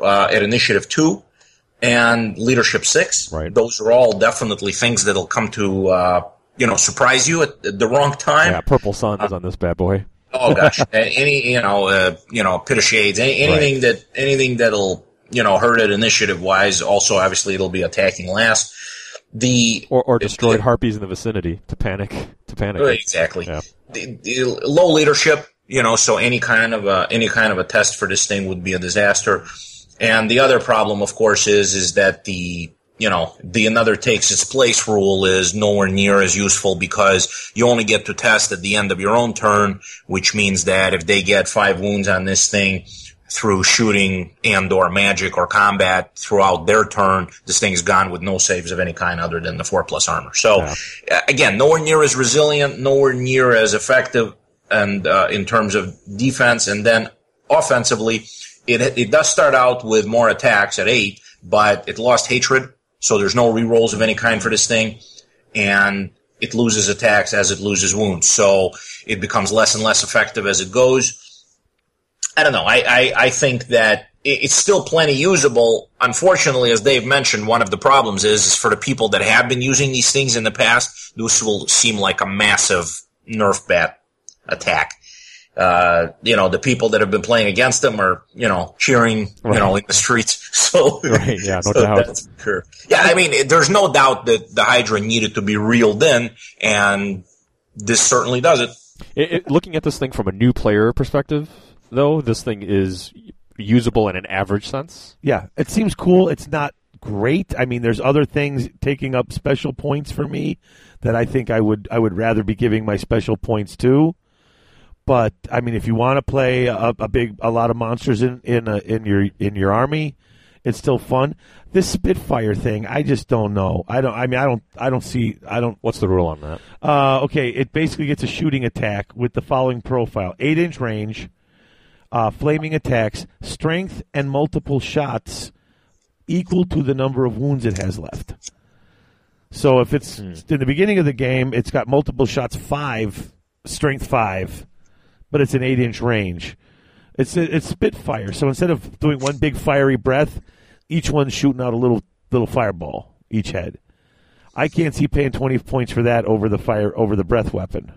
uh, at initiative 2 and leadership six. Right. Those are all definitely things that'll come to uh, you know surprise you at the wrong time. Yeah, purple sun is on this bad boy. Oh gosh, [laughs] any you know uh, you know pit of shades, any, anything that anything that'll you know hurt it initiative wise. Also, obviously, it'll be attacking last. The Or, or destroyed harpies in the vicinity to panic. To panic. exactly Yeah. the, the low leadership. You know, so any kind of a any kind of a test for this thing would be a disaster. And the other problem, of course, is is that the you know the another takes its place rule is nowhere near as useful because you only get to test at the end of your own turn, which means that if they get five wounds on this thing through shooting and or magic or combat throughout their turn, this thing is gone with no saves of any kind other than the four plus armor. So uh, again, nowhere near as resilient, nowhere near as effective, and uh, in terms of defense, and then offensively, it it does start out with more attacks at eight, but it lost hatred, so there's no rerolls of any kind for this thing, and it loses attacks as it loses wounds, so it becomes less and less effective as it goes. I don't know. I, I, I think that it's still plenty usable. Unfortunately, as Dave mentioned, one of the problems is, is for the people that have been using these things in the past, this will seem like a massive Nerf bat attack. Uh, you know, the people that have been playing against them are, you know, cheering, you know, in the streets. [laughs] So, Right, yeah, no so doubt. that's sure. Yeah, I mean, it- there's no doubt that the Hydra needed to be reeled in, and this certainly does it. It, it, looking at this thing from a new player perspective, though, this thing is usable in an average sense. Yeah, it seems cool. It's not great. I mean, there's other things taking up special points for me that I think I would I would rather be giving my special points to. But I mean, if you want to play a, a big a lot of monsters in in a, in your in your army, it's still fun. This Spitfire thing, I just don't know. I don't. I mean, I don't. I don't see. I don't. What's the rule on that? Uh, okay, it basically gets a shooting attack with the following profile: eight inch range, uh, flaming attacks, strength, and multiple shots equal to the number of wounds it has left. So if it's in the beginning of the game, it's got multiple shots, five strength five, but it's an eight inch range. It's it's Spitfire. So instead of doing one big fiery breath, each one's shooting out a little little fireball each head. I can't see paying twenty points for that over the fire over the breath weapon.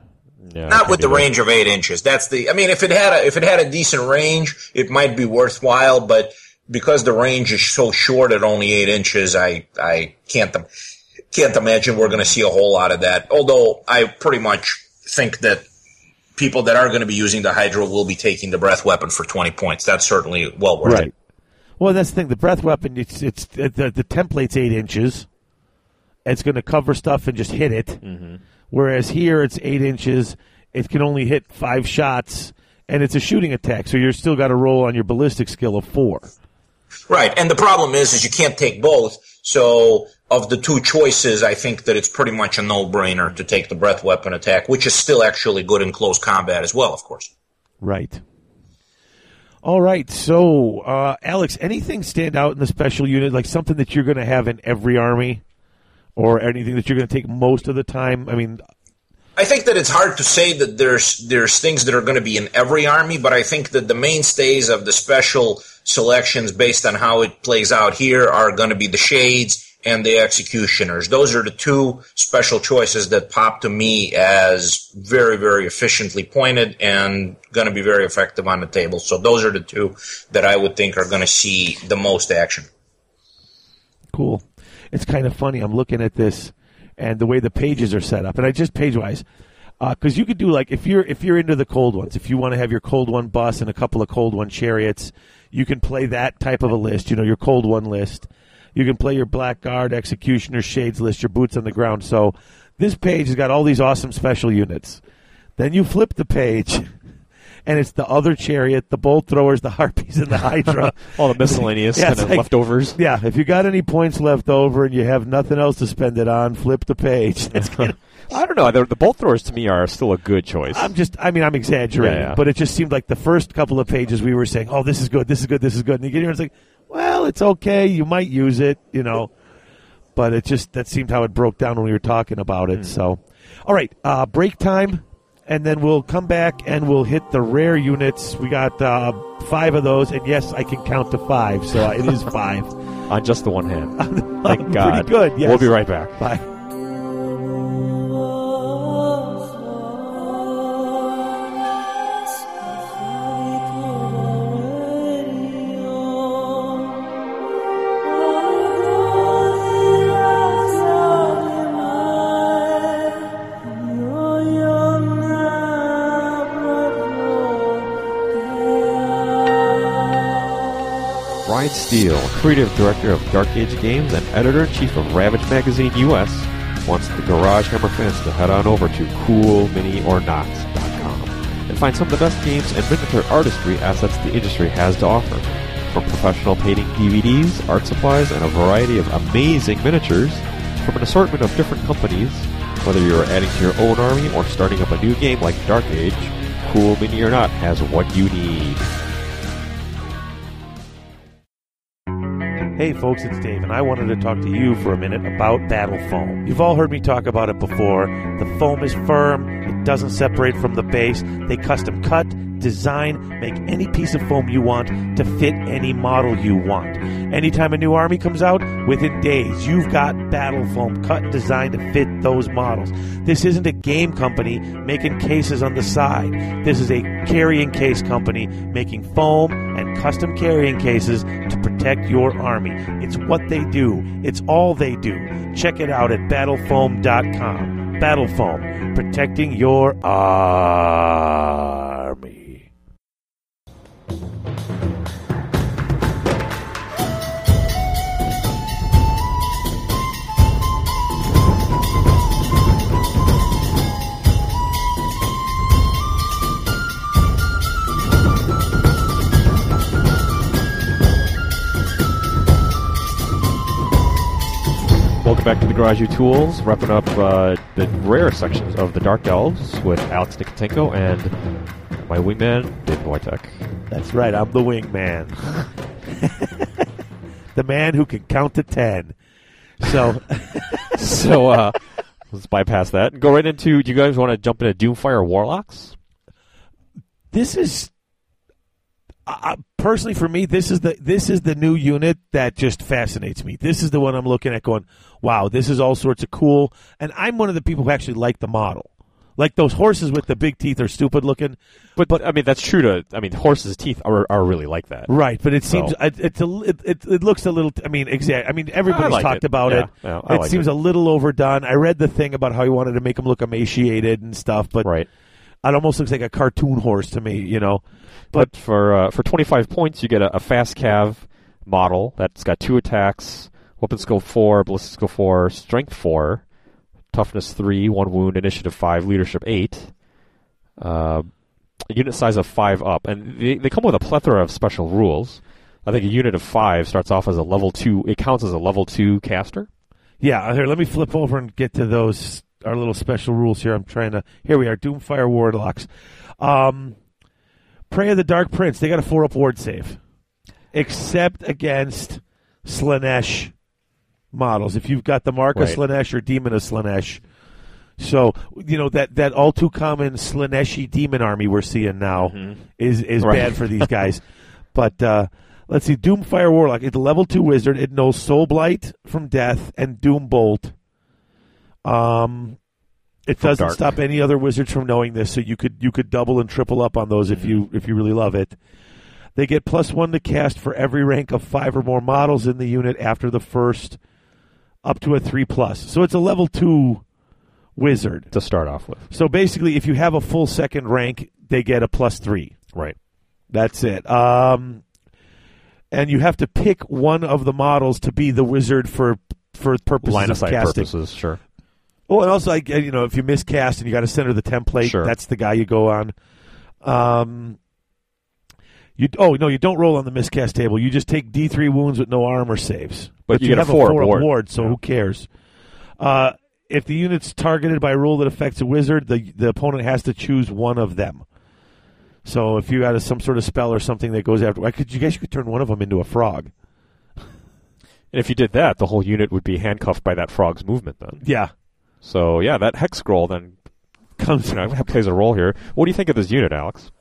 Yeah, Not with the can't range of eight inches. That's the. I mean, if it had a if it had a decent range, it might be worthwhile. But because the range is so short at only eight inches, I I can't can't imagine we're going to see a whole lot of that. Although I pretty much think that people that are going to be using the Hydra will be taking the breath weapon for twenty points. That's certainly well worth it. Well, that's the thing. The breath weapon, it's it's the the template's eight inches. It's going to cover stuff and just hit it. Mm-hmm. Whereas here, it's eight inches. It can only hit five shots, and it's a shooting attack. So you're still got to roll on your ballistic skill of four. Right, and the problem is, is you can't take both. So, of the two choices, I think that it's pretty much a no-brainer to take the breath weapon attack, which is still actually good in close combat as well, of course. Right. All right. So, uh, Alex, anything stand out in the special unit, like something that you're going to have in every army, or anything that you're going to take most of the time? I mean, I think that it's hard to say that there's there's things that are going to be in every army, but I think that the mainstays of the special selections, based on how it plays out here, are going to be the shades and the executioners. Those are the two special choices that pop to me as very, very efficiently pointed and going to be very effective on the table. So those are the two that I would think are going to see the most action. cool. It's kind of funny. I'm looking at this and the way the pages are set up, and I just page wise. Because uh, you could do like if you're if you're into the cold ones, if you want to have your cold one bus and a couple of cold one chariots, you can play that type of a list. You know your cold one list. You can play your blackguard, executioner, shades list, your boots on the ground. So this page has got all these awesome special units. Then you flip the page, and it's the other chariot, the bolt throwers, the harpies, and the [laughs] hydra. All the miscellaneous [laughs] Yeah, kind of like- leftovers. Yeah, if you got any points left over and you have nothing else to spend it on, flip the page. Kind of, I don't know. The, the bolt throwers to me are still a good choice. I'm just, I mean, I'm exaggerating, Yeah, yeah. but it just seemed like the first couple of pages we were saying, "Oh, this is good, this is good, this is good," and you get here and it's like, "Well, it's okay, you might use it, you know," but it just that seemed how it broke down when we were talking about it. So, all right, uh, break time, and then we'll come back and we'll hit the rare units. We got uh, five of those, and yes, I can count to five, so it is [laughs] five. on just the one hand. [laughs] Thank Pretty God. good, yes. We'll be right back. Bye. Ryan Steele, creative director of Dark Age Games and editor in chief of Ravage Magazine US, wants the Garage Hammer fans to head on over to coolminiornot.com and find some of the best games and miniature artistry assets the industry has to offer. From professional painting DVDs, art supplies, and a variety of amazing miniatures from an assortment of different companies, whether you're adding to your own army or starting up a new game like Dark Age, Cool Mini or Not has what you need. Hey folks, it's Dave, and I wanted to talk to you for a minute about Battle Foam. You've all heard me talk about it before. The foam is firm, it doesn't separate from the base. They custom cut, design, make any piece of foam you want to fit any model you want. Anytime a new army comes out, within days, you've got Battle Foam cut and designed to fit those models. This isn't a game company making cases on the side. This is a carrying case company making foam and custom carrying cases to protect your army. It's what they do. It's all they do. Check it out at battlefoam.com. Battlefoam, protecting your army. Welcome back to the Garage U Tools, wrapping up uh, the rare sections of the Dark Elves with Alex Nikotenko and my wingman, Dave Wojtek. That's right, I'm the wingman. [laughs] the man who can count to ten. So, [laughs] so uh, let's bypass that and go right into. Do you guys want to jump into Doomfire Warlocks? this is uh, personally for me this is the this is the new unit that just fascinates me. This is the one i'm looking at going wow this is all sorts of cool. And i'm one of the people who actually like the model. Like those horses with the big teeth are stupid looking But, but I mean, that's true to. I mean, horses' teeth are, are really like that. right but it seems So- it, it's a, it, it, it looks a little i mean exact i mean everybody's like talked about Yeah, it yeah, it like seems a little overdone. I read the thing about how he wanted to make him look emaciated and stuff but Right. it almost looks like a cartoon horse to me you know But for uh, for 25 points, you get a, a fast cav model that's got two attacks, weapon skill four, ballistic skill four, strength four, toughness three, one wound, initiative five, leadership eight. Uh, unit size of five up, and they, they come with a plethora of special rules. I think a unit of five starts off as a level two. It counts as a level two caster. Yeah, here, let me flip over and get to those our little special rules here. I'm trying to. Here we are, Doomfire Warlocks. Um, Prey of the Dark Prince. They got a four up ward save, except against Slaanesh models. If you've got the Mark of Right. Slaanesh or Demon of Slaanesh, so you know that that all too common Slaaneshi demon army we're seeing now is is Right. bad for these [laughs] guys. but uh, let's see, Doomfire Warlock. It's a level two wizard. It knows Soul Blight from Death and Doom Bolt. Um, it doesn't Dark. stop any other wizards from knowing this, so you could you could double and triple up on those if you if you really love it. They get plus one to cast for every rank of five or more models in the unit after the first, up to a three plus. So it's a level two wizard. to start off with. So basically, if you have a full second rank, they get a plus three. Right. That's it. Um, and you have to pick one of the models to be the wizard for for purposes Line of of sight casting. purposes, sure. Oh, and also, I, you know, if you miscast and you got to send her the template, Sure. that's the guy you go on. Um, you oh no, you don't roll on the miscast table. You just take D three wounds with no armor saves. But you get a have four a up ward. so who cares? Uh, if the unit's targeted by a rule that affects a wizard, the the opponent has to choose one of them. So if you had a, some sort of spell or something that goes after, I could you guess you could turn one of them into a frog. And if you did that, the whole unit would be handcuffed by that frog's movement then. Yeah, So yeah, that hex scroll then comes you know [laughs] plays a role here. What do you think of this unit, Alex?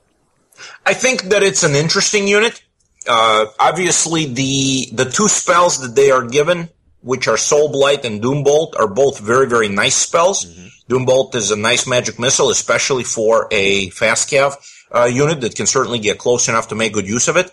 I think that it's an interesting unit. Uh, obviously, the the two spells that they are given, which are Soul Blight and Doombolt, are both very very nice spells. Doombolt is a nice magic missile, especially for a fast cav uh, unit that can certainly get close enough to make good use of it.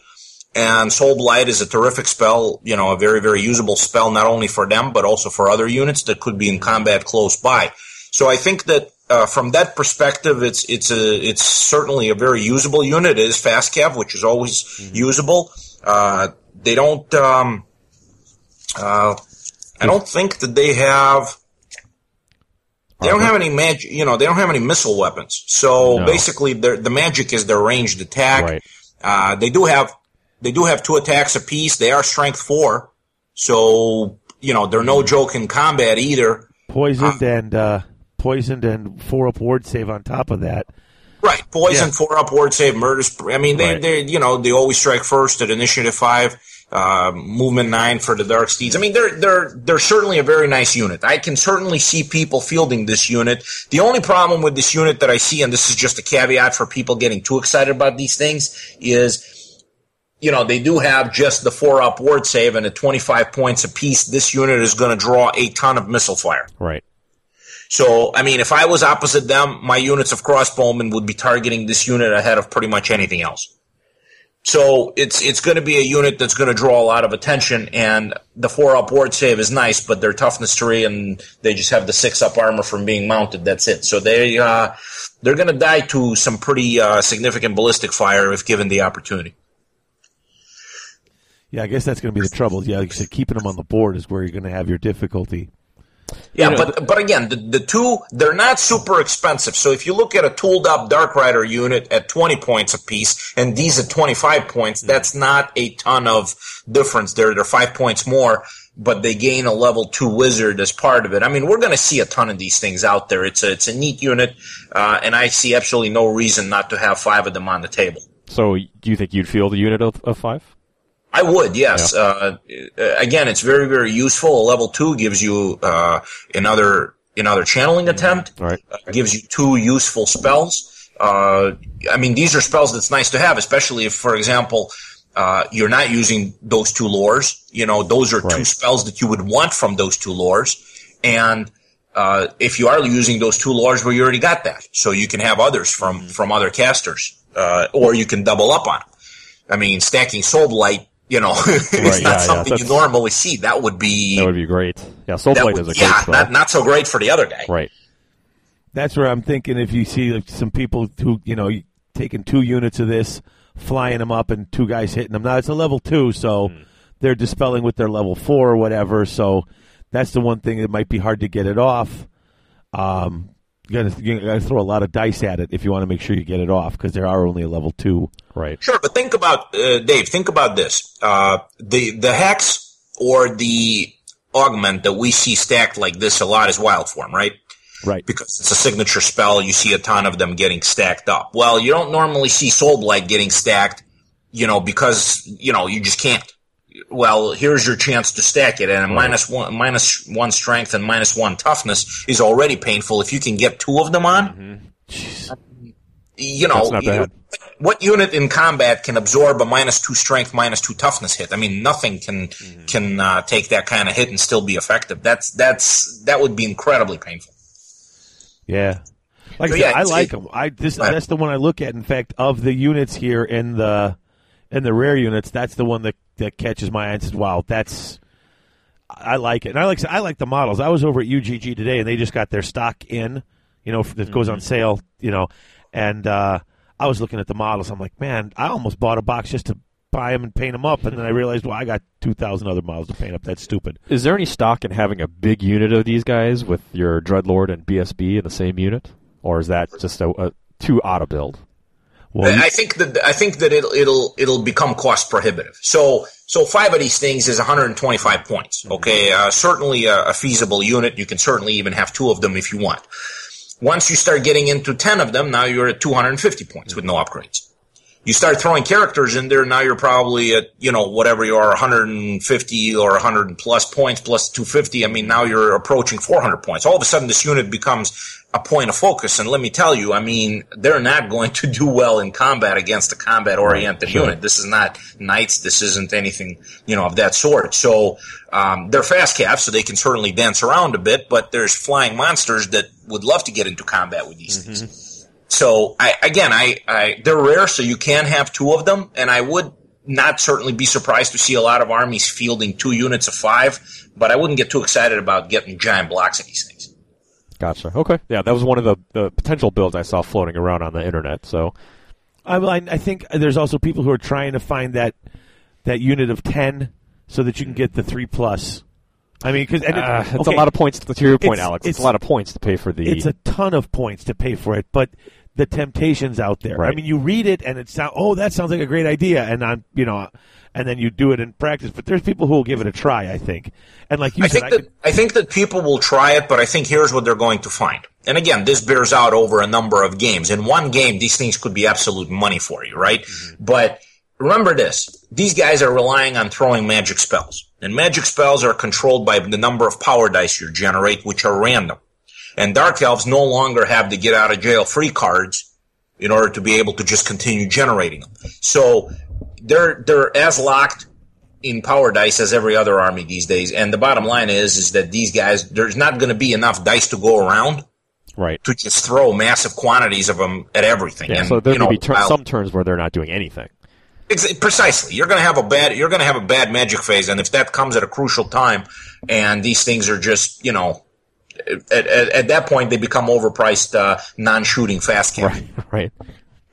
And Soul Blight is a terrific spell, you know, a very very usable spell not only for them but also for other units that could be in combat close by. So I think that uh, from that perspective, it's it's a it's certainly a very usable unit. It is fast cav, which is always usable. Uh, they don't. Um, uh, I don't think that they have. They don't have any magic. You know, they don't have any missile weapons. So No. basically, their the magic is their ranged attack. Right. Uh, they do have they do have two attacks apiece. They are strength four, so you know they're no joke in combat either. poisoned and uh, poisoned and four up ward save on top of that. Right, poison Yeah. four upward save murders. I mean, they Right. they you know they always strike first at initiative five, uh, movement nine for the dark steeds. I mean, they're they're they're certainly a very nice unit. I can certainly see people fielding this unit. The only problem with this unit that I see, and this is just a caveat for people getting too excited about these things, is you know they do have just the four up ward save and at twenty five points apiece. This unit is going to draw a ton of missile fire. Right. So, I mean, if I was opposite them, my units of crossbowmen would be targeting this unit ahead of pretty much anything else. So it's it's going to be a unit that's going to draw a lot of attention, and the four up ward save is nice, but they're toughness three, and they just have the six up armor from being mounted. That's it. So they uh, they're going to die to some pretty uh, significant ballistic fire if given the opportunity. Yeah, I guess that's going to be the trouble. Yeah, like you said, keeping them on the board is where you're going to have your difficulty. Yeah, You know, but but again, the, the two they're not super expensive. So if you look at a tooled up Dark Rider unit at twenty points a piece, and these at twenty five points, that's not a ton of difference. They're they're five points more, but they gain a level two wizard as part of it. I mean, we're going to see a ton of these things out there. It's a it's a neat unit, uh, and I see absolutely no reason not to have five of them on the table. So do you think you'd field a unit of, of five? I would, yes. Uh, again, it's very, very useful. A level two gives you uh, another another channeling attempt. Right. Uh, gives you two useful spells. Uh, I mean, these are spells that's nice to have, especially if, for example, uh, you're not using those two lores. You know, those are two spells that you would want from those two lores, and uh, if you are using those two lores, well, you already got that, so you can have others from from other casters, uh, or you can double up on. 'em. I mean, stacking Soul Blight, you know, [laughs] it's Right, not yeah, yeah, something you normally see. That would be That would be great. Yeah, Soul Blight would- is a great yeah, spell. not not so great for the other guy. right. That's where I'm thinking if you see some people who, you know, taking two units of this, flying them up, and two guys hitting them. Now, it's a level two, so they're dispelling with their level four or whatever. So that's the one thing that might be hard to get it off. Um, you got to you got to throw a lot of dice at it if you want to make sure you get it off because there are only a level two. Right. Sure, but think about uh, Dave. Think about this: uh, the the hex or the augment that we see stacked like this a lot is wild form, right? Right. Because it's a signature spell, you see a ton of them getting stacked up. Well, you don't normally see Soul Blight getting stacked, you know, because you know you just can't. Well, here's your chance to stack it, and minus one, minus one strength and minus one toughness is already painful. If you can get two of them on, you know, That's not bad. what unit in combat can absorb a minus two strength, minus two toughness hit? I mean, nothing can Mm-hmm. can uh, take that kind of hit and still be effective. That's that's that would be incredibly painful. Yeah. Like I, So, said, yeah, I like it- them. I this that's the one I look at. In fact, of the units here in the in the rare units, that's the one that that catches my eye and says, "Wow, that's." I like it, and I like I like the models. I was over at UGG today, and they just got their stock in, you know, that goes Mm-hmm. on sale, you know, and uh, I was looking at the models. I'm like, man, I almost bought a box just to buy them and paint them up, and then I realized, well, I got two thousand other models to paint up. That's stupid. Is there any stock in having a big unit of these guys with your Dreadlord and BSB in the same unit, or is that just a, a too out of build? Well, I think that I think that it'll it'll it'll become cost prohibitive. So so five of these things is 125 points. Okay, uh, certainly a, a feasible unit. You can certainly even have two of them if you want. Once you start getting into 10 of them, now you're at 250 points with no upgrades. You start throwing characters in there, now you're probably at, you know, whatever you are, 150 or 100 plus points plus 250. I mean, now you're approaching 400 points. All of a sudden, this unit becomes a point of focus. And let me tell you, I mean, they're not going to do well in combat against a combat oriented unit. This is not knights. This isn't anything, you know, of that sort. So, um, they're fast cavs, so they can certainly dance around a bit, but there's flying monsters that would love to get into combat with these things. So I, again, I, I, they're rare, so you can have two of them, and I would not certainly be surprised to see a lot of armies fielding two units of five, but I wouldn't get too excited about getting giant blocks of these things. Gotcha. Okay. Yeah, that was one of the, the potential builds I saw floating around on the internet. So I, I I think there's also people who are trying to find that that unit of ten so that you can get the three plus. I mean, because uh, it's a lot of points. To your point, It's- Alex, it's, it's- a lot of points to pay for the. It's a ton of points to pay for it, but the temptations out there. I mean, you read it and it sound oh that sounds like a great idea, and I'm you know, and then you do it in practice. But there's people who will give it a try. I think, and like you I said, think I that could, I think that people will try it, but I think here's what they're going to find. And again, this bears out over a number of games. In one game, these things could be absolute money for you, right? Mm-hmm. But remember this: these guys are relying on throwing magic spells, and magic spells are controlled by the number of power dice you generate, which are random. And dark elves no longer have the get out of jail free cards in order to be able to just continue generating them. So they're they're as locked in power dice as every other army these days. And the bottom line is is that these guys there's not going to be enough dice to go around right. to just throw massive quantities of them at everything. Yeah. and, so there you may know, be while- some turns where they're not doing anything. Ex- precisely. You're going to have a bad. You're going to have a bad magic phase, and if that comes at a crucial time, and these things are just you know, at, at, at that point they become overpriced, uh, non-shooting fast cav. Right. [laughs] Right.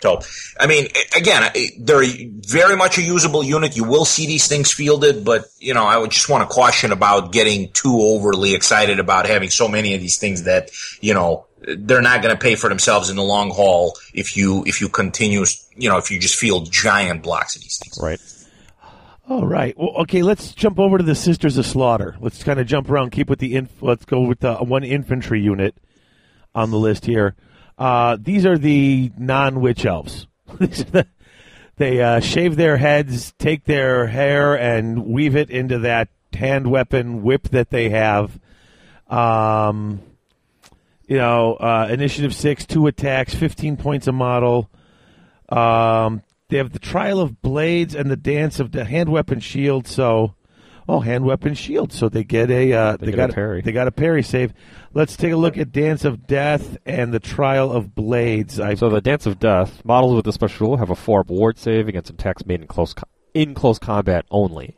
So, I mean, again, they're very much a usable unit. You will see these things fielded, but you know, I would just want to caution about getting too overly excited about having so many of these things that you know they're not going to pay for themselves in the long haul if you if you continue, you know, if you just field giant blocks of these things. Right. all right. Well, okay, let's jump over to the Sisters of Slaughter. Let's kind of jump around. Keep with the inf- let's go with the one infantry unit on the list here. Uh, these are the non-witch elves. These are the- they uh, shave their heads, take their hair, and weave it into that hand weapon whip that they have. Um, you know, uh, initiative six, two attacks, fifteen points a model. Um, they have the trial of blades and the dance of the hand weapon shield. So, oh, hand weapon shield. So they get a uh, they, get got a parry. They got a parry save. Let's take a look at dance of death and the trial of blades. I So the Dance of Death models with this special rule have a four up ward save against attacks made in close co- in close combat only.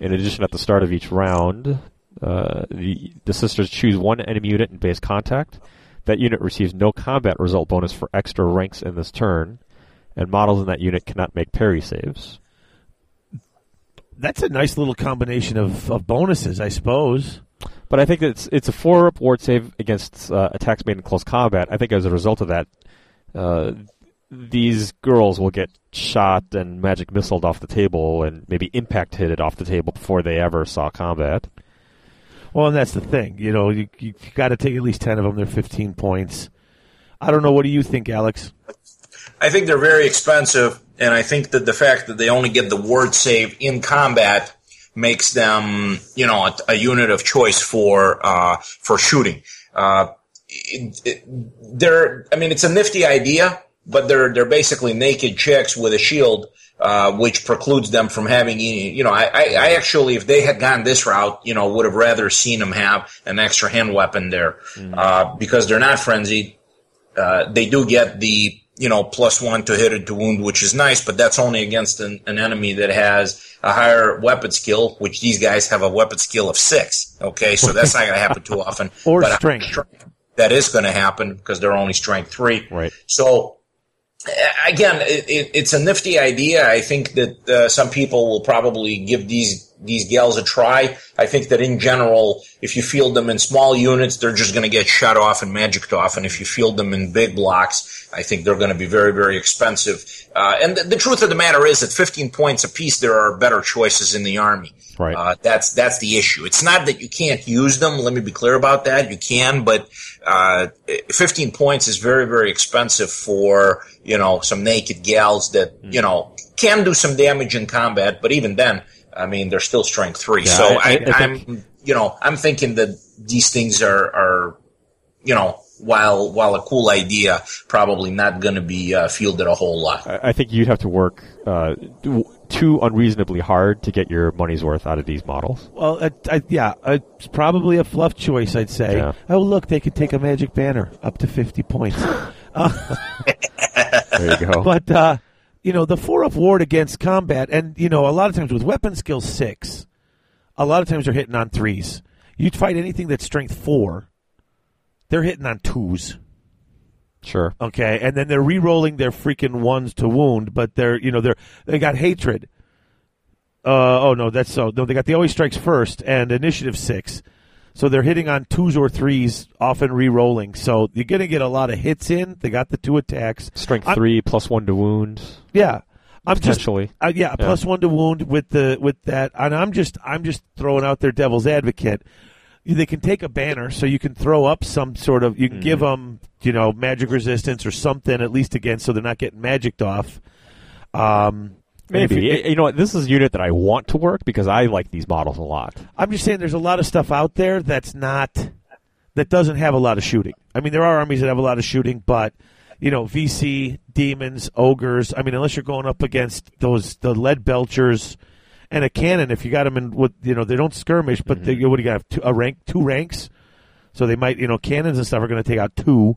In addition, at the start of each round, uh, the the sisters choose one enemy unit in base contact. That unit receives no combat result bonus for extra ranks in this turn, and models in that unit cannot make parry saves. That's a nice little combination of, of bonuses, I suppose. But I think it's it's a four up ward save against uh, attacks made in close combat. I think as a result of that, uh, these girls will get shot and magic missiled off the table and maybe impact hit it off the table before they ever saw combat. Well, and that's the thing. You know, you, you got to take at least 10 of them. They're 15 points. I don't know. What do you think, Alex? I think they're very expensive, and I think that the fact that they only get the ward save in combat makes them, you know, a, a unit of choice for uh, for shooting. Uh, it, it, they're, I mean, it's a nifty idea, but they're they're basically naked chicks with a shield, uh, which precludes them from having any. You know, I, I, I actually, if they had gone this route, you know, would have rather seen them have an extra hand weapon there, uh, because they're not frenzied. Uh, they do get the you know plus one to hit it to wound, which is nice, but that's only against an, an enemy that has a higher weapon skill, which these guys have a weapon skill of six. Okay, so that's not going to happen too often. [laughs] Or But, strength. That is going to happen because they're only strength three. Right. So again, it, it, it's a nifty idea. I think that uh, some people will probably give these these gals a try. I think that in general, if you field them in small units, they're just going to get shut off and magicked off. And if you field them in big blocks, I think they're going to be very, very expensive. Uh, and the, the truth of the matter is, at 15 points apiece, there are better choices in the army. Right. Uh, that's that's the issue. It's not that you can't use them. Let me be clear about that. You can, but uh, 15 points is very very expensive for you know some naked gals that you know can do some damage in combat. But even then, I mean, they're still strength three. Yeah, so I, I, I, I i'm you know I'm thinking that these things are are you know while while a cool idea, probably not going to be uh, fielded a whole lot. I I think you'd have to work uh, do- too unreasonably hard to get your money's worth out of these models. Well, uh, I, yeah, it's probably a fluff choice, I'd say. Yeah. Oh, look, they could take a magic banner up to 50 points. [laughs] There you go. [laughs] But uh, you know, the four up ward against combat, and you know, a lot of times with weapon skill six, a lot of times they're hitting on threes. You'd fight anything that's strength four, they're hitting on twos. Sure. Okay, and then they're re-rolling their freaking ones to wound, but they're you know they're they got hatred. Uh, oh no, that's so no. They got the always strikes first and initiative six, so they're hitting on twos or threes, often re-rolling. So you're gonna get a lot of hits in. They got the two attacks. Strength I'm- three plus one to wound. Yeah, I'm just uh, yeah, plus one to wound with the with that, and I'm just I'm just throwing out their devil's advocate. They can take a banner, so you can throw up some sort of you can give them you know magic resistance or something at least against, so they're not getting magicked off. Um, Maybe. you- you know what? This is a unit that I want to work because I like these models a lot. I'm just saying there's a lot of stuff out there that's not that doesn't have a lot of shooting. I mean, there are armies that have a lot of shooting, but you know, VC, demons, ogres. I mean, unless you're going up against those the lead belchers and a cannon, if you got them in, with you know, they don't skirmish, but they, what do you got? Two, a rank, two ranks, so they might, you know, cannons and stuff are going to take out two.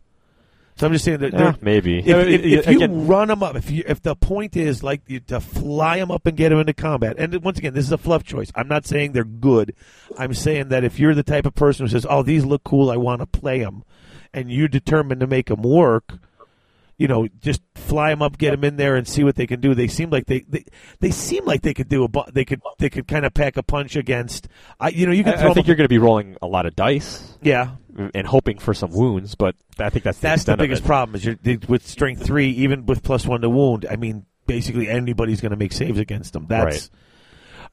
So I'm just saying that they're- maybe. if, Uh, if, if you again- run them up, if you if the point is like you, to fly them up and get them into combat, and once again, this is a fluff choice. I'm not saying they're good. I'm saying that if you're the type of person who says, "Oh, these look cool, I want to play them," and you're determined to make them work, you know, just fly them up, get them in there, and see what they can do. They seem like they they, they seem like they could do a bu- they could they could kind of pack a punch against. I you know you can I, throw I think you're going to be rolling a lot of dice yeah and hoping for some wounds, but I think that's the That's the biggest problem is you're, with strength three, even with plus one to wound. I mean, basically anybody's going to make saves against them. That's, Right.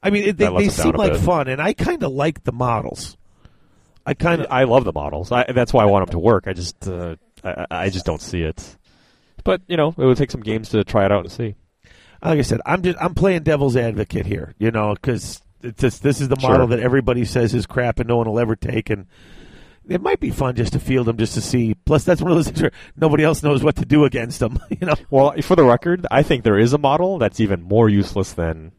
I mean, it, they, they seem like bit. fun, and I kind of like the models. I kind of, I love the models. I, that's why I want them to work. I just, uh, I, I just don't see it. But you know, it would take some games to try it out and see. like I said, I'm just I'm playing devil's advocate here, you know, because this this is the Sure. model that everybody says is crap and no one will ever take, and it might be fun just to field them, just to see. Plus, that's one of those things where nobody else knows what to do against them, [laughs] you know. Well, for the record, I think there is a model that's even more useless than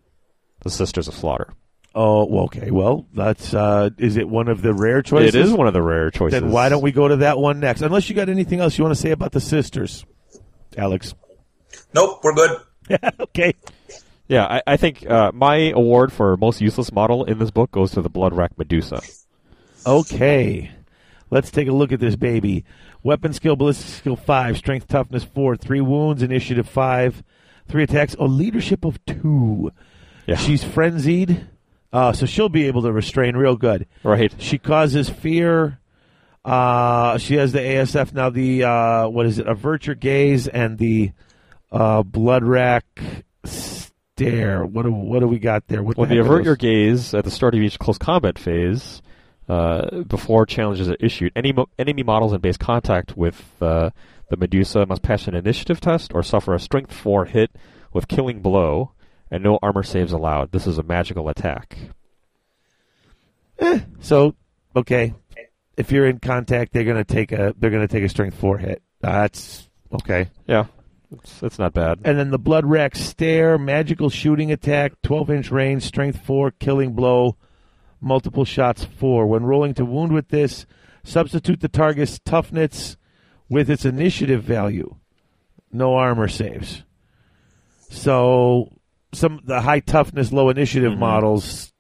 the Sisters of Slaughter. Oh, well, okay. Well, that's uh, is it one of the rare choices? It is one of the rare choices. Then why don't we go to that one next? Unless you got anything else you want to say about the sisters, Alex. Nope, we're good. [laughs] okay. Yeah, I, I think uh, my award for most useless model in this book goes to the Bloodwrack Medusa. Okay. Let's take a look at this baby. Weapon skill, ballistic skill five, strength, toughness four, three wounds, initiative five, three attacks, a leadership of two. Yeah. She's frenzied, uh, so she'll be able to restrain real good. Right. She causes fear. Uh, she has the ASF now. The uh, what is it? Avert your gaze and the uh, Bloodwrack stare. What do what do we got there? What When the are avert your gaze at the start of each close combat phase, uh, before challenges are issued, any mo- enemy models in base contact with uh, the Medusa must pass an initiative test or suffer a Strength 4 hit with Killing Blow, and no armor saves allowed. This is a magical attack. So okay, if you're in contact, they're gonna take a they're gonna take a strength four hit. That's okay. Yeah, it's, it's not bad. And then the Bloodwrack stare, magical shooting attack, 12 inch range, strength 4, killing blow, multiple shots 4. When rolling to wound with this, substitute the target's toughness with its initiative value. No armor saves. So some the high toughness, low initiative mm-hmm. models,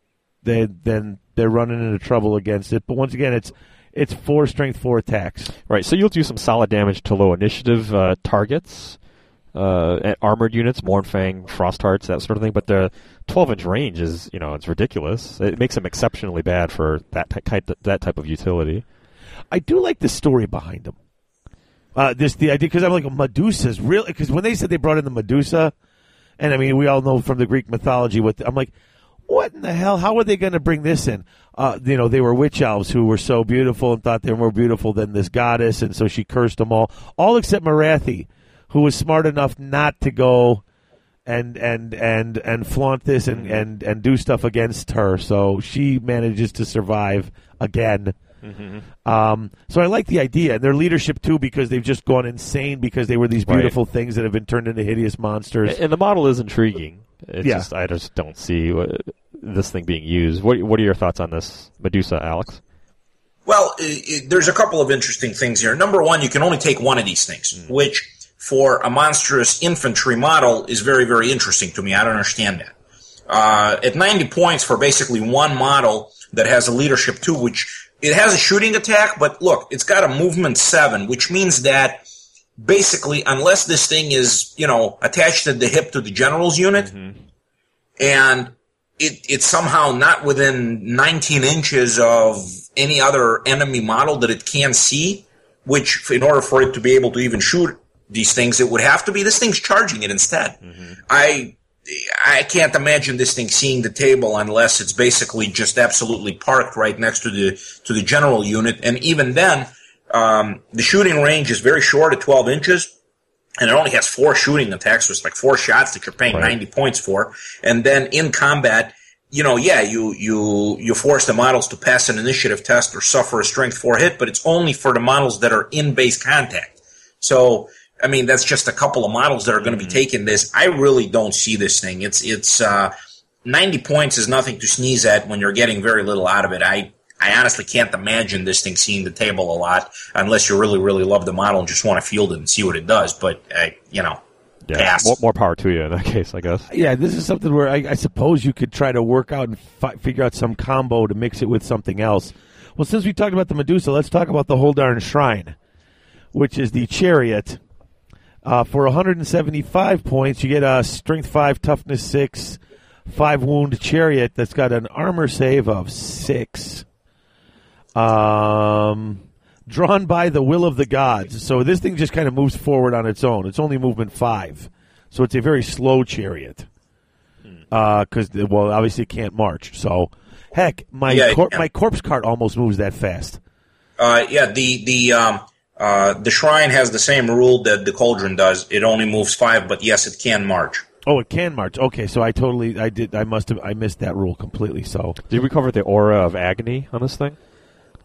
they then they're running into trouble against it. But once again, it's it's four strength four attacks. Right, so you'll do some solid damage to low initiative uh, targets, uh, armored units, Mournfang, Frost Hearts, that sort of thing. But the 12 inch range is, you know, it's ridiculous. It makes them exceptionally bad for that ty- type that type of utility. I do like the story behind them. Uh, this the idea because I'm like Medusa's real because when they said they brought in the Medusa, and I mean we all know from the Greek mythology what I'm like, what in the hell? How are they going to bring this in? Uh, you know, they were witch elves who were so beautiful and thought they were more beautiful than this goddess, and so she cursed them all, all except Morathi, who was smart enough not to go and and and and flaunt this and and and do stuff against her. So she manages to survive again. Um, so I like the idea and their leadership too because they've just gone insane because they were these Right. beautiful things that have been turned into hideous monsters. And the model is intriguing. It's Yeah. just I just don't see what, this thing being used. What What are your thoughts on this Medusa, Alex? Well, i i there's a couple of interesting things here. Number one, you can only take one of these things, which for a monstrous infantry model is very, very interesting to me. I don't understand that. Uh, at 90 points for basically one model that has a leadership two, which it has a shooting attack, but look, it's got a movement seven, which means that basically, unless this thing is, you know, attached at the hip to the general's unit, and it, it's somehow not within 19 inches of any other enemy model that it can see, which in order for it to be able to even shoot these things, it would have to be this thing's charging it instead. I I can't imagine this thing seeing the table unless it's basically just absolutely parked right next to the to the general unit, and even then, um, the shooting range is very short at 12 inches and it only has four shooting attacks, so it's like four shots that you're paying Right. 90 points for. And then in combat, you know, yeah, you, you, you force the models to pass an initiative test or suffer a strength four hit, but it's only for the models that are in base contact. So, I mean, that's just a couple of models that are going to be taking this. I really don't see this thing. It's, it's, uh, 90 points is nothing to sneeze at when you're getting very little out of it. I, I honestly can't imagine this thing seeing the table a lot unless you really, really love the model and just want to field it and see what it does. But, uh, you know, pass. more, more power to you in that [laughs] case, I guess. yeah, this is something where I, I suppose you could try to work out and fi- figure out some combo to mix it with something else. Well, since we talked about the Medusa, let's talk about the whole darn shrine, which is the chariot. Uh, for 175 points, you get a strength five, toughness six, five wound chariot that's got an armor save of six. Um, drawn by the will of the gods. So this thing just kind of moves forward on its own. It's only movement five, so it's a very slow chariot. Because well, obviously it can't march. So heck, my Yeah, cor- yeah. my corpse cart almost moves that fast. Uh, yeah, the the um, uh, the shrine has the same rule that the cauldron does. It only moves five, but yes, it can march. Oh, it can march. Okay, so I totally, I did, I must have, I missed that rule completely. So Did we cover the aura of agony on this thing?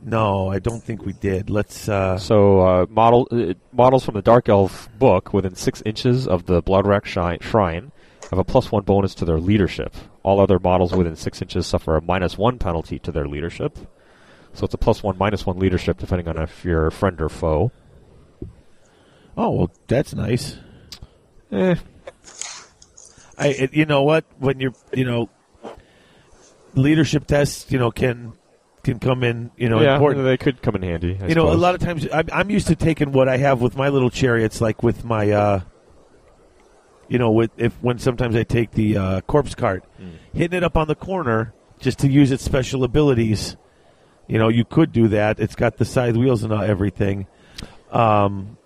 No, I don't think we did. Let's. uh So uh, model uh, models from the Dark Elf book within six inches of the Bloodwrack shi- shrine have a plus one bonus to their leadership. All other models within six inches suffer a minus one penalty to their leadership. So it's a plus one, minus one leadership depending on if you're a friend or foe. Oh well, that's nice. Eh, I, you know what? When you're, you know, leadership tests, you know, can can come in, you know, yeah, important. they could come in handy. I you know, a lot of times I'm, I'm used to taking what I have with my little chariots, like with my, uh, You know, with if when sometimes I take the uh, corpse cart, hitting it up on the corner just to use its special abilities. You know, you could do that. It's got the side wheels and uh, everything. Um,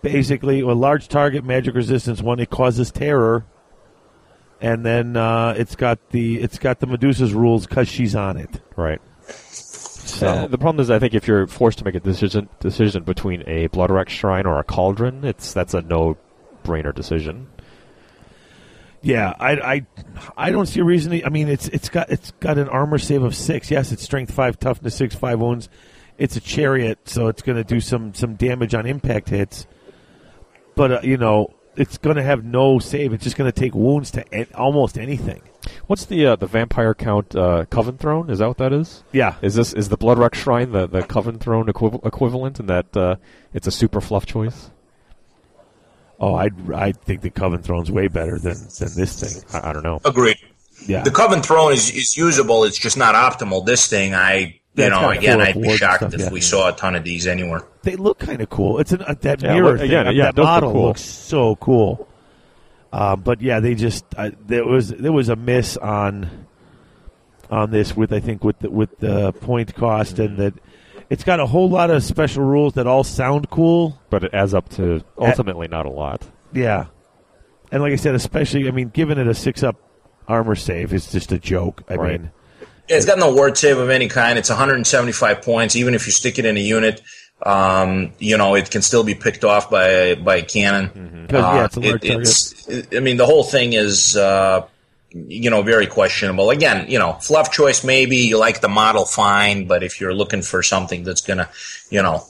basically, a large target, magic resistance one. It causes terror, and then uh, it's got the it's got the Medusa's rules because she's on it. Right. So Uh, the problem is, I think if you're forced to make a decision decision between a Bloodwrack Shrine or a Cauldron, it's that's a no-brainer decision. Yeah, I, I, I don't see a reason. To, I mean, it's it's got it's got an armor save of six. Yes, it's strength five, toughness six, five wounds. It's a chariot, so it's going to do some some damage on impact hits. But uh, you know, it's going to have no save. It's just going to take wounds to a- almost anything. What's the uh, the vampire count uh, Coven Throne? Is that what that is? Yeah, Is this is the Bloodwrack Shrine the the Coven Throne equiv- equivalent and that uh, it's a super fluff choice? Oh, I I think the Coven Throne's way better than than this thing. I, I don't know. Agreed. Yeah, The Coven Throne is, is usable. It's just not optimal. This thing, I you it's know, again, full I'd be shocked stuff, if yeah. we saw a ton of these anywhere. they look kind of cool. It's an, uh, that Yeah, mirror look- thing. again, uh, yeah, that it look model cool. looks so cool. Um, but yeah, they just uh, there was there was a miss on on this with I think with the, with the point cost Mm-hmm. and that it's got a whole lot of special rules that all sound cool. But it adds up to ultimately not a lot. Yeah, and like I said, especially I mean, giving it a six up armor save is just a joke. I Right. mean, Yeah, it's got no ward save of any kind. It's 175 points. Even if you stick it in a unit, um, you know, it can still be picked off by by a cannon. 'Cause, yeah, it's a large target. it's, I mean, the whole thing is, uh, you know, very questionable. Again, you know, fluff choice maybe. You like the model, fine. But if you're looking for something that's gonna, you know,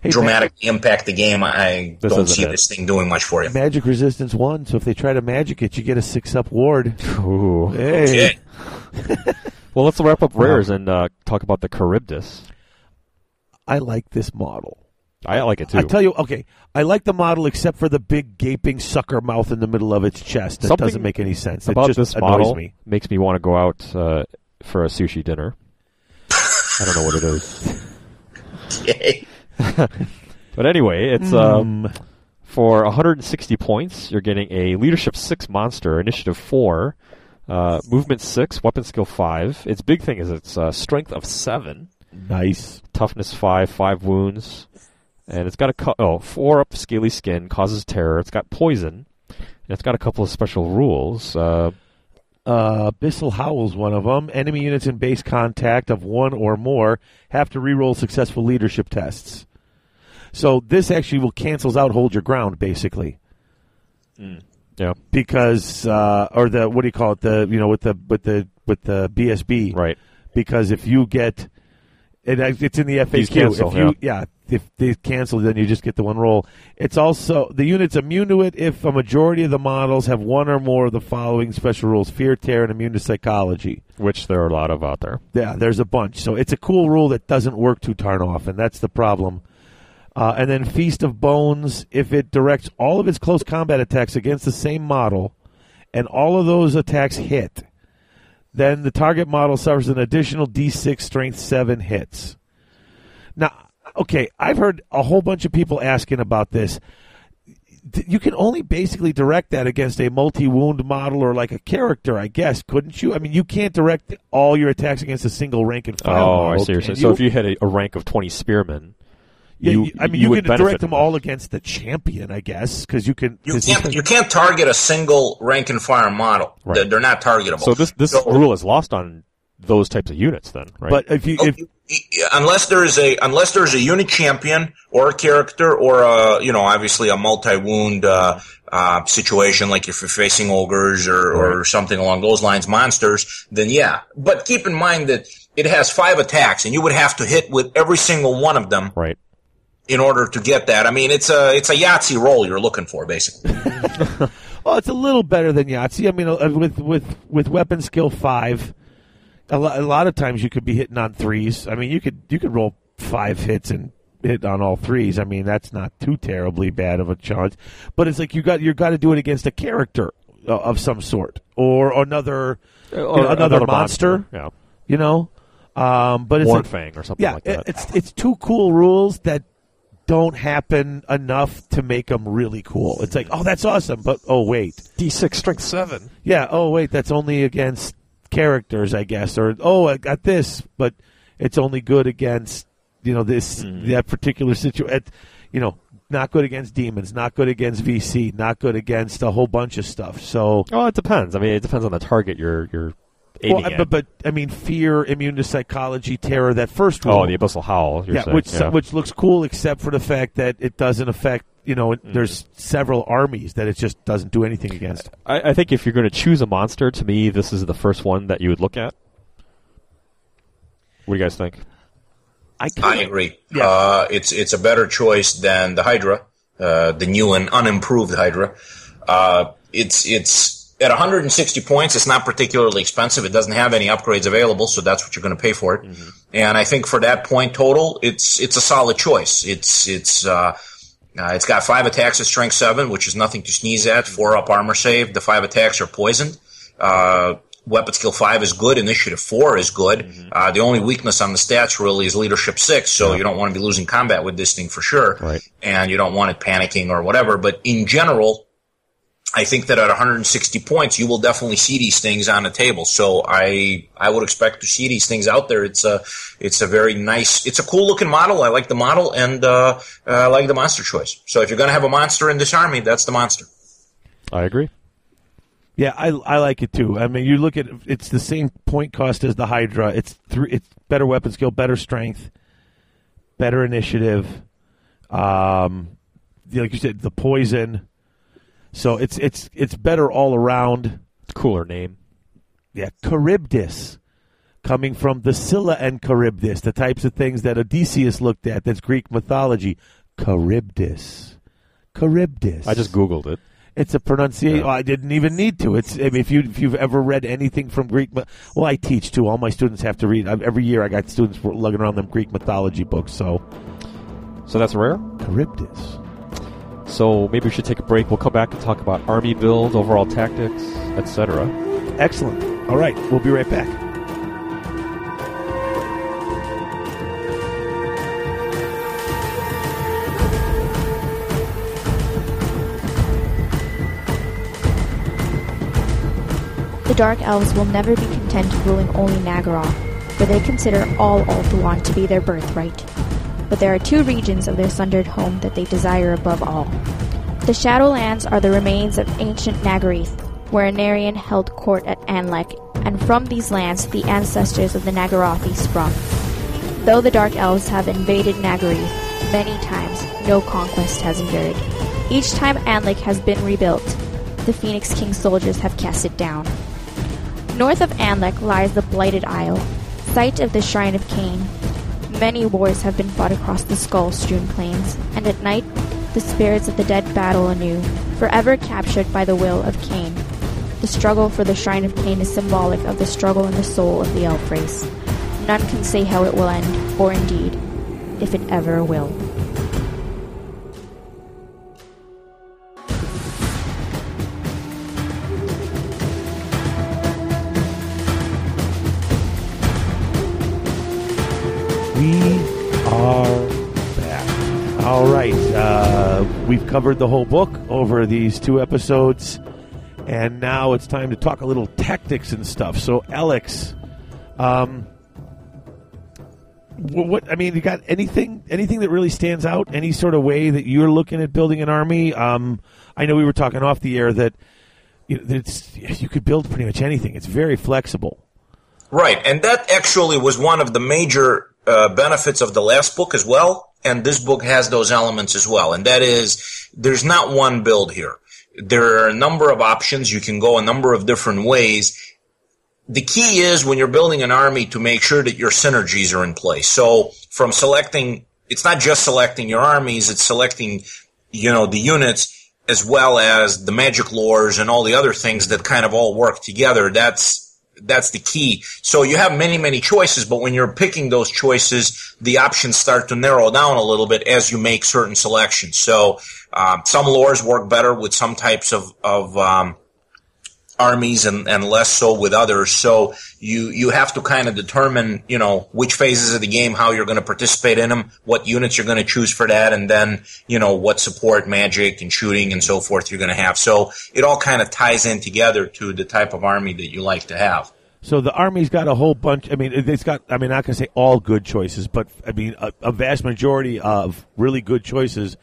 Hey, dramatically impact the game, I This don't see it. this thing doing much for you. magic resistance one. So if they try to magic it, you get a six up ward. Ooh. Hey, Okay. [laughs] Well, let's wrap up rares and uh, talk about the Kharibdyss. I like this model. I like it too. I tell you, okay, I like the model except for the big gaping sucker mouth in the middle of its chest. That Something doesn't make any sense. It about just this annoys model me. makes me want to go out uh, for a sushi dinner. I don't know what it is, Okay. [laughs] but anyway, it's um, Mm, for 160 points. You're getting a leadership six monster, initiative four, uh, movement six, weapon skill five. Its big thing is its uh, strength of seven, nice. toughness five, five wounds, and it's got a co- oh four up scaly skin, causes terror. It's got poison, and it's got a couple of special rules. Uh, Uh, Abyssal Howl's one of them. Enemy units in base contact of one or more have to reroll successful leadership tests. So this actually will cancels out hold your ground basically yeah, because uh, or the what do you call it the you know with the with the with the BSB right. because if you get it, it's in the FAQ. cancel, if you, yeah. if they cancel, then you just get the one roll. It's also the unit's immune to it if a majority of the models have one or more of the following special rules: fear, terror, and immune to psychology. Which there are a lot of out there. Yeah, there's a bunch. So it's a cool rule that doesn't work too darn often. That's the problem. Uh, and then Feast of Bones, if it directs all of its close combat attacks against the same model, and all of those attacks hit, then the target model suffers an additional D6 Strength 7 hits. Now, okay, I've heard a whole bunch of people asking about this. You can only basically direct that against a multi-wound model or like a character, I guess, couldn't you? I mean, you can't direct all your attacks against a single rank and file. Oh, I model, see. You're saying. So if you had a, a rank of 20 spearmen, yeah, you- you- I mean, you you, would can direct them all against the champion, I guess, because you can. You 'cause can't you can't target a single rank and fire model. Right. They're, they're not targetable. so this this So- rule is lost on those types of units, then, right? But if you, Oh, if you- you- unless there is a unless there's a unit champion or a character or a you know obviously a multi wound uh, uh, situation like if you're facing ogres or, or something along those lines, monsters, then yeah. But keep in mind that it has five attacks, and you would have to hit with every single one of them right. In order to get that. I mean, it's a it's a Yahtzee roll you're looking for, basically. [laughs] well, it's a little better than Yahtzee. I mean, uh, with with with weapon skill five, a, lo- a lot of times you could be hitting on threes. I mean, you could you could roll five hits and hit on all threes. I mean, that's not too terribly bad of a chance. But it's like you got you got to do it against a character uh, of some sort or another you know, another, monster. Yeah. You know, um, but it's like, Mournfang or something yeah, like that. it's it's two cool rules that don't happen enough to make them really cool. It's like, oh, that's awesome, but oh wait, D6 strength seven. yeah, oh wait, that's only against characters, I guess, or oh, I got this, but it's only good against you know this mm-hmm. that particular situation. You know, not good against demons, not good against VC, not good against a whole bunch of stuff. So, Oh, it depends. I mean, it depends on the target you're you're well, at. but, but I mean, fear, immune to psychology, terror. That first one, oh, the abyssal howl. You're yeah, saying, which yeah. which looks cool, except for the fact that it doesn't affect. You know, Mm-hmm. there's several armies that it just doesn't do anything against. I, I think if you're going to choose a monster, to me, this is the first one that you would look at. What do you guys think? I, I kinda- agree. Yeah. Uh, it's it's a better choice than the Hydra, uh, the new and unimproved Hydra. Uh, it's it's at 160 points. It's not particularly expensive. It doesn't have any upgrades available, so that's what you're going to pay for it. And I think for that point total, it's it's a solid choice. It's it's uh, uh, it's got five attacks at strength seven, which is nothing to sneeze at. Four up armor save. The five attacks are poisoned. Uh, weapon skill five is good. Initiative four is good. Uh, the only weakness on the stats really is leadership six. So you don't want to be losing combat with this thing for sure. Right. And you don't want it panicking or whatever. But in general, I think that at 160 points, you will definitely see these things on the table. So I I would expect to see these things out there. It's a it's a very nice, it's a cool looking model. I like the model, and uh, uh, I like the monster choice. So if you're going to have a monster in this army, that's the monster. I agree. Yeah, I, I like it too. I mean, you look at it's the same point cost as the Hydra. It's three. It's better weapon skill, better strength, better initiative. Um, like you said, the poison. So it's it's it's better all around. Cooler name. Yeah, Charybdis, coming from the Scylla and Charybdis, the types of things that Odysseus looked at. That's Greek mythology. Charybdis, Charybdis. I just googled it. It's a pronunciation. Yeah. I didn't even need to. It's I mean, if you if you've ever read anything from Greek, well, I teach too. All my students have to read. I, every year, I got students lugging around them Greek mythology books. So So that's rare. Charybdis. So maybe we should take a break. We'll come back and talk about army build, overall tactics, etc. Excellent. All right, we'll be right back. The Dark Elves will never be content ruling only Naggaroth, for they consider all Ulthuan to be their birthright. But there are two regions of their sundered home that they desire above all. The Shadowlands are the remains of ancient Nagarythe, where Aenarion held court at Anlec, and from these lands the ancestors of the Nagarythi sprung. Though the Dark Elves have invaded Nagarythe many times, no conquest has endured. Each time Anlec has been rebuilt, the Phoenix King soldiers have cast it down. North of Anlec lies the Blighted Isle, site of the Shrine of Khaine. Many wars have been fought across the skull-strewn plains, and at night the spirits of the dead battle anew, forever captured by the will of Khaine. The struggle for the Shrine of Khaine is symbolic of the struggle in the soul of the elf race. None can say how it will end, or indeed, if it ever will. We've covered the whole book over these two episodes, and now it's time to talk a little tactics and stuff. So, Alex, um, what I mean, you got anything anything that really stands out? Any sort of way that you're looking at building an army? Um, I know we were talking off the air that it's, you could build pretty much anything. It's very flexible. Right, and that actually was one of the major uh, benefits of the last book as well. And this book has those elements as well. And that is, there's not one build here. There are a number of options. You can go a number of different ways. The key is when you're building an army to make sure that your synergies are in place. So from selecting, it's not just selecting your armies, it's selecting, you know, the units as well as the magic lores and all the other things that kind of all work together. That's, that's the key. So you have many, many choices, but when you're picking those choices, the options start to narrow down a little bit as you make certain selections. So um, some lores work better with some types of of um, armies and, and less so with others. So you you have to kind of determine you know which phases of the game how you're going to participate in them, what units you're going to choose for that, and then you know what support magic and shooting and so forth you're going to have. So it all kind of ties in together to the type of army that you like to have. So the army's got a whole bunch. I mean, it's got. I mean, not going to say all good choices, but I mean a, a vast majority of really good choices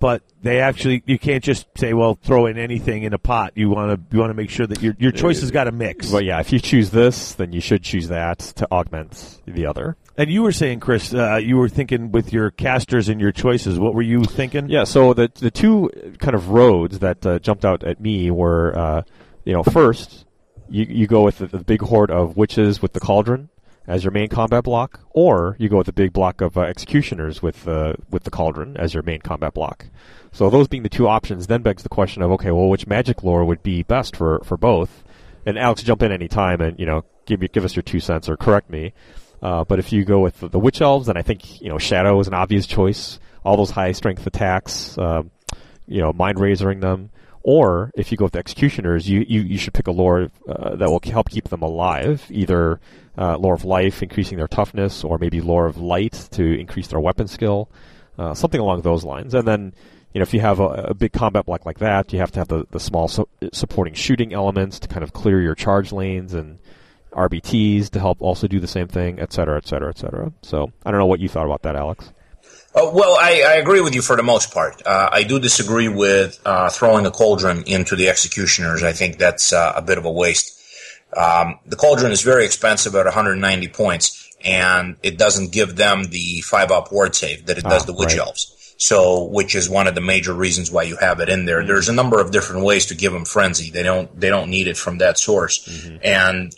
but they actually you can't just say well throw in anything in a pot you want to you want to make sure that your your choice has got a mix Well, yeah, if you choose this, then you should choose that to augment the other. and you were saying chris uh, you were thinking with your casters and your choices what were you thinking Yeah, so the the two kind of roads that uh, jumped out at me were, uh, you know, first you you go with the, the big horde of witches with the cauldron as your main combat block, or you go with the big block of uh, executioners with uh, with the cauldron as your main combat block. So those being the two options, then begs the question of okay, well, which magic lore would be best for for both? And Alex, jump in any time and you know give me give us your two cents or correct me. Uh, but if you go with the, the witch elves, then I think you know shadow is an obvious choice. All those high strength attacks, um, you know, mind razoring them. Or if you go with executioners, you, you, you should pick a lore uh, that will help keep them alive. Either uh, lore of life, increasing their toughness, or maybe lore of light to increase their weapon skill, uh, something along those lines. And then, you know, if you have a, a big combat block like that, you have to have the, the small su- supporting shooting elements to kind of clear your charge lanes and RBTs to help also do the same thing, et cetera, et cetera, et cetera. So I don't know what you thought about that, Alex. Uh, well, I, I agree with you for the most part. Uh, I do disagree with uh, throwing a cauldron into the executioners. I think that's uh, a bit of a waste. Um, the cauldron is very expensive at 190 points, and it doesn't give them the five up ward save that it does Ah, the witch right. elves. So, which is one of the major reasons why you have it in there. There's a number of different ways to give them frenzy. They don't they don't need it from that source, and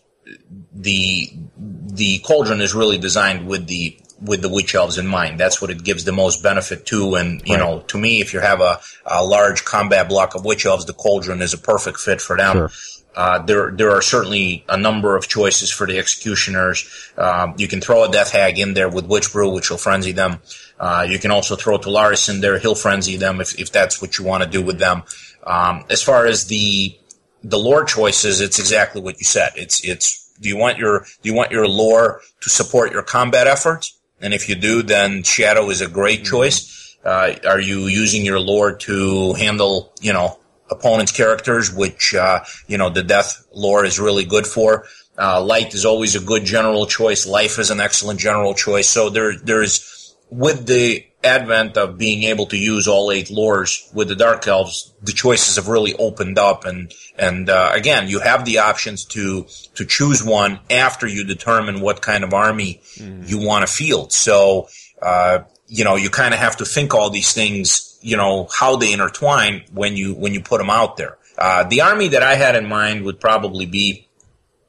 the the cauldron is really designed with the with the witch elves in mind. That's what it gives the most benefit to. And you Right. know, to me, if you have a, a large combat block of witch elves, the cauldron is a perfect fit for them. Sure. Uh, there, there are certainly a number of choices for the executioners. Um, you can throw a death hag in there with witch brew, which will frenzy them. Uh, you can also throw Tullaris in there; he'll frenzy them if, if that's what you want to do with them. Um, as far as the the lore choices, it's exactly what you said. It's it's do you want your do you want your lore to support your combat efforts? And if you do, then Shadow is a great choice. Uh, are you using your lore to handle you know opponents' characters, which uh, you know the death lore is really good for? Uh, light is always a good general choice. Life is an excellent general choice. So there there's with the advent of being able to use all eight lores with the dark elves, the choices have really opened up, and and uh, again, you have the options to to choose one after you determine what kind of army you want to field. So uh, you know, you kind of have to think all these things, you know, how they intertwine when you when you put them out there. Uh, the army that I had in mind would probably be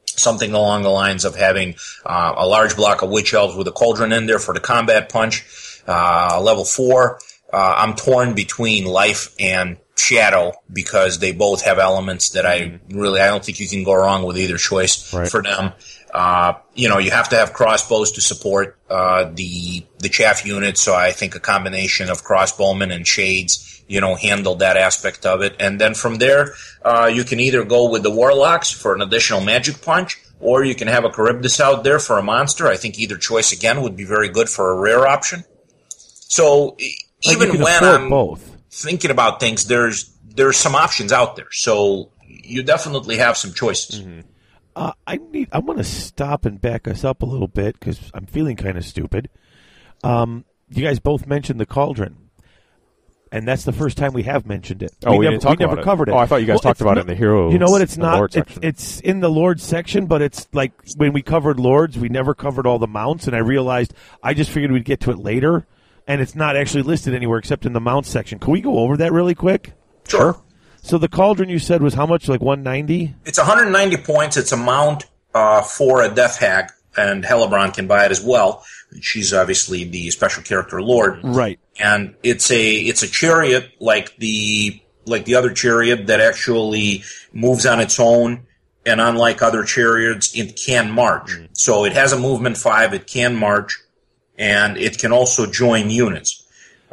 something along the lines of having uh, a large block of witch elves with a cauldron in there for the combat punch. Uh, level four, uh, I'm torn between life and shadow because they both have elements that I really I don't think you can go wrong with either choice Right. for them. Uh, you know, you have to have crossbows to support uh, the the chaff unit. So I think a combination of crossbowmen and shades, you know, handle that aspect of it. And then from there, uh, you can either go with the warlocks for an additional magic punch, or you can have a Kharibdyss out there for a monster. I think either choice again would be very good for a rare option. So e- Like, even when I'm both thinking about things, there's there's some options out there. So you definitely have some choices. Uh, I need. I want to stop and back us up a little bit because I'm feeling kind of stupid. Um, you guys both mentioned the cauldron, and that's the first time we have mentioned it. Oh, we never, didn't talk we never about it. covered it. Oh, I thought you guys talked it's about it in the hero- You know what? It's not. Lord it- it's in the Lord section, but it's like when we covered Lords, we never covered all the mounts, and I realized I just figured we'd get to it later, and it's not actually listed anywhere except in the mount section. Can we go over that really quick? Sure. So the cauldron you said was how much? Like 190. It's 190 points. It's a mount uh, for a Death Hag, and Hellebron can buy it as well. She's obviously the special character Lord, Right. and it's a it's a chariot like the like the other chariot that actually moves on its own. And unlike other chariots, it can march. So it has a movement five. It can march, and it can also join units.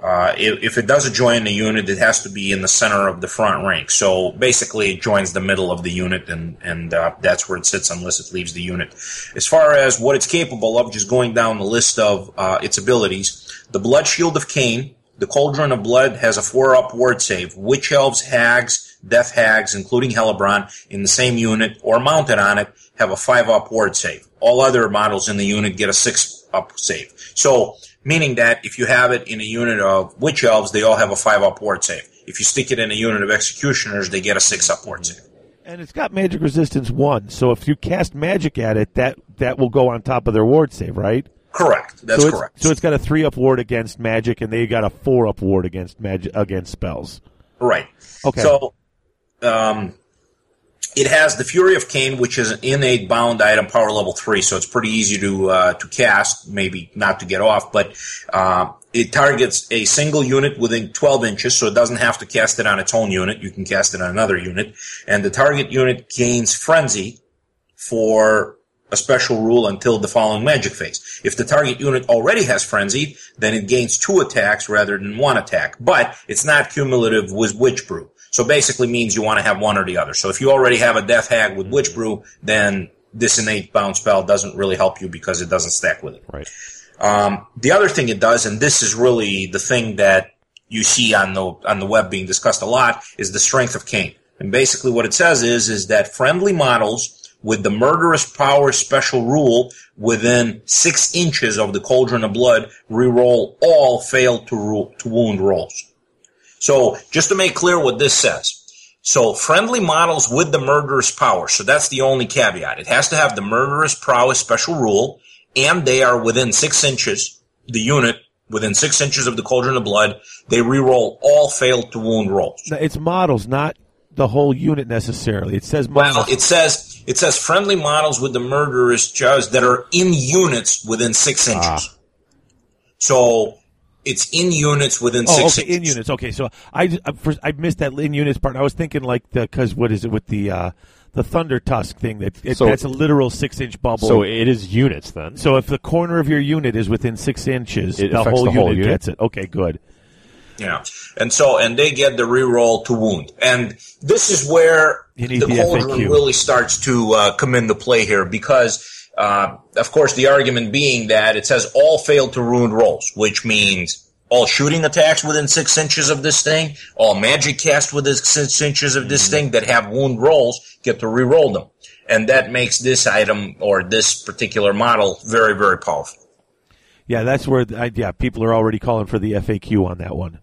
Uh, if, if, it doesn't join the unit, it has to be in the center of the front rank. So basically, it joins the middle of the unit, and and uh, that's where it sits unless it leaves the unit. As far as what it's capable of, just going down the list of uh, its abilities, the Blood Shield of Khaine, the Cauldron of Blood has a four-up ward save. Witch Elves, Hags, Death Hags, including Hellebron, in the same unit or mounted on it, have a five-up ward save. All other models in the unit get a six-up save. So meaning that if you have it in a unit of witch elves, they all have a five up ward save. If you stick it in a unit of executioners, they get a six up ward save. And it's got magic resistance one, so if you cast magic at it, that that will go on top of their ward save, right? Correct. That's so correct. So it's got a three up ward against magic, and they got a four up ward against magic against spells. Right. Okay. So, um, it has the Fury of Khaine, which is an innate bound item, power level three, so it's pretty easy to uh, to cast. Maybe not to get off, but uh, it targets a single unit within 12 inches, so it doesn't have to cast it on its own unit. You can cast it on another unit, and the target unit gains Frenzy for a special rule until the following magic phase. If the target unit already has Frenzy, then it gains two attacks rather than one attack, but it's not cumulative with Witch Brew. So basically means you want to have one or the other. So if you already have a Death Hag with Witch Brew, then this innate bound spell doesn't really help you because it doesn't stack with it. Right. Um, the other thing it does, and this is really the thing that you see on the on the web being discussed a lot, is the strength of Khaine. And basically, what it says is is that friendly models with the murderous power special rule within six inches of the cauldron of blood reroll all failed to rule, to wound rolls. So just to make clear what this says. So friendly models with the murderous power. So that's the only caveat. It has to have the murderous prowess special rule and they are within six inches, the unit within six inches of the cauldron of blood. They reroll all failed to wound rolls. No, it's models, not the whole unit necessarily. It says models. Well, it says it says friendly models with the murderous jaws that are in units within six inches. Ah. So it's in units within oh, six. okay, in units. Okay, so I I, first, I missed that in units part. I was thinking like the because what is it with the uh, the thunder tusk thing that it, so, that's a literal six inch bubble. So it is units then. So if the corner of your unit is within six inches, the whole, the, whole unit, unit gets it. Okay, good. Yeah, and so and they get the reroll to wound, and this is where the, the cauldron really starts to uh, come into play here because uh, of course, the argument being that it says all failed to ruin rolls, which means all shooting attacks within six inches of this thing, all magic cast within six inches of this mm-hmm. thing that have wound rolls get to re-roll them. And that makes this item or this particular model very, very powerful. Yeah, that's where, I, yeah, people are already calling for the FAQ on that one.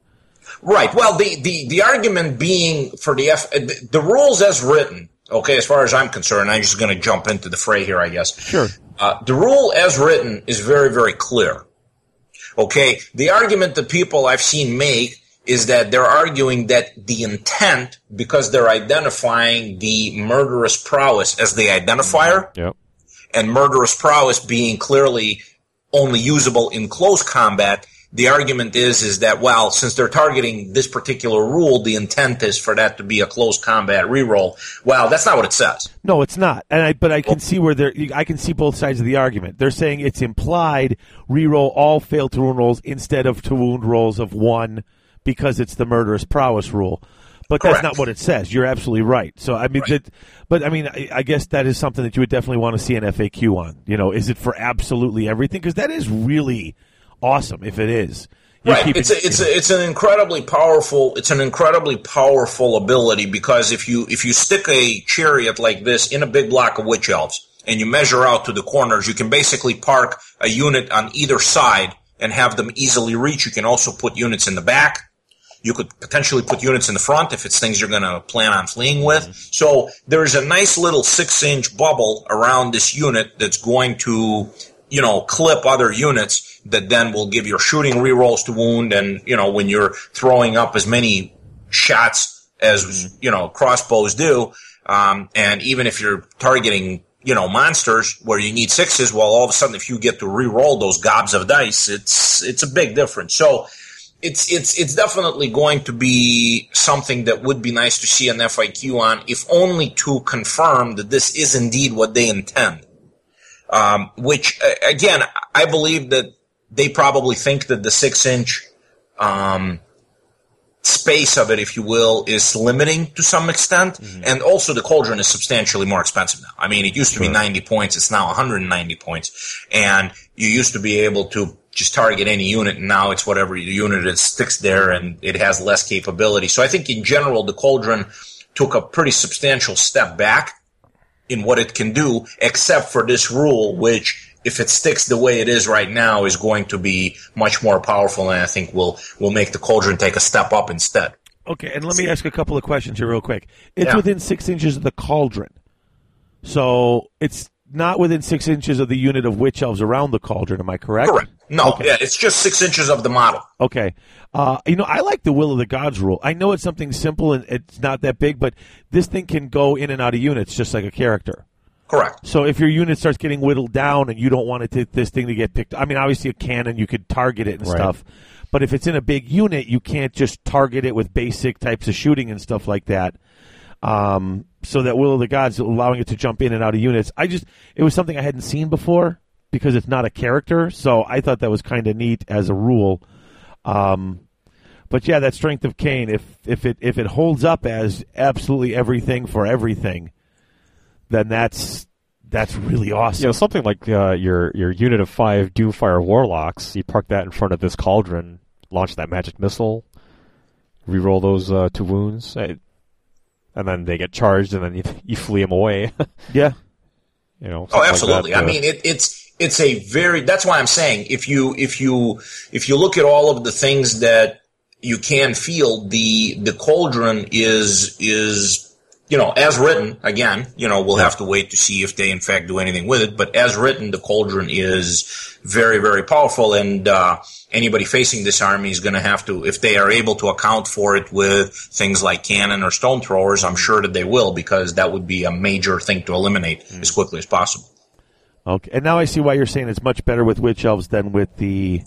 Right. Well, the, the, the argument being for the F, the, the rules as written Okay, as far as I'm concerned, I'm just going to jump into the fray here, I guess. Sure. Uh, the rule as written is very, very clear. Okay, the argument that people I've seen make is that they're arguing that the intent, because they're identifying the murderous prowess as the identifier, yep. and murderous prowess being clearly only usable in close combat, the argument is is that well, since they're targeting this particular rule, the intent is for that to be a close combat reroll. Well, that's not what it says. No, it's not. And I, but I can see where they're. I can see both sides of the argument. They're saying it's implied reroll all failed to wound rolls instead of to wound rolls of one because it's the murderous prowess rule. But Correct. that's not what it says. You're absolutely right. So I mean, right. that, but I mean, I, I, guess that is something that you would definitely want to see an FAQ on. You know, is it for absolutely everything? Because that is really awesome if it is. You right. It's a, it's a, it's an incredibly powerful it's an incredibly powerful ability because if you if you stick a chariot like this in a big block of witch elves and you measure out to the corners, you can basically park a unit on either side and have them easily reach. You can also put units in the back. You could potentially put units in the front if it's things you're going to plan on fleeing with. Mm-hmm. So there's a nice little six inch bubble around this unit that's going to, you know, clip other units that then will give your shooting rerolls to wound. And, you know, when you're throwing up as many shots as, you know, crossbows do, um, and even if you're targeting, you know, monsters where you need sixes, well, all of a sudden, if you get to re-roll those gobs of dice, it's, it's a big difference. So, it's it's it's definitely going to be something that would be nice to see an FAQ on, if only to confirm that this is indeed what they intend. Um, which again, I believe that they probably think that the six inch um, space of it, if you will, is limiting to some extent. And also the cauldron is substantially more expensive now. I mean, it used to be 90 points. It's now 190 points. And you used to be able to just target any unit and now it's whatever unit it sticks there and it has less capability. So I think in general, the cauldron took a pretty substantial step back in what it can do, except for this rule, which if it sticks the way it is right now, is going to be much more powerful, and I think will will make the cauldron take a step up instead. Okay, and let me ask a couple of questions here, real quick. It's Yeah. within six inches of the cauldron, so it's not within six inches of the unit of witch elves around the cauldron. Am I correct? Correct. No, Okay. yeah, it's just six inches of the model. Okay. Uh, you know, I like the will of the gods rule. I know it's something simple and it's not that big, but this thing can go in and out of units just like a character. Correct. So if your unit starts getting whittled down and you don't want it to, this thing to get picked, I mean, obviously a cannon you could target it and Right. stuff, but if it's in a big unit, you can't just target it with basic types of shooting and stuff like that. Um, so that will of the gods allowing it to jump in and out of units. I just it was something I hadn't seen before because it's not a character, so I thought that was kind of neat as a rule. Um, but yeah, that strength of Khaine, if if it if it holds up as absolutely everything for everything, then that's that's really awesome. You know, something like uh, your your unit of five Doomfire Warlocks, you park that in front of this cauldron, launch that magic missile, reroll those uh, two wounds, eh, and then they get charged, and then you, [laughs] you flee them away. [laughs] yeah. you know. Oh, something like absolutely. that, I uh, mean, it, it's it's a very. That's why I'm saying if you if you if you look at all of the things that you can feel, the the cauldron is is you know as written. Again, you know we'll have to wait to see if they in fact do anything with it. But as written, the cauldron is very very powerful, and uh, anybody facing this army is going to have to, if they are able to account for it with things like cannon or stone throwers, I'm sure that they will because that would be a major thing to eliminate Hmm. as quickly as possible. Okay, and now I see why you're saying it's much better with witch elves than with the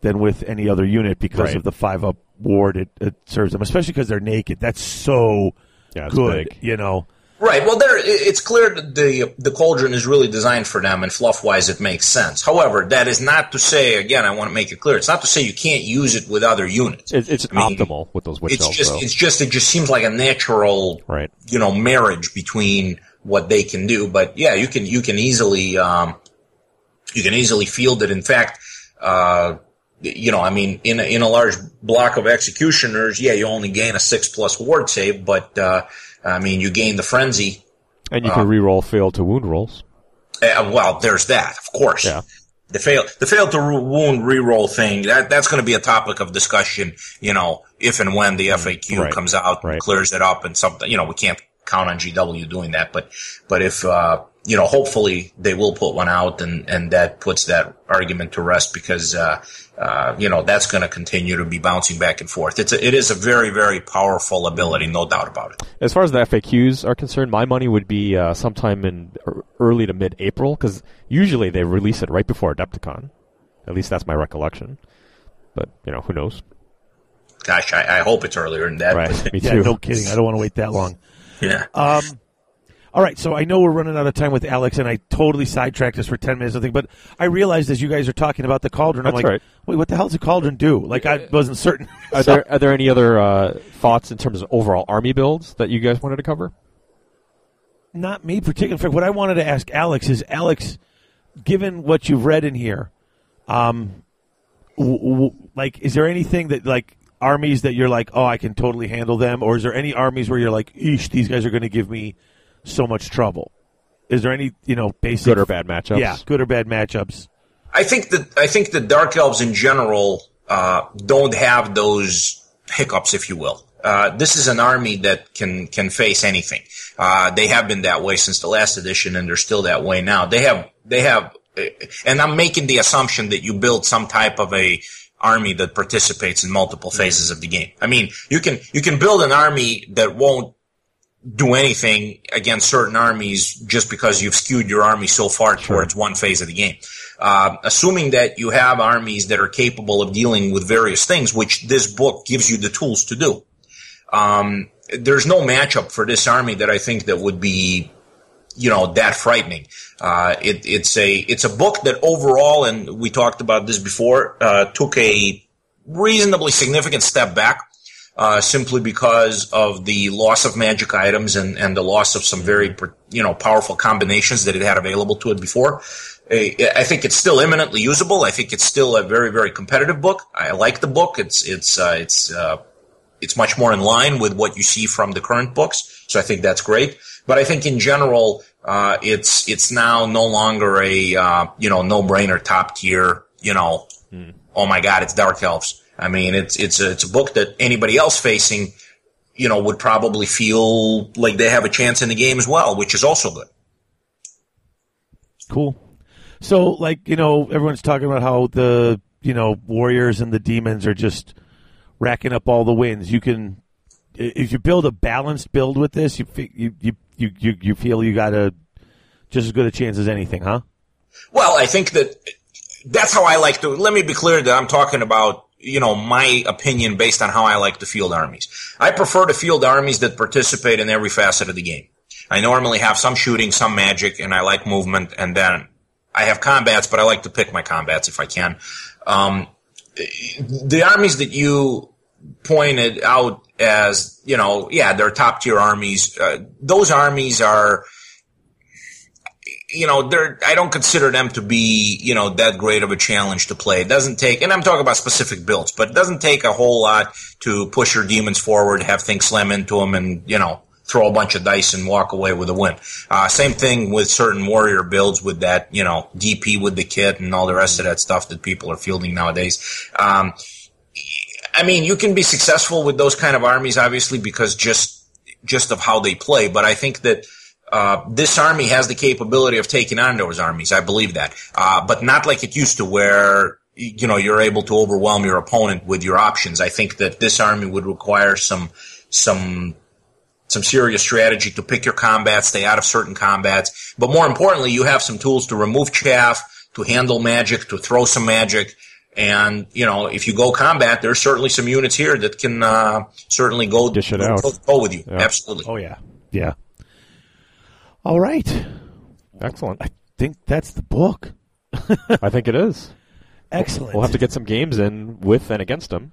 than with any other unit because Right. of the five up ward it, it serves them, especially because they're naked. That's so Yeah, it's good, big. you know. Right. Well, there it's clear that the the cauldron is really designed for them, and fluff wise, it makes sense. However, that is not to say. Again, I want to make it clear. It's not to say you can't use it with other units. It's, it's I mean, optimal with those witch It's elves, just though. it's just it just seems like a natural right. you know marriage between what they can do. But yeah, you can you can easily um, you can easily field it. In fact, uh, you know, I mean, in a, in a large block of executioners, yeah, you only gain a six plus ward save, but uh, I mean, you gain the frenzy. And you can reroll fail to wound rolls. Uh, well, there's that, of course. Yeah. The fail, the fail to wound reroll thing. That that's going to be a topic of discussion. You know, if and when the FAQ right, comes out and right. clears it up and something. You know, we can't count on GW doing that, but but if uh, you know, hopefully they will put one out and and that puts that argument to rest because uh, uh, you know that's going to continue to be bouncing back and forth. It's a, it is a very very powerful ability, no doubt about it. As far as the FAQs are concerned, my money would be uh, sometime in er- early to mid April because usually they release it right before Adepticon. At least that's my recollection. But you know, who knows? Gosh, I, I hope it's earlier than that. Right. but- Me Yeah, too. no kidding. I don't want to wait that long. [laughs] yeah. Um, all right, so I know we're running out of time with Alex, and I totally sidetracked us for ten minutes. I think, but I realized as you guys are talking about the cauldron, I'm That's like, right. wait, what the hell does a cauldron do? Like I wasn't certain. [laughs] Are there are there any other uh, thoughts in terms of overall army builds that you guys wanted to cover? not me particularly. In fact, what I wanted to ask Alex is, Alex, given what you've read in here, um, w- w- like, is there anything that like armies that you're like, oh, I can totally handle them, or is there any armies where you're like, eesh, these guys are going to give me so much trouble? Is there any, you know, basic Good or bad matchups? Yeah, good or bad matchups. I think that I think the dark elves in general uh, don't have those hiccups, if you will. Uh, this is an army that can can face anything. Uh, they have been that way since the last edition, and they're still that way now. They have they have, uh, and I'm making the assumption that you build some type of a army that participates in multiple phases of the game. I mean, you can you can build an army that won't do anything against certain armies just because you've skewed your army so far towards one phase of the game. Uh, assuming that you have armies that are capable of dealing with various things, which this book gives you the tools to do. Um, there's no matchup for this army that I think that would be, you know, that frightening. Uh, it, it's a it's a book that overall, and we talked about this before, uh, took a reasonably significant step back. Uh, simply because of the loss of magic items and, and the loss of some very, you know, powerful combinations that it had available to it before. I think it's still eminently usable. I think it's still a very, very competitive book. I like the book. It's, it's, uh, it's, uh, it's much more in line with what you see from the current books. So I think that's great. But I think in general, uh, it's, it's now no longer a, uh, you know, no brainer top tier, you know, hmm. oh my God, it's Dark Elves. I mean, it's it's a, it's a book that anybody else facing, you know, would probably feel like they have a chance in the game as well, which is also good. Cool. So, like you know, everyone's talking about how the you know warriors and the demons are just racking up all the wins. You can, if you build a balanced build with this, you you you you you feel you got a just as good a chance as anything, huh? Well, I think that that's how I like to. Let me be clear that I'm talking about you know, my opinion based on how I like to field armies. I prefer to field armies that participate in every facet of the game. I normally have some shooting, some magic, and I like movement, and then I have combats, but I like to pick my combats if I can. Um, the armies that you pointed out as, you know, yeah, they're top tier armies. Uh, those armies are you know, they're, I don't consider them to be, you know, that great of a challenge to play. It doesn't take, and I'm talking about specific builds, but it doesn't take a whole lot to push your demons forward, have things slam into them, and, you know, throw a bunch of dice and walk away with a win. Uh, same thing with certain warrior builds with that, you know, DP with the kit and all the rest of that stuff that people are fielding nowadays. Um, I mean, you can be successful with those kind of armies, obviously, because just, just of how they play, but I think that, uh, this army has the capability of taking on those armies. I believe that, uh, but not like it used to, where you know you're able to overwhelm your opponent with your options. I think that this army would require some some some serious strategy to pick your combat, stay out of certain combats, but more importantly, you have some tools to remove chaff, to handle magic, to throw some magic. And you know, if you go combat, there's certainly some units here that can uh, certainly go dish it out, go, go with you. Yeah. Absolutely. Oh yeah, yeah. All right. Excellent. I think that's the book. [laughs] I think it is. Excellent. We'll have to get some games in with and against them.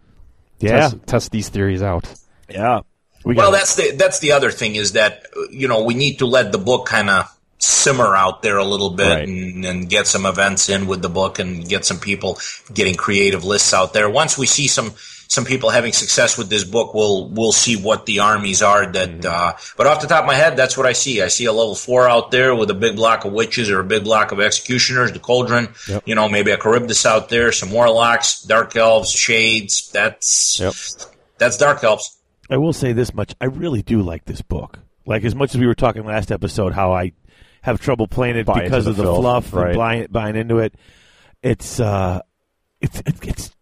Yeah. Test, test these theories out. Yeah. We well, that's the that's the other thing is that you know we need to let the book kind of simmer out there a little bit right. and, and, get some events in with the book and get some people getting creative lists out there. Once we see some some people having success with this book, we'll we'll see what the armies are that. Mm-hmm. Uh, but off the top of my head, that's what I see. I see a level four out there with a big block of witches or a big block of executioners, the cauldron. Yep. You know, maybe a Kharibdyss out there, some warlocks, dark elves, shades. That's yep. that's dark elves. I will say this much: I really do like this book. Like as much as we were talking last episode, how I have trouble playing it Buy because of the, the fluff right. and buying, buying into it. It's uh, it's it's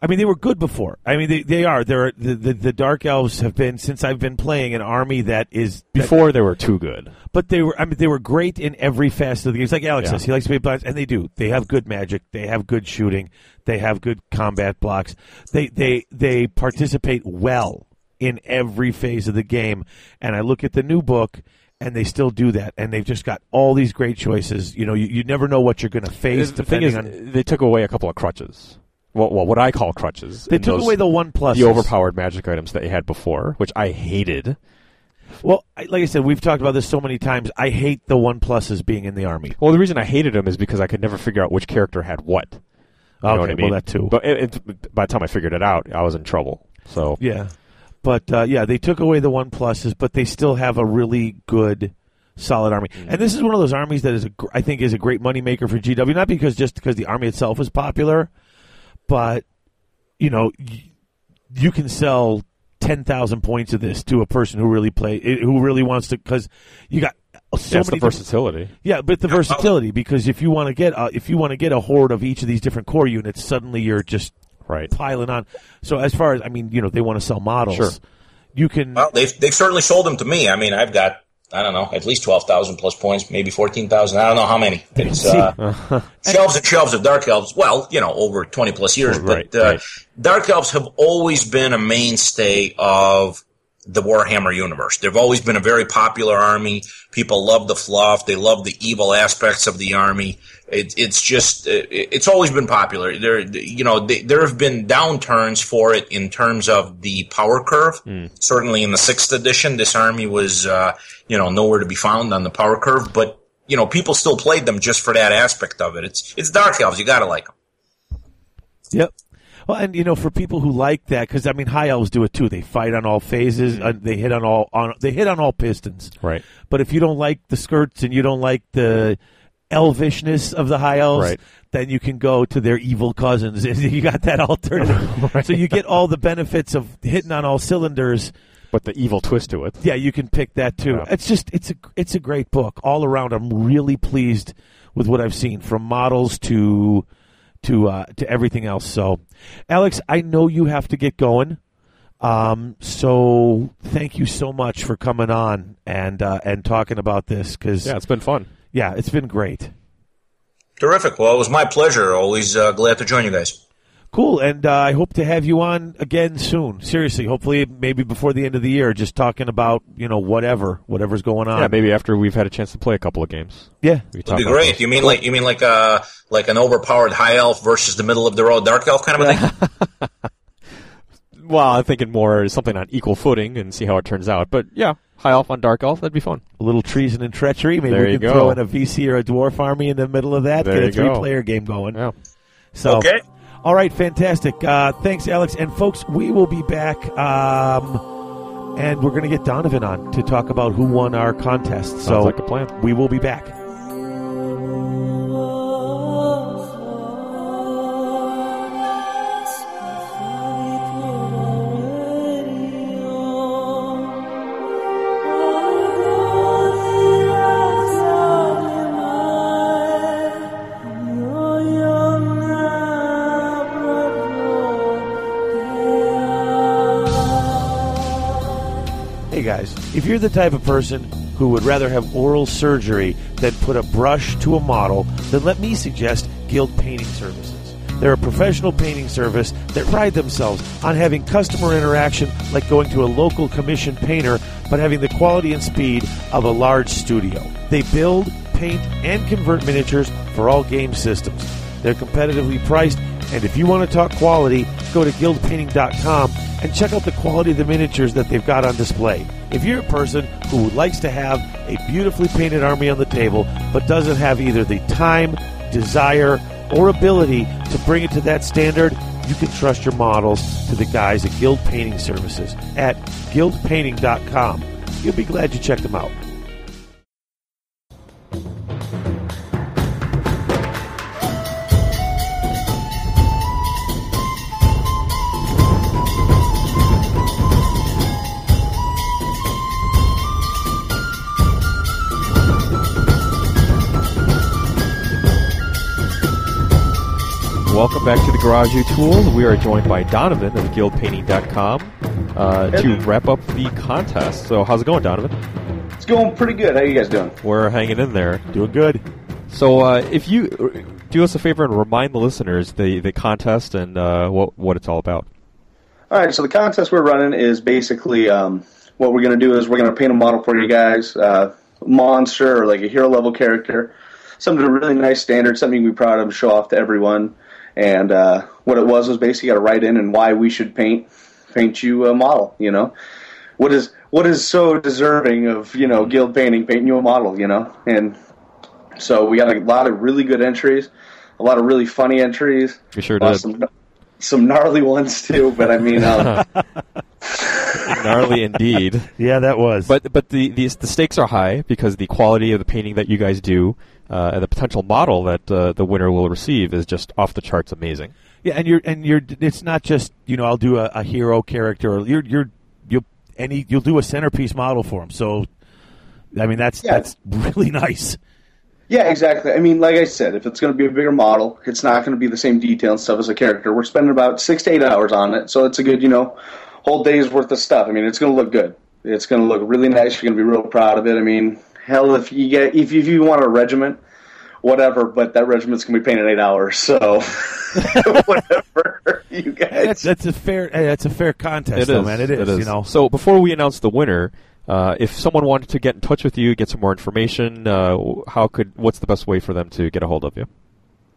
I mean, they were good before. I mean, they, they are. They're the, the, the dark elves have been since I've been playing an army that is before that, they were too good. But they were. I mean, they were great in every facet of the game. It's like Alex yeah. says, he likes to be blast, and they do. They have good magic. They have good shooting. They have good combat blocks. They they they participate well in every phase of the game. And I look at the new book and they still do that, and they've just got all these great choices. You know, you, you never know what you're going to face. The thing is, on... they took away a couple of crutches well, well, what I call crutches. They took those, away the one plus, the overpowered magic items that you had before, which I hated. Well, like I said, we've talked about this so many times. I hate the one pluses being in the army. Well, the reason I hated them is because I could never figure out which character had what. You okay, I mean? well that too. But it, it, by the time I figured it out, I was in trouble. So yeah, but uh, yeah, they took away the one pluses, but they still have a really good solid army. Mm-hmm. And this is one of those armies that is a, I think is a great moneymaker for GW, not because just because the army itself is popular, but you know, you can sell ten thousand points of this to a person who really play, eh, who really wants to, because you got so many versatility. Yeah, but the versatility because if you want to get a, if you want to get a horde of each of these different core units, suddenly you're just right piling on. So as far as I mean, you know, they want to sell models. Sure. You can. Well, they've they've certainly sold them to me. I mean, I've got I don't know, at least 12,000 plus points, maybe 14,000. I don't know how many. It's uh, [laughs] shelves and shelves of Dark Elves. Well, you know, over 20 plus years. Right, but uh, right. Dark Elves have always been a mainstay of the Warhammer universe. They've always been a very popular army. People love the fluff. They love the evil aspects of the army. It, it's just, it's always been popular. There, you know, they, there have been downturns for it in terms of the power curve. Mm. Certainly in the sixth edition, this army was, uh, you know, nowhere to be found on the power curve, but, you know, people still played them just for that aspect of it. It's, it's Dark Elves. You gotta like them. Yep. Well, and you know, for people who like that, because I mean, high elves do it too. They fight on all phases. Uh, they hit on all on. They hit on all pistons. Right. But if you don't like the skirts and you don't like the elvishness of the high elves, right. then you can go to their evil cousins. [laughs] you got that alternative. [laughs] right. So you get all the benefits of hitting on all cylinders. But the evil twist to it. Yeah, you can pick that too. Yeah. It's just it's a it's a great book all around. I'm really pleased with what I've seen from models to to uh, to everything else. So, Alex, I know you have to get going. Um, so thank you so much for coming on and uh, and talking about this because yeah, it's been fun. Yeah, it's been great. Terrific. Well, it was my pleasure. Always uh, glad to join you guys. Cool, and uh, I hope to have you on again soon. Seriously, hopefully, maybe before the end of the year, just talking about you know whatever, whatever's going on. Yeah, maybe after we've had a chance to play a couple of games. Yeah, would be great. You mean like you mean like uh like an overpowered high elf versus the middle of the road dark elf kind of a thing? [laughs] well, I'm thinking more something on equal footing and see how it turns out. But yeah, high elf on dark elf, that'd be fun. A little treason and treachery. Maybe there we can go. throw in a VC or a dwarf army in the middle of that. There get a three go. player game going. Yeah. So okay. All right, fantastic. Uh, thanks, Alex. And folks, we will be back. Um, and we're going to get Donovan on to talk about who won our contest. Sounds so like a plan. We will be back. If you're the type of person who would rather have oral surgery than put a brush to a model, then let me suggest Guild Painting Services. They're a professional painting service that pride themselves on having customer interaction like going to a local commissioned painter, but having the quality and speed of a large studio. They build, paint, and convert miniatures for all game systems. They're competitively priced, and if you want to talk quality, go to guildpainting.com and check out the quality of the miniatures that they've got on display. If you're a person who likes to have a beautifully painted army on the table, but doesn't have either the time, desire, or ability to bring it to that standard, you can trust your models to the guys at Guild Painting Services at guildpainting.com. You'll be glad you checked them out. Garage U Tools. We are joined by Donovan of GuildPainting.com uh, to wrap up the contest. So, how's it going, Donovan? It's going pretty good. How are you guys doing? We're hanging in there. Doing good. So, uh, if you do us a favor and remind the listeners the, the contest and uh, what, what it's all about. All right, so the contest we're running is basically um, what we're going to do is we're going to paint a model for you guys, uh, monster or like a hero level character, something really nice standard, something you can be proud of and show off to everyone. And uh, what it was was basically got to write in and why we should paint paint you a model. You know, what is what is so deserving of you know guild painting painting you a model. You know, and so we got a lot of really good entries, a lot of really funny entries. We sure did. Some, some gnarly ones too, but I mean, um, [laughs] gnarly indeed. Yeah, that was. But but the, the the stakes are high because the quality of the painting that you guys do uh, and the potential model that uh, the winner will receive is just off the charts amazing. Yeah, and you're and you're. It's not just you know I'll do a, a hero character. Or you're you're you'll any you'll do a centerpiece model for him. So, I mean that's yeah. that's [laughs] really nice. Yeah, exactly. I mean, like I said, if it's going to be a bigger model, it's not going to be the same detail and stuff as a character. We're spending about six to eight hours on it, so it's a good, you know, whole day's worth of stuff. I mean, it's going to look good. It's going to look really nice. You're going to be real proud of it. I mean, hell, if you get if, if you want a regiment whatever. But that regiment's gonna be painted eight hours, so [laughs] whatever you guys. That's, that's a fair. Hey, that's a fair contest, It though, is. man. It is. It is. You know. So before we announce the winner, uh, if someone wanted to get in touch with you, get some more information, uh, how could? What's the best way for them to get a hold of you?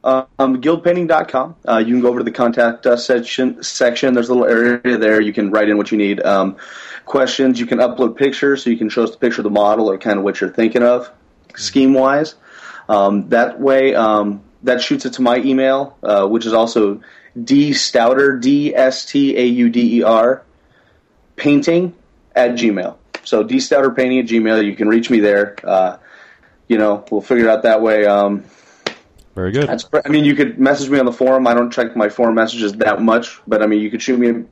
Um, guildpainting.com. Uh, you can go over to the contact us section. Section. There's a little area there. You can write in what you need. Um, questions. You can upload pictures, so you can show us the picture of the model or kind of what you're thinking of, scheme wise. Um, that way, um, that shoots it to my email, uh, which is also d stauder d s t a u d e r painting at gmail. So d stauder painting at gmail. You can reach me there. Uh, you know, we'll figure it out that way. Very good. that's, I mean, you could message me on the forum. I don't check my forum messages that much, but I mean, you could shoot me a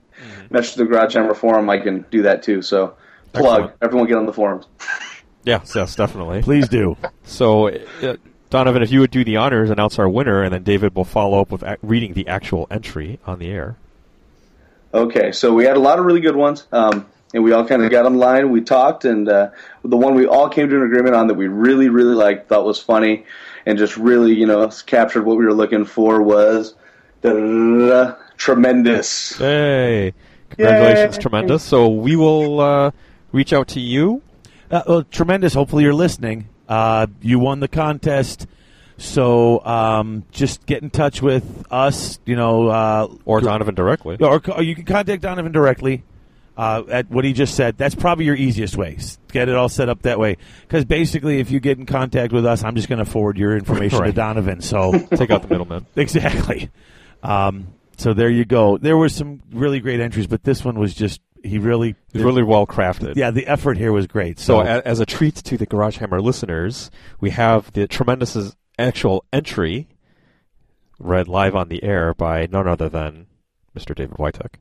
message to the Garage Hammer forum. I can do that too. So, plug. Excellent. Everyone get on the forums. [laughs] yes, yes, definitely. Please do. So, uh, Donovan, if you would do the honors, announce our winner, and then David will follow up with ac- reading the actual entry on the air. Okay, so we had a lot of really good ones, um, and we all kind of got them online. We talked, and uh, the one we all came to an agreement on that we really, really liked, thought was funny, and just really, you know, captured what we were looking for was tremendous. Hey, congratulations, Yay. tremendous. So we will uh, reach out to you. Uh, well, tremendous. Hopefully, you're listening. Uh, you won the contest, so um, just get in touch with us. You know, uh, Or Donovan directly. or, or you can contact Donovan directly uh, at what he just said. That's probably your easiest way. Get it all set up that way. Because basically, if you get in contact with us, I'm just going to forward your information to Donovan. So [laughs] Take out the middleman. [laughs] exactly. Um, so there you go. There were some really great entries, but this one was just he really really well crafted. yeah. The effort here was great. So, So, a, as a treat to the Garage Hammer listeners, we have the tremendous actual entry read live on the air by none other than Mr. David Wytek.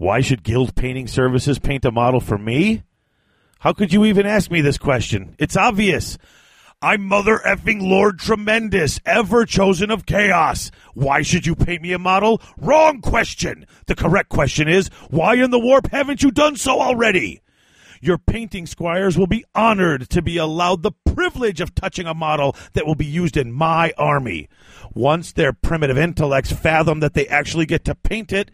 Why should Guild Painting Services paint a model for me? How could you even ask me this question? It's obvious. I'm Mother effing Lord Tremendous, ever chosen of chaos. Why should you paint me a model? Wrong question. The correct question is, why in the warp haven't you done so already? Your painting squires will be honored to be allowed the privilege of touching a model that will be used in my army. Once their primitive intellects fathom that they actually get to paint it,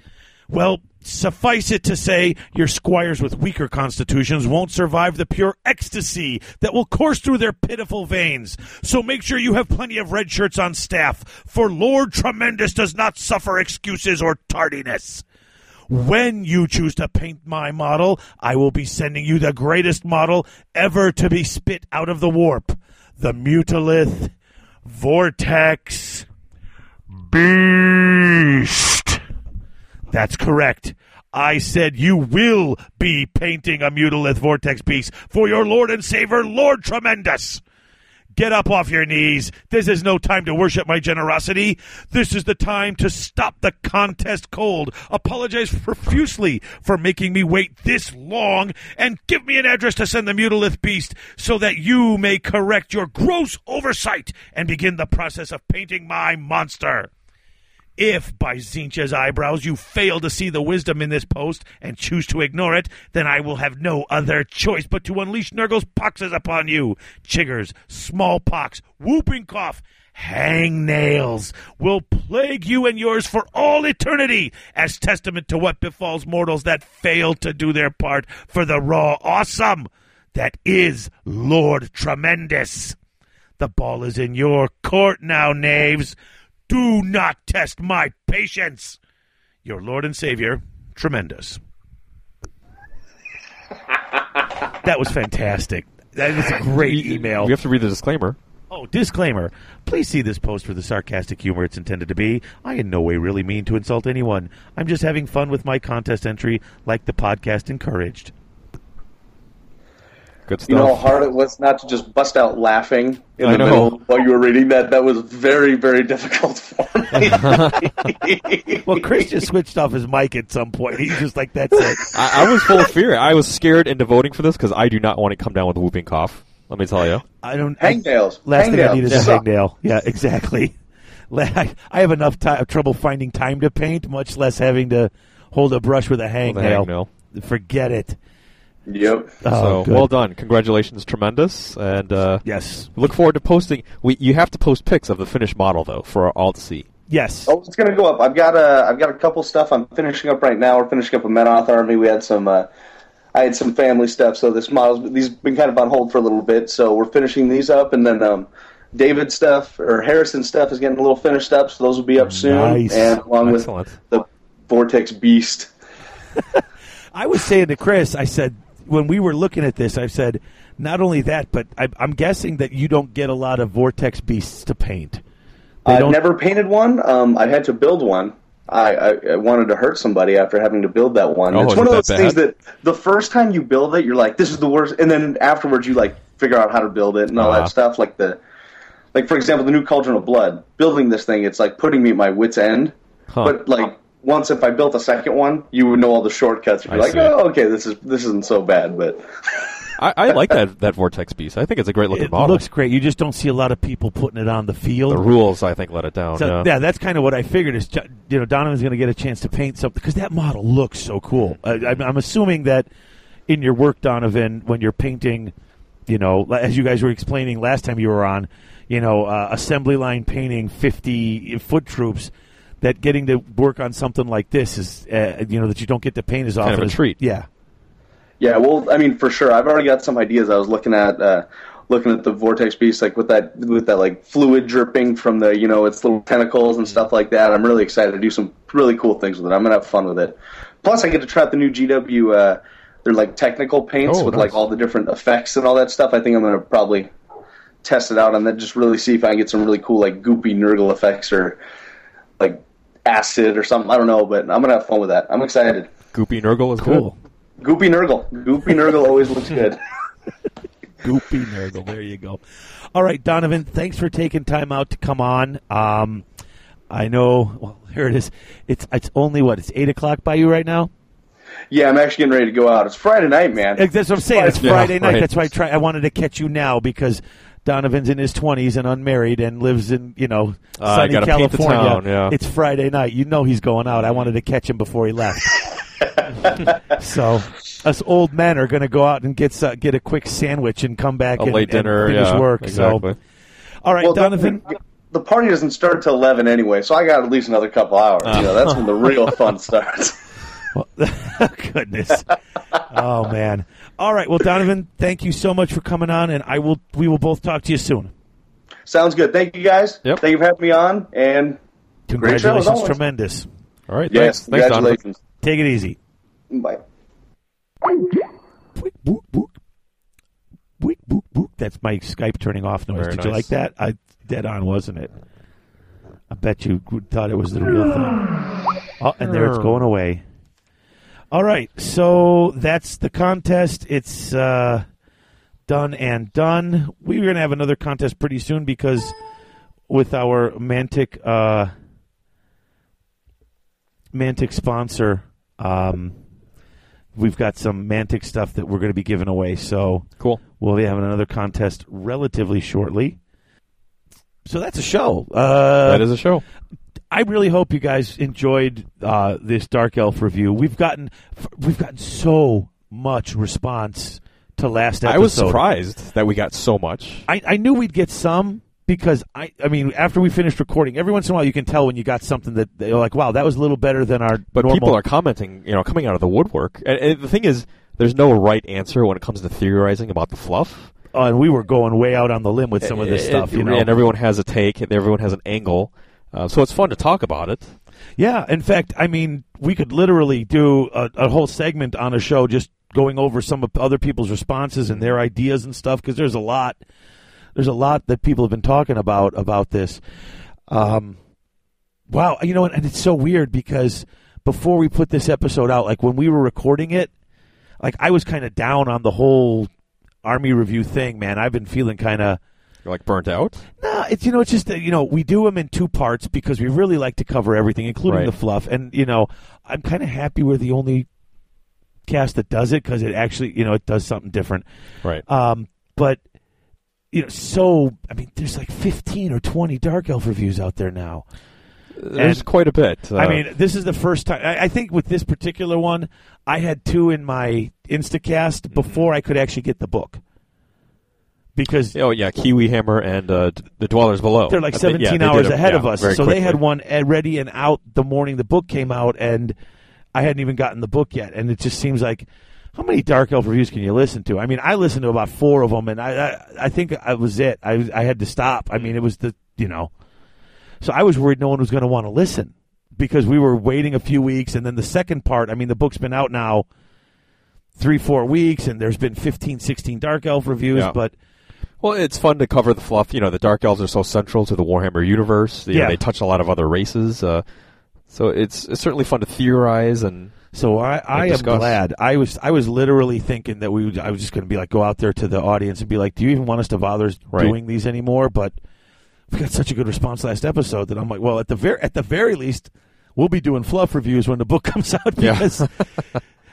well, suffice it to say, your squires with weaker constitutions won't survive the pure ecstasy that will course through their pitiful veins. So make sure you have plenty of red shirts on staff, for Lord Tremendous does not suffer excuses or tardiness. When you choose to paint my model, I will be sending you the greatest model ever to be spit out of the warp the Mutalith Vortex Beast. That's correct. I said you will be painting a Mutalith Vortex Beast for your Lord and Savior, Lord Tremendous. Get up off your knees. This is no time to worship my generosity. This is the time to stop the contest cold. Apologize profusely for making me wait this long and give me an address to send the Mutalith Beast so that you may correct your gross oversight and begin the process of painting my monster. If by Tzeentch's eyebrows you fail to see the wisdom in this post and choose to ignore it, then I will have no other choice but to unleash Nurgle's poxes upon you. Chiggers, smallpox, whooping cough, hangnails will plague you and yours for all eternity as testament to what befalls mortals that fail to do their part for the raw awesome that is Lord Tremendous. The ball is in your court now, knaves. Do not test my patience. Your Lord and Savior, Tremendous. [laughs] that was fantastic. That was a great email. We have to read the disclaimer. Oh, disclaimer. Please see this post for the sarcastic humor it's intended to be. I in no way really mean to insult anyone. I'm just having fun with my contest entry like the podcast encouraged. Good stuff. You know how hard it was not to just bust out laughing in I the know. middle while you were reading that. That was very, very difficult for me. [laughs] [laughs] Well, Chris just switched off his mic at some point. He's just like, that's it. I, I was full of fear. I was scared into voting for this because I do not want to come down with a whooping cough. Let me tell you. I don't. I- Hangnails. Last thing I need is a Hangnails. hangnail. Yeah, exactly. [laughs] I I have enough ti trouble finding time to paint, much less having to hold a brush with a With a hangnail. hangnail. forget it. Yep. Oh, so good. well done, congratulations, tremendous, and uh, Yes. look forward to posting. We you have to post pics of the finished model though for all to see. Yes. Oh, it's gonna go up. I've got a, I've got a couple stuff I'm finishing up right now. We're finishing up a Menoth army. We had some, uh, I had some family stuff, so this model's these been kind of on hold for a little bit. So we're finishing these up, and then um, David stuff or Harrison stuff is getting a little finished up. So those will be up soon, Nice. and along Excellent. with the Vortex Beast. [laughs] I was saying to Chris, I said when we were looking at this, I said not only that, but I, I'm guessing that you don't get a lot of Vortex beasts to paint. They I've don't- never painted one. Um, I had to build one. I, I, I wanted to hurt somebody after having to build that one. Oh, it's one of those that things that the first time you build it, you're like, "This is the worst," and then afterwards, you like figure out how to build it and all Uh-huh. that stuff. Like the, like for example, the new Cauldron of Blood. Building this thing, it's like putting me at my wits' end. Huh. But like once, if I built a second one, you would know all the shortcuts. You'd be I like, see. "Oh, okay, this is this isn't so bad." But [laughs] I, I like that that vortex beast. I think it's a great looking It model. It looks great. You just don't see a lot of people putting it on the field. the rules, I think, let it down. So, yeah. yeah, that's kind of what I figured. Is Jo- you know Donovan's going to get a chance to paint something because that model looks so cool. I, I'm, I'm assuming that in your work, Donovan, when you're painting, you know, as you guys were explaining last time you were on, you know, uh, assembly line painting 50 foot troops. That getting to work on something like this is, uh, you know, that you don't get to paint as Kind often. of a as- treat. Yeah, Yeah, well, I mean, for sure, I've already got some ideas. I was looking at uh, looking at the vortex beast, like with that with that like fluid dripping from the you know its little tentacles and stuff like that. I'm really excited to do some really cool things with it. I'm gonna have fun with it. Plus, I get to try out the new GW. Uh, they're like technical paints Oh, with nice. like all the different effects and all that stuff. I think I'm gonna probably test it out and then just really see if I can get some really cool like goopy Nurgle effects or like acid or something. I don't know, but I'm gonna have fun with that. I'm excited. Goopy Nurgle is cool. Goopy Nurgle. Goopy Nurgle always looks good. [laughs] Goopy Nurgle. There you go. All right, Donovan, thanks for taking time out to come on. Um, I know. Well, here it is. It's it's only what it's eight o'clock by you right now. Yeah, I'm actually getting ready to go out. It's Friday night, man. That's what I'm saying. It's Yeah, Friday night. right. That's why I try. I wanted to catch you now because Donovan's in his 20s and unmarried and lives in you know Uh, sunny gotta paint the California. town, yeah. It's Friday night. You know he's going out. I wanted to catch him before he left. [laughs] so us old men are going to go out and get uh, get a quick sandwich and come back A and, late and dinner, finish yeah, work. exactly. So, all right, Well, Donovan. the, the party doesn't start till 11 anyway, so I got at least another couple hours. Ah. You know, that's when the real [laughs] fun starts. Well, [laughs] goodness. oh man. All right. Well, Donovan, thank you so much for coming on, and I will. We will both talk to you soon. Sounds good. Thank you guys. Yep. Thank you for having me on. And Great show, Congratulations, tremendous. All right. yes, Thanks. Thanks, Donovan. Take it easy. Bye. Boop, boop, boop. Boop, boop, boop. That's my Skype turning off noise. Very Did you like that? I dead on, wasn't it? I bet you thought it was the real thing. Oh, and there it's going away. All right, so that's the contest. It's uh, done and done. We're going to have another contest pretty soon because with our Mantic uh, Mantic sponsor, um, we've got some Mantic stuff that we're going to be giving away. So Cool. we'll be having another contest relatively shortly. So that's a show. Uh, that is a show. I really hope you guys enjoyed uh, this Dark Elf review. We've gotten we've gotten so much response to last episode. I was surprised that we got so much. I, I knew we'd get some because I I mean after we finished recording, every once in a while you can tell when you got something that they're like, wow, that was a little better than our. But normal. people are commenting, you know, coming out of the woodwork. And, and the thing is, there's no right answer when it comes to theorizing about the fluff. uh, and we were going way out on the limb with some of this It- stuff. You know, and everyone has a take, and everyone has an angle. Uh, so it's fun to talk about it. Yeah, in fact, I mean, we could literally do a, a whole segment on a show just going over some of other people's responses and their ideas and stuff because there's a lot, there's a lot that people have been talking about about this. Um, wow, you know, and it's so weird because before we put this episode out, like when we were recording it, like I was kind of down on the whole army review thing, man. I've been feeling kind of. You're like burnt out. No, it's you know it's just that you know we do them in two parts because we really like to cover everything, including Right. the fluff. And you know I'm kind of happy we're the only cast that does it because it actually you know it does something different. Right. Um, but you know, so I mean, there's like 15 or 20 Dark Elf reviews out there now. There's And- quite a bit. Uh, I mean, this is the first time. I, I think with this particular one, I had two in my Instacast before I could actually get the book. Because oh yeah, Kiwi Hammer and uh, the Dwellers Below. they're like I think- yeah, 17 hours ahead yeah, of us. So they had one uh, ready and out the morning the book came out, and I hadn't even gotten the book yet. And it just seems like. How many Dark Elf reviews can you listen to? I mean, I listened to about four of them, and I, I, I think I was it. I, I had to stop. I mean, it was the, you know, so I was worried no one was going to want to listen because we were waiting a few weeks, and then the second part. I mean, the book's been out now three, four weeks, and there's been 15, 16 Dark Elf reviews, Yeah. but Well, it's fun to cover the fluff. You know, the Dark Elves are so central to the Warhammer universe. You know, Yeah. they touch a lot of other races. Uh, so it's it's certainly fun to theorize and So I, I am glad. I was I was literally thinking that we would, I was just going to be like go out there to the audience and be like, do you even want us to bother Right. doing these anymore? But we got such a good response last episode that I'm like, well, at the very at the very least, we'll be doing fluff reviews when the book [laughs] comes out Yeah.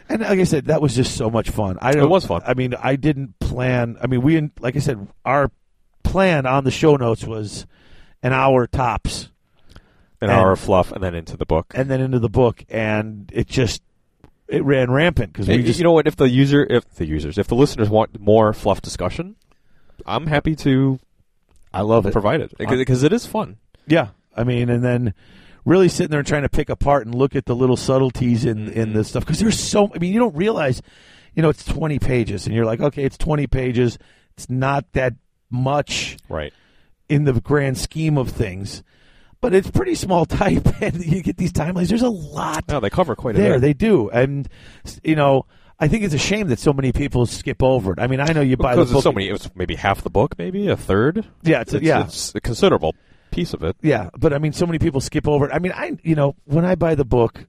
And like I said, that was just so much fun. I don't, was fun. I mean, I didn't plan. I mean, we like I said, our plan on the show notes was an hour tops, an And- hour of fluff, and then into the book. and then into the book, and it just it ran rampant because we just you know what? If the user, if the users, if the listeners want more fluff discussion, I'm happy to I love it. provide it because it is fun. Yeah, I mean, and then really sitting there and trying to pick apart and look at the little subtleties in in this stuff because there's so. I mean, you don't realize, you know, it's 20 pages, and you're like, okay, it's 20 pages. It's not that much Right. in the grand scheme of things, but it's pretty small [laughs] type, and you get these timelines. There's a lot No, they cover quite a there. bit. They do, and you know. I think it's a shame that so many people skip over it. I mean, I know you buy because the book. so many. It was maybe half the book, maybe a third. yeah, it's, It's, yeah. it's a considerable piece of it. Yeah, but I mean, so many people skip over it. I mean, I you know when I buy the book,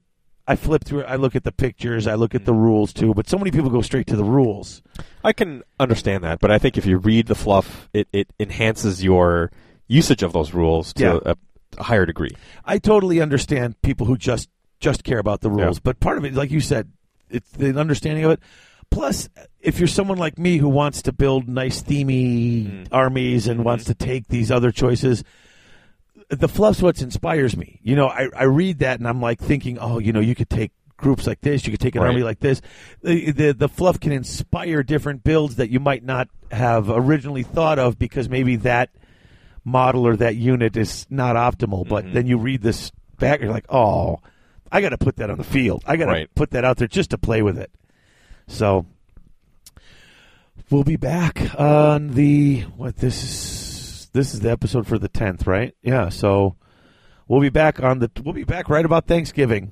I flip through it. I look at the pictures. I look at the rules too. But so many people go straight to the rules. I can understand that, but I think if you read the fluff, it, it enhances your usage of those rules to Yeah. a, a higher degree. I totally understand people who just just care about the rules. Yeah. But part of it, like you said, it's the understanding of it. Plus, if you're someone like me who wants to build nice themey Mm. armies and wants to take these other choices, the fluff's what inspires me. You know, I, I read that and I'm like thinking, oh, you know, you could take groups like this, you could take an Right. army like this. The, the the fluff can inspire different builds that you might not have originally thought of because maybe that model or that unit is not optimal. But Mhm. then you read this back, you're like, oh, I got to put that on the field. I got to Right. put that out there just to play with it. So we'll be back on the what this is this is the episode for the 10th, right? Yeah, so we'll be back on the we'll be back right about Thanksgiving.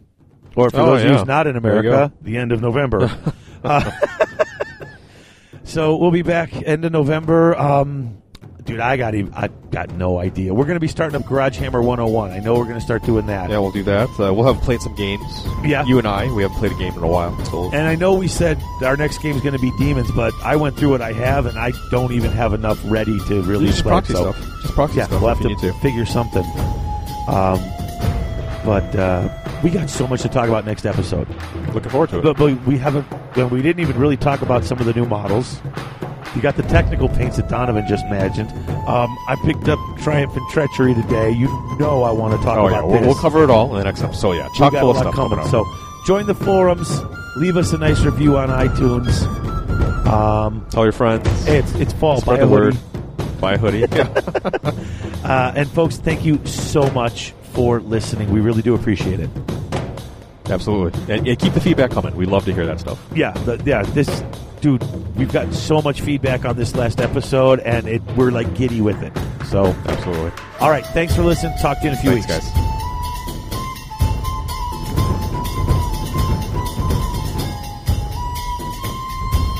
Or for Oh, those yeah. who's not in America, the end of November. [laughs] uh, [laughs] so we'll be back end of November. Um, dude, I got even, I got no idea. We're going to be starting up Garage Hammer 101. I know we're going to start doing that. Yeah, we'll do that. Uh, we'll have played some games. Yeah. You and I, we haven't played a game in a while. So And I know we said our next game is going to be Demons, but I went through what I have, and I don't even have enough ready to really just play. proxy so, stuff. Just proxy Yeah, stuff we'll have you to, need to. figure something. Um, but uh, we got so much to talk about next episode. Looking forward to it. But, but we haven't. We didn't even really talk about some of the new models. You got the technical paints that Donovan just mentioned. Um, I picked up Triumph and Treachery today. You know I want to talk oh yeah, about we'll, this. we'll cover it all in the next episode. So yeah, chock full of stuff coming. So join the forums. Leave us a nice review on iTunes. Um, tell your friends. it's it's fall. Spread the word. Buy a hoodie. [laughs] [laughs] Uh, and folks, thank you so much for listening. We really do appreciate it. Absolutely. And, and keep the feedback coming. We love to hear that stuff. Yeah, the, yeah. This dude, we've gotten so much feedback on this last episode, and it we're like giddy with it. So, Absolutely. all right, thanks for listening. Talk to you in a few Thanks, weeks, guys.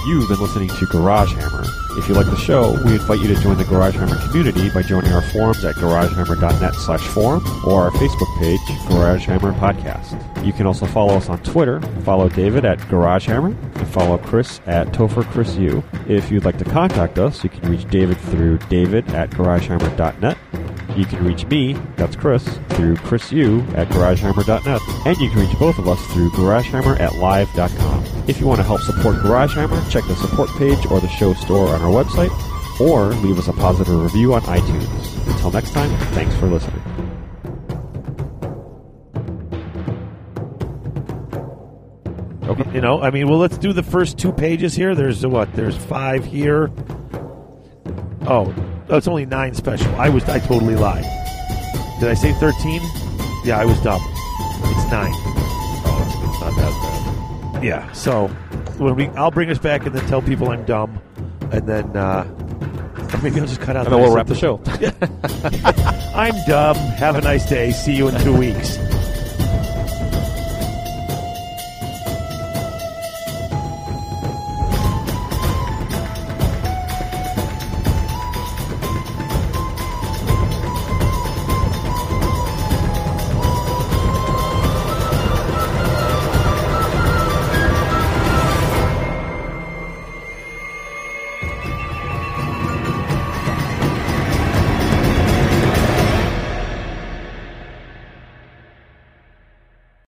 You've been listening to Garage Hammer. If you like the show, we invite you to join the Garage Hammer community by joining our forums at garagehammer.net slash forum or our Facebook page, Garage Hammer Podcast. You can also follow us on Twitter. Follow David at Garage Hammer and follow Chris at Topher Chris U. If you'd like to contact us, you can reach David through david at garagehammer.net. You can reach me, that's Chris, through chrisu at garagehammer.net, and you can reach both of us through garagehammer at live.com. If you want to help support GarageHammer, check the support page or the show store on our website, or leave us a positive review on iTunes. Until next time, thanks for listening. Okay. You know, I mean, well, let's do the first two pages here. There's what? There's five here. Oh, it's only nine special. I was, I totally lied. Did I say thirteen? Yeah, I was dumb. It's nine. Oh, it's not that bad. Yeah. So when we, I'll bring us back and then tell people I'm dumb, and then uh, maybe I'll just cut out. And then we'll wrap the show. [laughs] I'm dumb. Have a nice day. See you in two weeks.